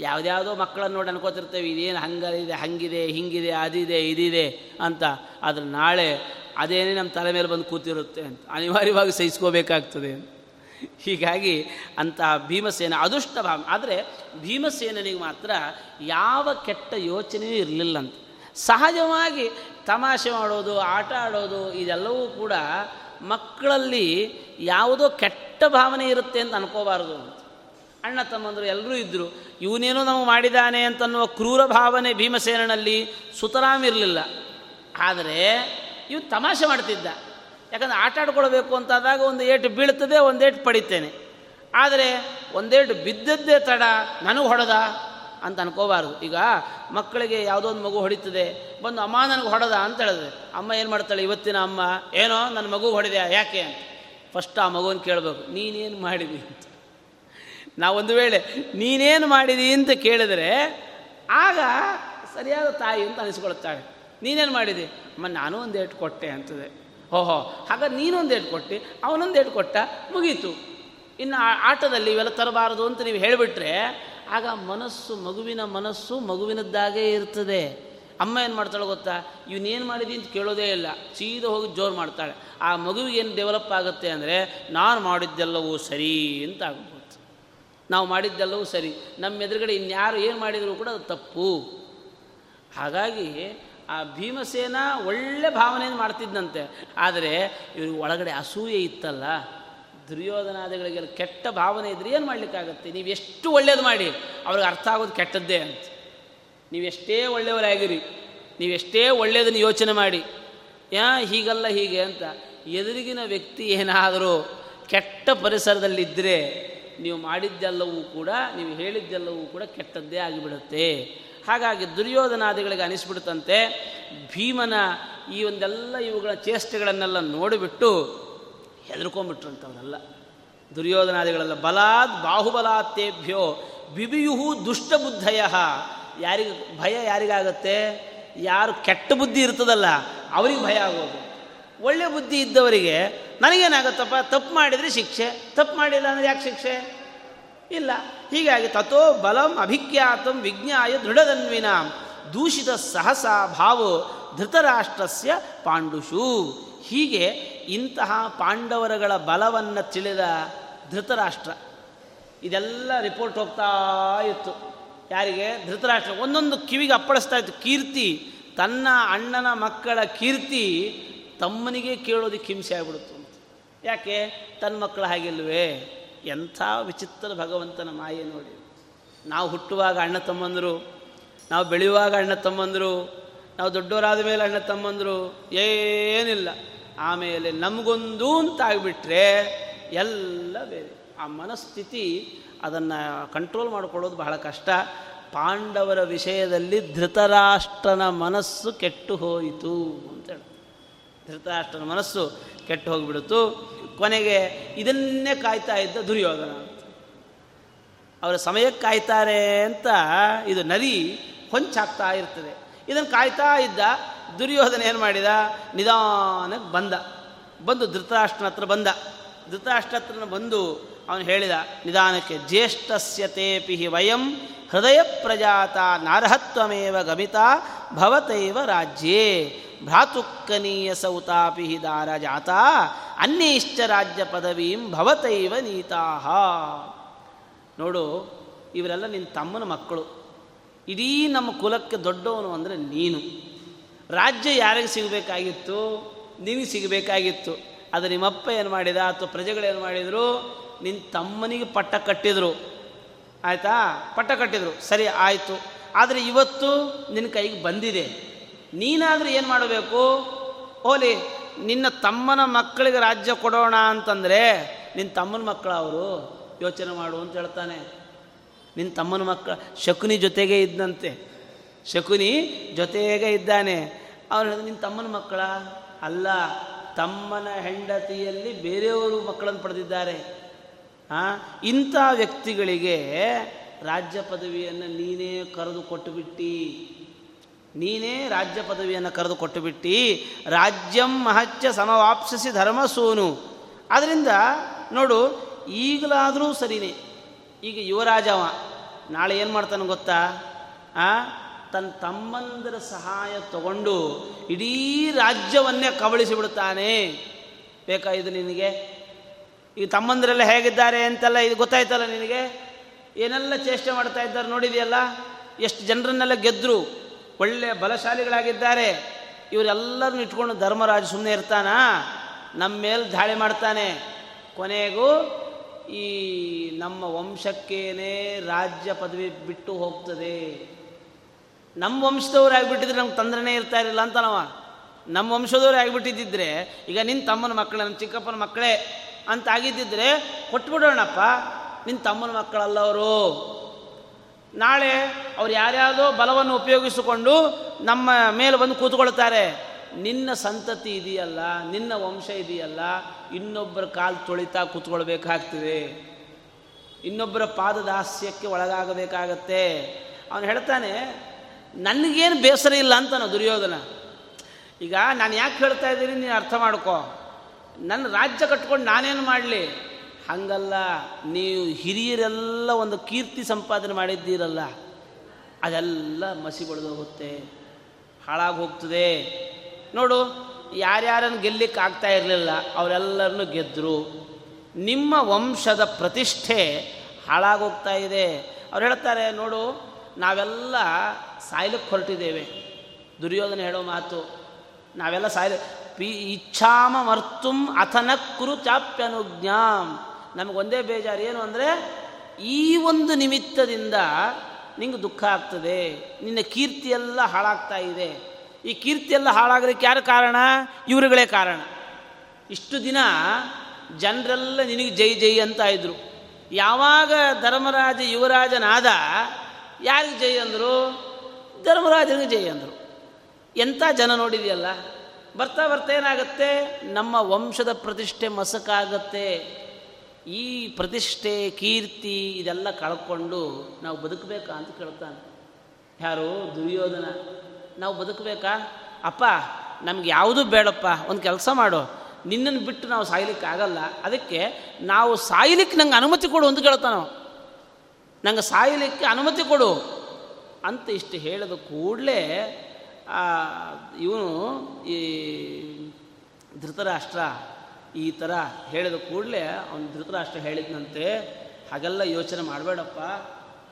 ಯಾವುದ್ಯಾವುದೋ ಮಕ್ಕಳನ್ನು ನೋಡಿ ಅನ್ಕೋತಿರ್ತೇವೆ, ಇದೇನು ಹಂಗಿದೆ ಹಂಗಿದೆ, ಹಿಂಗಿದೆ, ಅದಿದೆ, ಇದಿದೆ ಅಂತ. ಆದರೆ ನಾಳೆ ಅದೇನೇ ನಮ್ಮ ತಲೆ ಮೇಲೆ ಬಂದು ಕೂತಿರುತ್ತೆ ಅಂತ. ಅನಿವಾರ್ಯವಾಗಿ ಸಹಿಸ್ಕೋಬೇಕಾಗ್ತದೆ ಹೀಗಾಗಿ ಅಂತ ಭೀಮಸೇನ ಅದೃಷ್ಟ ಭಾವ ಆದರೆ ಭೀಮಸೇನಿಗೆ ಮಾತ್ರ ಯಾವ ಕೆಟ್ಟ ಯೋಚನೆಯೂ ಇರಲಿಲ್ಲ ಅಂತ. ಸಹಜವಾಗಿ ತಮಾಷೆ ಮಾಡೋದು, ಆಟ ಆಡೋದು, ಇದೆಲ್ಲವೂ ಕೂಡ ಮಕ್ಕಳಲ್ಲಿ ಯಾವುದೋ ಕೆಟ್ಟ ಭಾವನೆ ಇರುತ್ತೆ ಅಂತ ಅನ್ಕೋಬಾರ್ದು. ಅಣ್ಣ ತಮ್ಮಂದರು ಎಲ್ಲರೂ ಇದ್ದರು ಇವನೇನೋ ನಾವು ಮಾಡಿದ್ದಾನೆ ಅಂತನ್ನುವ ಕ್ರೂರ ಭಾವನೆ ಭೀಮಸೇನಲ್ಲಿ ಸುತರಾಮ್ ಇರಲಿಲ್ಲ. ಆದರೆ ಇವು ತಮಾಷೆ ಮಾಡ್ತಿದ್ದ. ಯಾಕಂದರೆ ಆಟ ಆಡ್ಕೊಳ್ಬೇಕು ಅಂತಾದಾಗ ಒಂದು ಏಟು ಬೀಳ್ತದೆ ಒಂದೇಟು ಪಡಿತೇನೆ. ಆದರೆ ಒಂದೇಟು ಬಿದ್ದದ್ದೇ ತಡ, ನನಗೆ ಹೊಡೆದ ಅಂತ ಅನ್ಕೋಬಾರ್ದು. ಈಗ ಮಕ್ಕಳಿಗೆ ಯಾವುದೋ ಒಂದು ಮಗು ಹೊಡಿತದೆ, ಬಂದು ಅಮ್ಮ ನನಗೆ ಹೊಡೆದ ಅಂತ ಹೇಳಿದ್ರೆ, ಅಮ್ಮ ಏನು ಮಾಡ್ತಾಳೆ ಇವತ್ತಿನ ಅಮ್ಮ? ಏನೋ ನನ್ನ ಮಗು ಹೊಡೆದ ಯಾಕೆ ಅಂತ. ಫಸ್ಟ್ ಆ ಮಗುವನ್ನು ಕೇಳಬೇಕು, ನೀನೇನು ಮಾಡಿದಿ ಅಂತ. ನಾವೊಂದು ವೇಳೆ ನೀನೇನು ಮಾಡಿದಿ ಅಂತ ಕೇಳಿದರೆ ಆಗ ಸರಿಯಾದ ತಾಯಿ ಅಂತ ಅನಿಸ್ಕೊಳ್ತಾಳೆ ನೀನೇನು ಮಾಡಿದಿ? ಅಮ್ಮ, ನಾನು ಒಂದು ಏಟು ಕೊಟ್ಟೆ ಅಂತದೆ. ಓಹೋ, ಹಾಗಾದ್ರೆ ನೀನೊಂದು ಏಟು ಕೊಟ್ಟು, ಅವನೊಂದು ಏಟು ಕೊಟ್ಟ ಮುಗೀತು. ಇನ್ನು ಆಟದಲ್ಲಿ ಇವೆಲ್ಲ ತರಬಾರದು ಅಂತ ನೀವು ಹೇಳಿಬಿಟ್ರೆ ಆಗ ಮನಸ್ಸು ಮಗುವಿನ ಮನಸ್ಸು ಮಗುವಿನದ್ದಾಗೇ ಇರ್ತದೆ. ಅಮ್ಮ ಏನು ಮಾಡ್ತಾಳೆ ಗೊತ್ತಾ? ಇವನೇನು ಮಾಡಿದಿ ಅಂತ ಕೇಳೋದೇ ಇಲ್ಲ. ಸೀದಾ ಹೋಗಿ ಜೋರು ಮಾಡ್ತಾಳೆ. ಆ ಮಗುವಿಗೆ ಏನು ಡೆವಲಪ್ ಆಗುತ್ತೆ ಅಂದರೆ, ನಾನು ಮಾಡಿದ್ದೆಲ್ಲವೂ ಸರಿ ಅಂತ ಆಗ್ಬೋದು ನಾವು ಮಾಡಿದ್ದೆಲ್ಲವೂ ಸರಿ. ನಮ್ಮ ಎದುರುಗಡೆ ಇನ್ಯಾರು ಏನು ಮಾಡಿದರೂ ಕೂಡ ಅದು ತಪ್ಪು. ಹಾಗಾಗಿ ಆ ಭೀಮಸೇನ ಒಳ್ಳೆ ಭಾವನೆಯನ್ನು ಮಾಡ್ತಿದ್ದಂತೆ ಆದರೆ ಇವರು ಒಳಗಡೆ ಅಸೂಯೆ ಇತ್ತಲ್ಲ. ದುರ್ಯೋಧನಾದಿಗಳಿಗೆಲ್ಲ ಕೆಟ್ಟ ಭಾವನೆ ಇದ್ರೆ ಏನು ಮಾಡಲಿಕ್ಕಾಗತ್ತೆ? ನೀವು ಎಷ್ಟು ಒಳ್ಳೇದು ಮಾಡಿ, ಅವ್ರಿಗೆ ಅರ್ಥ ಆಗೋದು ಕೆಟ್ಟದ್ದೇ ಅಂತ. ನೀವೆಷ್ಟೇ ಒಳ್ಳೆಯವರಾಗಿರಿ ನೀವೆಷ್ಟೇ ಒಳ್ಳೆಯದನ್ನು ಯೋಚನೆ ಮಾಡಿ, ಯಾ ಹೀಗಲ್ಲ ಹೀಗೆ ಅಂತ ಎದುರಿಗಿನ ವ್ಯಕ್ತಿ ಏನಾದರೂ ಕೆಟ್ಟ ಪರಿಸರದಲ್ಲಿದ್ದರೆ ನೀವು ಮಾಡಿದ್ದೆಲ್ಲವೂ ಕೂಡ, ನೀವು ಹೇಳಿದ್ದೆಲ್ಲವೂ ಕೂಡ ಕೆಟ್ಟದ್ದೇ ಆಗಿಬಿಡುತ್ತೆ. ಹಾಗಾಗಿ ದುರ್ಯೋಧನಾದಿಗಳಿಗೆ ಅನಿಸ್ಬಿಡುತ್ತಂತೆ, ಭೀಮನ ಈ ಒಂದೆಲ್ಲ ಇವುಗಳ ಚೇಷ್ಟೆಗಳನ್ನೆಲ್ಲ ನೋಡಿಬಿಟ್ಟು ಹೆದರ್ಕೊಂಡ್ಬಿಟ್ರಂಥವರೆಲ್ಲ ದುರ್ಯೋಧನಾದಿಗಳೆಲ್ಲ, ಬಲಾದ್ ಬಾಹುಬಲಾತ್ತೇಭ್ಯೋ ಬಿಬಿಯುಹು ದುಷ್ಟಬುದ್ಧಯ. ಯಾರಿಗೆ ಭಯ ಯಾರಿಗಾಗತ್ತೆ? ಯಾರು ಕೆಟ್ಟ ಬುದ್ಧಿ ಇರ್ತದಲ್ಲ, ಅವ್ರಿಗೆ ಭಯ ಆಗೋದು. ಒಳ್ಳೆ ಬುದ್ಧಿ ಇದ್ದವರಿಗೆ ನನಗೇನಾಗುತ್ತಪ್ಪ? ತಪ್ಪು ಮಾಡಿದರೆ ಶಿಕ್ಷೆ. ತಪ್ಪು ಮಾಡಿಲ್ಲ ಅಂದರೆ ಯಾಕೆ ಶಿಕ್ಷೆ? ಇಲ್ಲ. ಹೀಗಾಗಿ ತಥೋ ಬಲಂ ಅಭಿಖ್ಯಾತಂ ವಿಜ್ಞಾಯ ದೃಢದನ್ವಿನ ದೂಷಿತ ಸಹಸ ಭಾವ ಧೃತರಾಷ್ಟ್ರಸ್ಯ ಪಾಂಡುಷು. ಹೀಗೆ ಇಂತಹ ಪಾಂಡವರಗಳ ಬಲವನ್ನು ತಿಳಿದ ಧೃತರಾಷ್ಟ್ರ. ಇದೆಲ್ಲ ರಿಪೋರ್ಟ್ ಹೋಗ್ತಾ ಇತ್ತು. ಯಾರಿಗೆ? ಧೃತರಾಷ್ಟ್ರ. ಒಂದೊಂದು ಕಿವಿಗೆ ಅಪ್ಪಳಿಸ್ತಾ ಇತ್ತು. ಕೀರ್ತಿ, ತನ್ನ ಅಣ್ಣನ ಮಕ್ಕಳ ಕೀರ್ತಿ ತಮ್ಮನಿಗೆ ಕೇಳೋದಕ್ಕೆ ಹಿಂಸೆ ಆಗ್ಬಿಡುತ್ತು ಯಾಕೆ? ತನ್ನ ಮಕ್ಕಳು ಹಾಗಿಲ್ವೇ? ಎಂಥ ವಿಚಿತ್ರ ಭಗವಂತನ ಮಾಯೆ ನೋಡಿ. ನಾವು ಹುಟ್ಟುವಾಗ ಅಣ್ಣ ತಮ್ಮಂದರು, ನಾವು ಬೆಳೆಯುವಾಗ ಅಣ್ಣ ತಮ್ಮಂದರು, ನಾವು ದೊಡ್ಡವರಾದ ಮೇಲೆ ಅಣ್ಣ ತಮ್ಮಂದರು, ಏನಿಲ್ಲ. ಆಮೇಲೆ ನಮಗೊಂದು ಅಂತಾಗ್ಬಿಟ್ರೆ ಎಲ್ಲ ಬೇರೆ. ಆ ಮನಸ್ಥಿತಿ ಅದನ್ನು ಕಂಟ್ರೋಲ್ ಮಾಡಿಕೊಳ್ಳೋದು ಬಹಳ ಕಷ್ಟ. ಪಾಂಡವರ ವಿಷಯದಲ್ಲಿ ಧೃತರಾಷ್ಟ್ರನ ಮನಸ್ಸು ಕೆಟ್ಟು ಹೋಯಿತು ಅಂತೇಳಿ ಧೃತರಾಷ್ಟ್ರನ ಮನಸ್ಸು ಕೆಟ್ಟು ಹೋಗಿಬಿಡುತ್ತು. ಕೊನೆಗೆ ಇದನ್ನೇ ಕಾಯ್ತಾ ಇದ್ದ ದುರ್ಯೋಧನ. ಅವರ ಸಮಯಕ್ಕೆ ಕಾಯ್ತಾರೆ ಅಂತ ಇದು ನರಿ ಹೊಂಚಾಗ್ತಾ ಇರ್ತದೆ. ಇದನ್ನು ಕಾಯ್ತಾ ಇದ್ದ ದುರ್ಯೋಧನ ಏನು ಮಾಡಿದ? ನಿಧಾನಕ್ಕೆ ಬಂದ. ಬಂದು ಧೃತರಾಷ್ಟ್ರನ ಹತ್ರ ಬಂದ. ಧೃತರಾಷ್ಟ್ರ ಹತ್ರನ ಬಂದು ಅವನು ಹೇಳಿದ, ನಿಧಾನಕ್ಕೆ ಜ್ಯೇಷ್ಠಸ್ಯತೇಪಿ ವಯಂ ಹೃದಯ ಪ್ರಜಾತ ನಾರಹತ್ವಮೇವ ಗಮಿತ ಭವತೈವ ರಾಜ್ಯೇ. ಭ್ರಾತುಕ್ಕನೀಯ ಸೌತಾಪಿ ದಾರ ಜಾತ ಅನ್ಯೇಶ್ಚ ರಾಜ್ಯ ಪದವೀಂ ಭವತೈವ ನೀತಾಹ. ನೋಡು, ಇವರೆಲ್ಲ ನಿನ್ನ ತಮ್ಮನ ಮಕ್ಕಳು. ಇಡೀ ನಮ್ಮ ಕುಲಕ್ಕೆ ದೊಡ್ಡವನು ಅಂದರೆ ನೀನು. ರಾಜ್ಯ ಯಾರಿಗೆ ಸಿಗಬೇಕಾಗಿತ್ತು? ನಿನಗೆ ಸಿಗಬೇಕಾಗಿತ್ತು. ಅದು ನಿಮ್ಮಪ್ಪ ಏನು ಮಾಡಿದ? ಅಥವಾ ಪ್ರಜೆಗಳೇನು ಮಾಡಿದರು? ನಿನ್ನ ತಮ್ಮನಿಗೆ ಪಟ್ಟ ಕಟ್ಟಿದರು. ಆಯಿತಾ? ಪಟ್ಟ ಕಟ್ಟಿದರು. ಸರಿ, ಆಯಿತು. ಆದರೆ ಇವತ್ತು ನಿನ್ನ ಕೈಗೆ ಬಂದಿದೆ. ನೀನಾದರೂ ಏನು ಮಾಡಬೇಕು? ಓಲಿ, ನಿನ್ನ ತಮ್ಮನ ಮಕ್ಕಳಿಗೆ ರಾಜ್ಯ ಕೊಡೋಣ ಅಂತಂದರೆ ನಿನ್ನ ತಮ್ಮನ ಮಕ್ಕಳ ಅವರು ಯೋಚನೆ ಮಾಡು ಅಂತ ಹೇಳ್ತಾನೆ. ನಿನ್ನ ತಮ್ಮನ ಮಕ್ಕಳ, ಶಕುನಿ ಜೊತೆಗೆ ಇದ್ದಂತೆ ಶಕುನಿ ಜೊತೆಗೆ ಇದ್ದಾನೆ. ಅವನು ನಿನ್ನ ತಮ್ಮನ ಮಕ್ಕಳ? ಅಲ್ಲ, ತಮ್ಮನ ಹೆಂಡತಿಯಲ್ಲಿ ಬೇರೆಯವರು ಮಕ್ಕಳನ್ನು ಪಡೆದಿದ್ದಾರೆ. ಇಂಥ ವ್ಯಕ್ತಿಗಳಿಗೆ ರಾಜ್ಯ ಪದವಿಯನ್ನು ನೀನೇ ಕರೆದು ಕೊಟ್ಟುಬಿಟ್ಟು ನೀನೇ ರಾಜ್ಯ ಪದವಿಯನ್ನು ಕರೆದು ಕೊಟ್ಟುಬಿಟ್ಟು ರಾಜ್ಯಂ ಮಹಚ್ಚ ಸಮವಾಪ್ಸಿಸಿ ಧರ್ಮಸೂನು. ಆದ್ದರಿಂದ ನೋಡು, ಈಗಲಾದರೂ ಸರಿನೇ. ಈಗ ಯುವರಾಜವ ನಾಳೆ ಏನು ಮಾಡ್ತಾನೆ ಗೊತ್ತಾ? ಆ, ತನ್ನ ತಮ್ಮಂದರ ಸಹಾಯ ತಗೊಂಡು ಇಡೀ ರಾಜ್ಯವನ್ನೇ ಕಬಳಿಸಿ ಬಿಡುತ್ತಾನೆ. ಇದು ನಿನಗೆ? ಈ ತಮ್ಮಂದರೆಲ್ಲ ಹೇಗಿದ್ದಾರೆ ಅಂತೆಲ್ಲ ಇದು ಗೊತ್ತಾಯ್ತಲ್ಲ ನಿನಗೆ? ಏನೆಲ್ಲ ಚೇಷ್ಟೆ ಮಾಡ್ತಾ ಇದ್ದಾರೆ ನೋಡಿದೆಯಲ್ಲ? ಎಷ್ಟು ಜನರನ್ನೆಲ್ಲ ಗೆದ್ದರು ಒಳ್ಳೆಯ ಬಲಶಾಲಿಗಳಾಗಿದ್ದಾರೆ. ಇವರೆಲ್ಲರನ್ನು ಇಟ್ಕೊಂಡು ಧರ್ಮರಾಜ ಸುಮ್ಮನೆ ಇರ್ತಾನ? ನಮ್ಮ ಮೇಲೆ ದಾಳಿ ಮಾಡ್ತಾನೆ. ಕೊನೆಗೂ ಈ ನಮ್ಮ ವಂಶಕ್ಕೇನೆ ರಾಜ್ಯ ಪದವಿ ಬಿಟ್ಟು ಹೋಗ್ತದೆ. ನಮ್ಮ ವಂಶದವ್ರು ಆಗಿಬಿಟ್ಟಿದ್ರೆ ನಮ್ಗೆ ತೊಂದರೆನೇ ಇರ್ತಾ ಇರಲಿಲ್ಲ ಅಂತ ನಾವ ನಮ್ಮ ವಂಶದವ್ರು ಆಗಿಬಿಟ್ಟಿದ್ದಿದ್ರೆ, ಈಗ ನಿನ್ನ ತಮ್ಮನ ಮಕ್ಕಳೇ ನನ್ನ ಚಿಕ್ಕಪ್ಪನ ಮಕ್ಕಳೇ ಅಂತ ಆಗಿದ್ದಿದ್ರೆ, ಕೊಟ್ಬಿಡೋಣಪ್ಪ. ನಿನ್ನ ತಮ್ಮನ ಮಕ್ಕಳಲ್ಲ ಅವರು. ನಾಳೆ ಅವ್ರು ಯಾರ್ಯಾವುದೋ ಬಲವನ್ನು ಉಪಯೋಗಿಸಿಕೊಂಡು ನಮ್ಮ ಮೇಲೆ ಬಂದು ಕೂತ್ಕೊಳ್ತಾರೆ. ನಿನ್ನ ಸಂತತಿ ಇದೆಯಲ್ಲ, ನಿನ್ನ ವಂಶ ಇದೆಯಲ್ಲ, ಇನ್ನೊಬ್ಬರ ಕಾಲು ತೊಳಿತಾ ಕೂತ್ಕೊಳ್ಬೇಕಾಗ್ತದೆ. ಇನ್ನೊಬ್ಬರ ಪಾದದಾಸ್ಯಕ್ಕೆ ಒಳಗಾಗಬೇಕಾಗತ್ತೆ. ಅವನು ಹೇಳ್ತಾನೆ, ನನಗೇನು ಬೇಸರ ಇಲ್ಲ ಅಂತಾನು ದುರ್ಯೋಧನ. ಈಗ ನಾನು ಯಾಕೆ ಹೇಳ್ತಾ ಇದ್ದೀನಿ ನೀನು ಅರ್ಥ ಮಾಡ್ಕೋ. ನನ್ನ ರಾಜ್ಯ ಕಟ್ಕೊಂಡು ನಾನೇನು ಮಾಡಲಿ? ಹಂಗಲ್ಲ, ನೀವು ಹಿರಿಯರೆಲ್ಲ ಒಂದು ಕೀರ್ತಿ ಸಂಪಾದನೆ ಮಾಡಿದ್ದೀರಲ್ಲ, ಅದೆಲ್ಲ ಮಸಿ ಹೋಗುತ್ತೆ ಹಾಳಾಗಿ ಹೋಗ್ತದೆ. ನೋಡು, ಯಾರ್ಯಾರನ್ನು ಗೆಲ್ಲಿಕ್ಕೆ ಆಗ್ತಾ ಇರಲಿಲ್ಲ, ಅವರೆಲ್ಲರನ್ನು ಗೆದ್ದರು ನಿಮ್ಮ ವಂಶದ ಪ್ರತಿಷ್ಠೆ ಹಾಳಾಗೋಗ್ತಾ ಇದೆ. ಅವ್ರು ಹೇಳ್ತಾರೆ, ನೋಡು, ನಾವೆಲ್ಲ ಸಾಯ್ಲಿಕ್ಕೆ ಹೊರಟಿದ್ದೇವೆ. ದುರ್ಯೋಧನ ಹೇಳೋ ಮಾತು, ನಾವೆಲ್ಲ ಸಾಯ್ಲಿ, ಪಿ ಇಚ್ಛಾಮ ಮರ್ತುಂ ಅಥನ ಕುರು ಚಾಪ್ಯನುಜ್ಞಾಂ. ನಮಗೊಂದೇ ಬೇಜಾರು ಏನು ಅಂದರೆ, ಈ ಒಂದು ನಿಮಿತ್ತದಿಂದ ನಿಂಗೆ ದುಃಖ ಆಗ್ತದೆ, ನಿನ್ನ ಕೀರ್ತಿಯೆಲ್ಲ ಹಾಳಾಗ್ತಾ ಇದೆ. ಈ ಕೀರ್ತಿಯೆಲ್ಲ ಹಾಳಾಗಲಿಕ್ಕೆ ಯಾರು ಕಾರಣ? ಇವರುಗಳೇ ಕಾರಣ. ಇಷ್ಟು ದಿನ ಜನರೆಲ್ಲ ನಿನಗೆ ಜೈ ಜೈ ಅಂತ ಇದ್ರು. ಯಾವಾಗ ಧರ್ಮರಾಜ ಯುವರಾಜನಾದ, ಯಾರಿಗೆ ಜೈ ಅಂದರು? ಧರ್ಮರಾಜನಿಗೆ ಜೈ ಅಂದರು. ಎಂಥ ಜನ ನೋಡಿದೆಯಲ್ಲ, ಬರ್ತಾ ಬರ್ತಾ ಏನಾಗುತ್ತೆ? ನಮ್ಮ ವಂಶದ ಪ್ರತಿಷ್ಠೆ ಮಸಕಾಗತ್ತೆ. ಈ ಪ್ರತಿಷ್ಠೆ, ಕೀರ್ತಿ ಇದೆಲ್ಲ ಕಳ್ಕೊಂಡು ನಾವು ಬದುಕಬೇಕಾ ಅಂತ ಕೇಳ್ತಾನೆ. ಯಾರು ದುರ್ಯೋಧನ, ನಾವು ಬದುಕಬೇಕಾ? ಅಪ್ಪ, ನಮ್ಗೆ ಯಾವುದೂ ಬೇಡಪ್ಪ, ಒಂದು ಕೆಲಸ ಮಾಡು. ನಿನ್ನನ್ನು ಬಿಟ್ಟು ನಾವು ಸಾಯ್ಲಿಕ್ಕೆ ಆಗಲ್ಲ. ಅದಕ್ಕೆ ನಾವು ಸಾಯ್ಲಿಕ್ಕೆ ನಂಗೆ ಅನುಮತಿ ಕೊಡು ಅಂತ ಕೇಳ್ತಾನೆ ನಂಗೆ ಸಾಯ್ಲಿಕ್ಕೆ ಅನುಮತಿ ಕೊಡು ಅಂತ ಇಷ್ಟು ಹೇಳಿದ ಕೂಡಲೇ ಇವನು ಈ ಧೃತರಾಷ್ಟ್ರ ಈ ಥರ ಹೇಳಿದ ಕೂಡಲೇ ಅವನು ಧೃತರಾಷ್ಟ್ರ ಹೇಳಿದಂತೆ ಹಾಗೆಲ್ಲ ಯೋಚನೆ ಮಾಡಬೇಡಪ್ಪ.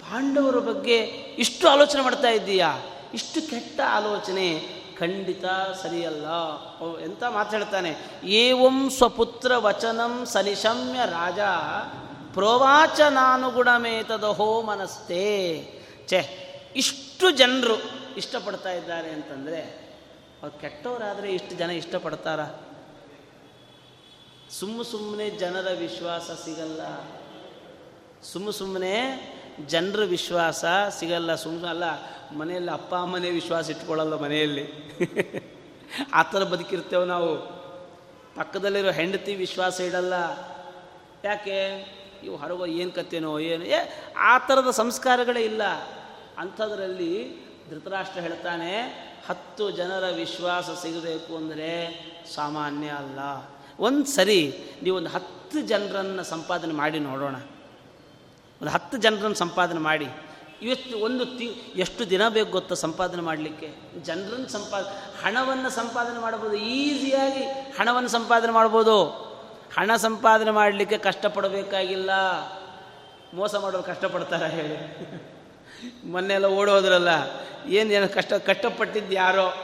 ಪಾಂಡವರ ಬಗ್ಗೆ ಇಷ್ಟು ಆಲೋಚನೆ ಮಾಡ್ತಾ ಇದ್ದೀಯಾ? ಇಷ್ಟು ಕೆಟ್ಟ ಆಲೋಚನೆ. ಖಂಡಿತ ಸರಿಯಲ್ಲ. ಎಂತ ಮಾತಾಡ್ತಾನೆ ಏವಂ ಸ್ವಪುತ್ರ ವಚನಂ ಸನಿಶಮ್ಯ ರಾಜ. ಹೋ ಮನಸ್ತೆ ಚೆ ಇಷ್ಟು ಜನರು ಇಷ್ಟಪಡ್ತಾ ಇದ್ದಾರೆ ಅಂತಂದರೆ, ಅವ್ರು ಕೆಟ್ಟವರಾದರೆ ಇಷ್ಟು ಜನ ಇಷ್ಟಪಡ್ತಾರ? ಸುಮ್ಮ ಸುಮ್ಮನೆ ಜನರ ವಿಶ್ವಾಸ ಸಿಗಲ್ಲ. ಸುಮ್ಮ ಸುಮ್ಮನೆ ಜನರ ವಿಶ್ವಾಸ ಸಿಗಲ್ಲ. ಸುಮ್ಮನೆ ಅಲ್ಲ, ಮನೆಯಲ್ಲಿ ಅಪ್ಪ ಅಮ್ಮನೇ ವಿಶ್ವಾಸ ಇಟ್ಕೊಳ್ಳಲ್ಲ ಮನೆಯಲ್ಲಿ. ಆ ಥರ ಬದುಕಿರ್ತೇವೆ ನಾವು. ಪಕ್ಕದಲ್ಲಿರೋ ಹೆಂಡತಿ ವಿಶ್ವಾಸ ಇಡಲ್ಲ. ಯಾಕೆ? ಇವು ಹೊರಗ ಏನು ಕತ್ತೇನೋ ಏನು? ಏ, ಆ ಥರದ ಸಂಸ್ಕಾರಗಳೇ ಇಲ್ಲ. ಅಂಥದ್ರಲ್ಲಿ ಧೃತರಾಷ್ಟ್ರ ಹೇಳ್ತಾನೆ, ಹತ್ತು ಜನರ ವಿಶ್ವಾಸ ಸಿಗಬೇಕು ಅಂದರೆ ಸಾಮಾನ್ಯ ಅಲ್ಲ. ಒಂದು ಸರಿ ನೀವೊಂದು ಹತ್ತು ಜನರನ್ನು ಸಂಪಾದನೆ ಮಾಡಿ ನೋಡೋಣ. ಒಂದು ಹತ್ತು ಜನರನ್ನು ಸಂಪಾದನೆ ಮಾಡಿ. ಇವತ್ತು ಒಂದು ತಿ, ಎಷ್ಟು ದಿನ ಬೇಕು ಗೊತ್ತಾ ಸಂಪಾದನೆ ಮಾಡಲಿಕ್ಕೆ? ಜನರನ್ನು ಸಂಪಾದ ಹಣವನ್ನು ಸಂಪಾದನೆ ಮಾಡ್ಬೋದು. ಈಸಿಯಾಗಿ ಹಣವನ್ನು ಸಂಪಾದನೆ ಮಾಡ್ಬೋದು. ಹಣ ಸಂಪಾದನೆ ಮಾಡಲಿಕ್ಕೆ ಕಷ್ಟಪಡಬೇಕಾಗಿಲ್ಲ. ಮೋಸ ಮಾಡೋರು ಕಷ್ಟಪಡ್ತಾರ ಹೇಳಿ? ಮೊನ್ನೆಲ್ಲ ಓಡೋದ್ರಲ್ಲ, ಏನು ಏನು ಕಷ್ಟ, ಕಷ್ಟಪಟ್ಟಿದ್ದು ಯಾರೋ?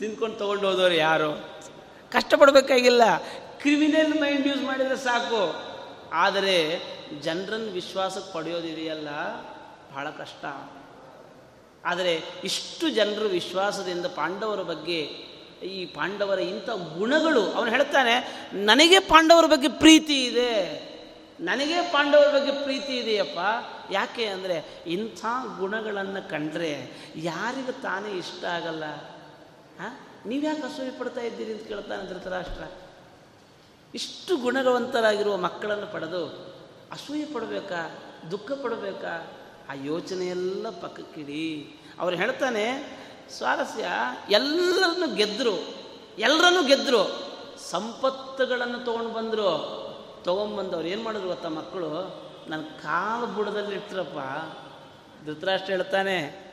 ತಿಂದ್ಕೊಂಡು ತೊಗೊಂಡು ಹೋದವ್ರು ಯಾರೋ? ಕಷ್ಟಪಡಬೇಕಾಗಿಲ್ಲ. ಕ್ರಿಮಿನಲ್ ಮೈಂಡ್ ಯೂಸ್ ಮಾಡಿದರೆ ಸಾಕು. ಆದರೆ ಜನರನ್ನು ವಿಶ್ವಾಸಕ್ಕೆ ಪಡೆಯೋದಿದೆಯಲ್ಲ ಬಹಳ ಕಷ್ಟ. ಆದರೆ ಇಷ್ಟು ಜನರು ವಿಶ್ವಾಸದಿಂದ ಪಾಂಡವರ ಬಗ್ಗೆ, ಈ ಪಾಂಡವರ ಇಂಥ ಗುಣಗಳು, ಅವನು ಹೇಳ್ತಾನೆ, ನನಗೆ ಪಾಂಡವರ ಬಗ್ಗೆ ಪ್ರೀತಿ ಇದೆ. ನನಗೆ ಪಾಂಡವರ ಬಗ್ಗೆ ಪ್ರೀತಿ ಇದೆಯಪ್ಪ. ಯಾಕೆ ಅಂದರೆ, ಇಂಥ ಗುಣಗಳನ್ನು ಕಂಡ್ರೆ ಯಾರಿಗೂ ತಾನೇ ಇಷ್ಟ ಆಗಲ್ಲ. ಹಾಂ? ನೀವ್ಯಾಕೆ ಅಸೂಯೆ ಪಡ್ತಾ ಇದ್ದೀರಿ ಅಂತ ಕೇಳ್ತಾನೆ ಧೃತರಾಷ್ಟ್ರ ಇಷ್ಟು ಗುಣಗವಂತರಾಗಿರುವ ಮಕ್ಕಳನ್ನು ಪಡೆದು ಅಸೂಯೆ ಪಡಬೇಕಾ, ದುಃಖ ಪಡಬೇಕಾ? ಆ ಯೋಚನೆಯೆಲ್ಲ ಪಕ್ಕಕ್ಕಿಡಿ. ಅವ್ರು ಹೇಳ್ತಾನೆ, ಸ್ವಾರಸ್ಯ, ಎಲ್ಲರನ್ನು ಗೆದ್ದರು ಎಲ್ಲರನ್ನು ಗೆದ್ದರು ಸಂಪತ್ತುಗಳನ್ನು ತೊಗೊಂಡು ಬಂದರು. ತೊಗೊಂಬಂದವ್ರು ಏನು ಮಾಡಿದ್ರು ಗೊತ್ತಾ ಮಕ್ಕಳು? ನನ್ನ ಕಾಲು ಬುಡದಲ್ಲಿ ಇಟ್ಟರಪ್ಪ ಧೃತರಾಷ್ಟ್ರ ಹೇಳ್ತಾನೆ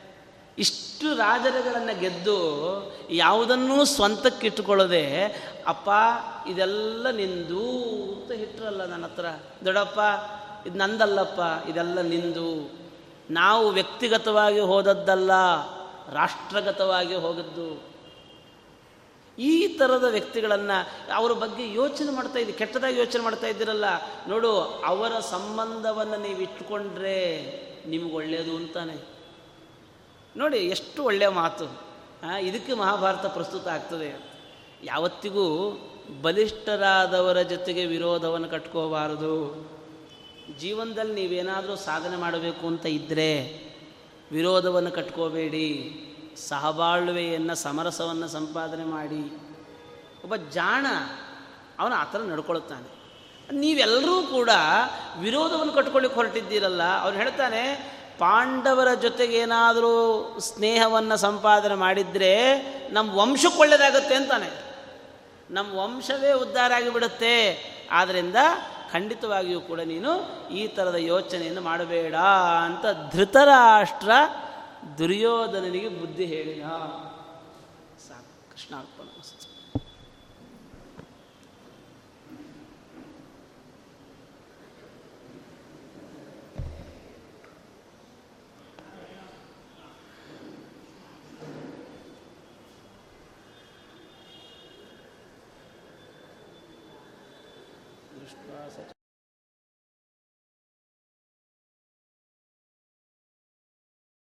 ಇಷ್ಟು ರಾಜರುಗಳನ್ನು ಗೆದ್ದು ಯಾವುದನ್ನೂ ಸ್ವಂತಕ್ಕೆ ಇಟ್ಟುಕೊಳ್ಳದೆ, ಅಪ್ಪ, ಇದೆಲ್ಲ ನಿಂದು ಅಂತ ಇಟ್ಟರಲ್ಲ ನನ್ನ ಹತ್ರ. ದೊಡ್ಡಪ್ಪ, ಇದು ನಂದಲ್ಲಪ್ಪ, ಇದೆಲ್ಲ ನಿಂದು. ನಾವು ವ್ಯಕ್ತಿಗತವಾಗಿ ಹೋದದ್ದಲ್ಲ, ರಾಷ್ಟ್ರಗತವಾಗಿ ಹೋಗದ್ದು ಈ ಥರದ ವ್ಯಕ್ತಿಗಳನ್ನು ಅವರ ಬಗ್ಗೆ ಯೋಚನೆ ಮಾಡ್ತಾ ಇದ್ದೀವಿ ಕೆಟ್ಟದಾಗಿ ಯೋಚನೆ ಮಾಡ್ತಾ ಇದ್ದೀರಲ್ಲ. ನೋಡು, ಅವರ ಸಂಬಂಧವನ್ನು ನೀವು ಇಟ್ಟುಕೊಂಡ್ರೆ ನಿಮಗೆ ಒಳ್ಳೆಯದು ಅಂತಾನೆ. ನೋಡಿ, ಎಷ್ಟು ಒಳ್ಳೆಯ ಮಾತು. ಇದಕ್ಕೆ ಮಹಾಭಾರತ ಪ್ರಸ್ತುತ ಆಗ್ತದೆ ಯಾವತ್ತಿಗೂ ಬಲಿಷ್ಠರಾದವರ ಜೊತೆಗೆ ವಿರೋಧವನ್ನು ಕಟ್ಕೋಬಾರದು. ಜೀವನದಲ್ಲಿ ನೀವೇನಾದರೂ ಸಾಧನೆ ಮಾಡಬೇಕು ಅಂತ ಇದ್ದರೆ ವಿರೋಧವನ್ನು ಕಟ್ಕೋಬೇಡಿ. ಸಹಬಾಳ್ವೆಯನ್ನು, ಸಮರಸವನ್ನು ಸಂಪಾದನೆ ಮಾಡಿ. ಒಬ್ಬ ಜಾಣ ಅವನು ಆ ಥರ ನಡ್ಕೊಳ್ತಾನೆ ನೀವೆಲ್ಲರೂ ಕೂಡ ವಿರೋಧವನ್ನು ಕಟ್ಕೊಳ್ಳಿಕ್ಕೆ ಹೊರಟಿದ್ದೀರಲ್ಲ ಅವನು ಹೇಳ್ತಾನೆ ಪಾಂಡವರ ಜೊತೆಗೆ ಏನಾದರೂ ಸ್ನೇಹವನ್ನು ಸಂಪಾದನೆ ಮಾಡಿದರೆ ನಮ್ಮ ವಂಶಕ್ಕೆ ಒಳ್ಳೆಯದಾಗುತ್ತೆ ಅಂತಾನೆ. ನಮ್ಮ ವಂಶವೇ ಉದ್ಧಾರ ಆಗಿಬಿಡುತ್ತೆ. ಆದ್ದರಿಂದ ಖಂಡಿತವಾಗಿಯೂ ಕೂಡ ನೀನು ಈ ಥರದ ಯೋಚನೆಯನ್ನು ಮಾಡಬೇಡ ಅಂತ ಧೃತರಾಷ್ಟ್ರ ದುರ್ಯೋಧನನಿಗೆ ಬುದ್ಧಿ ಹೇಳಿದ.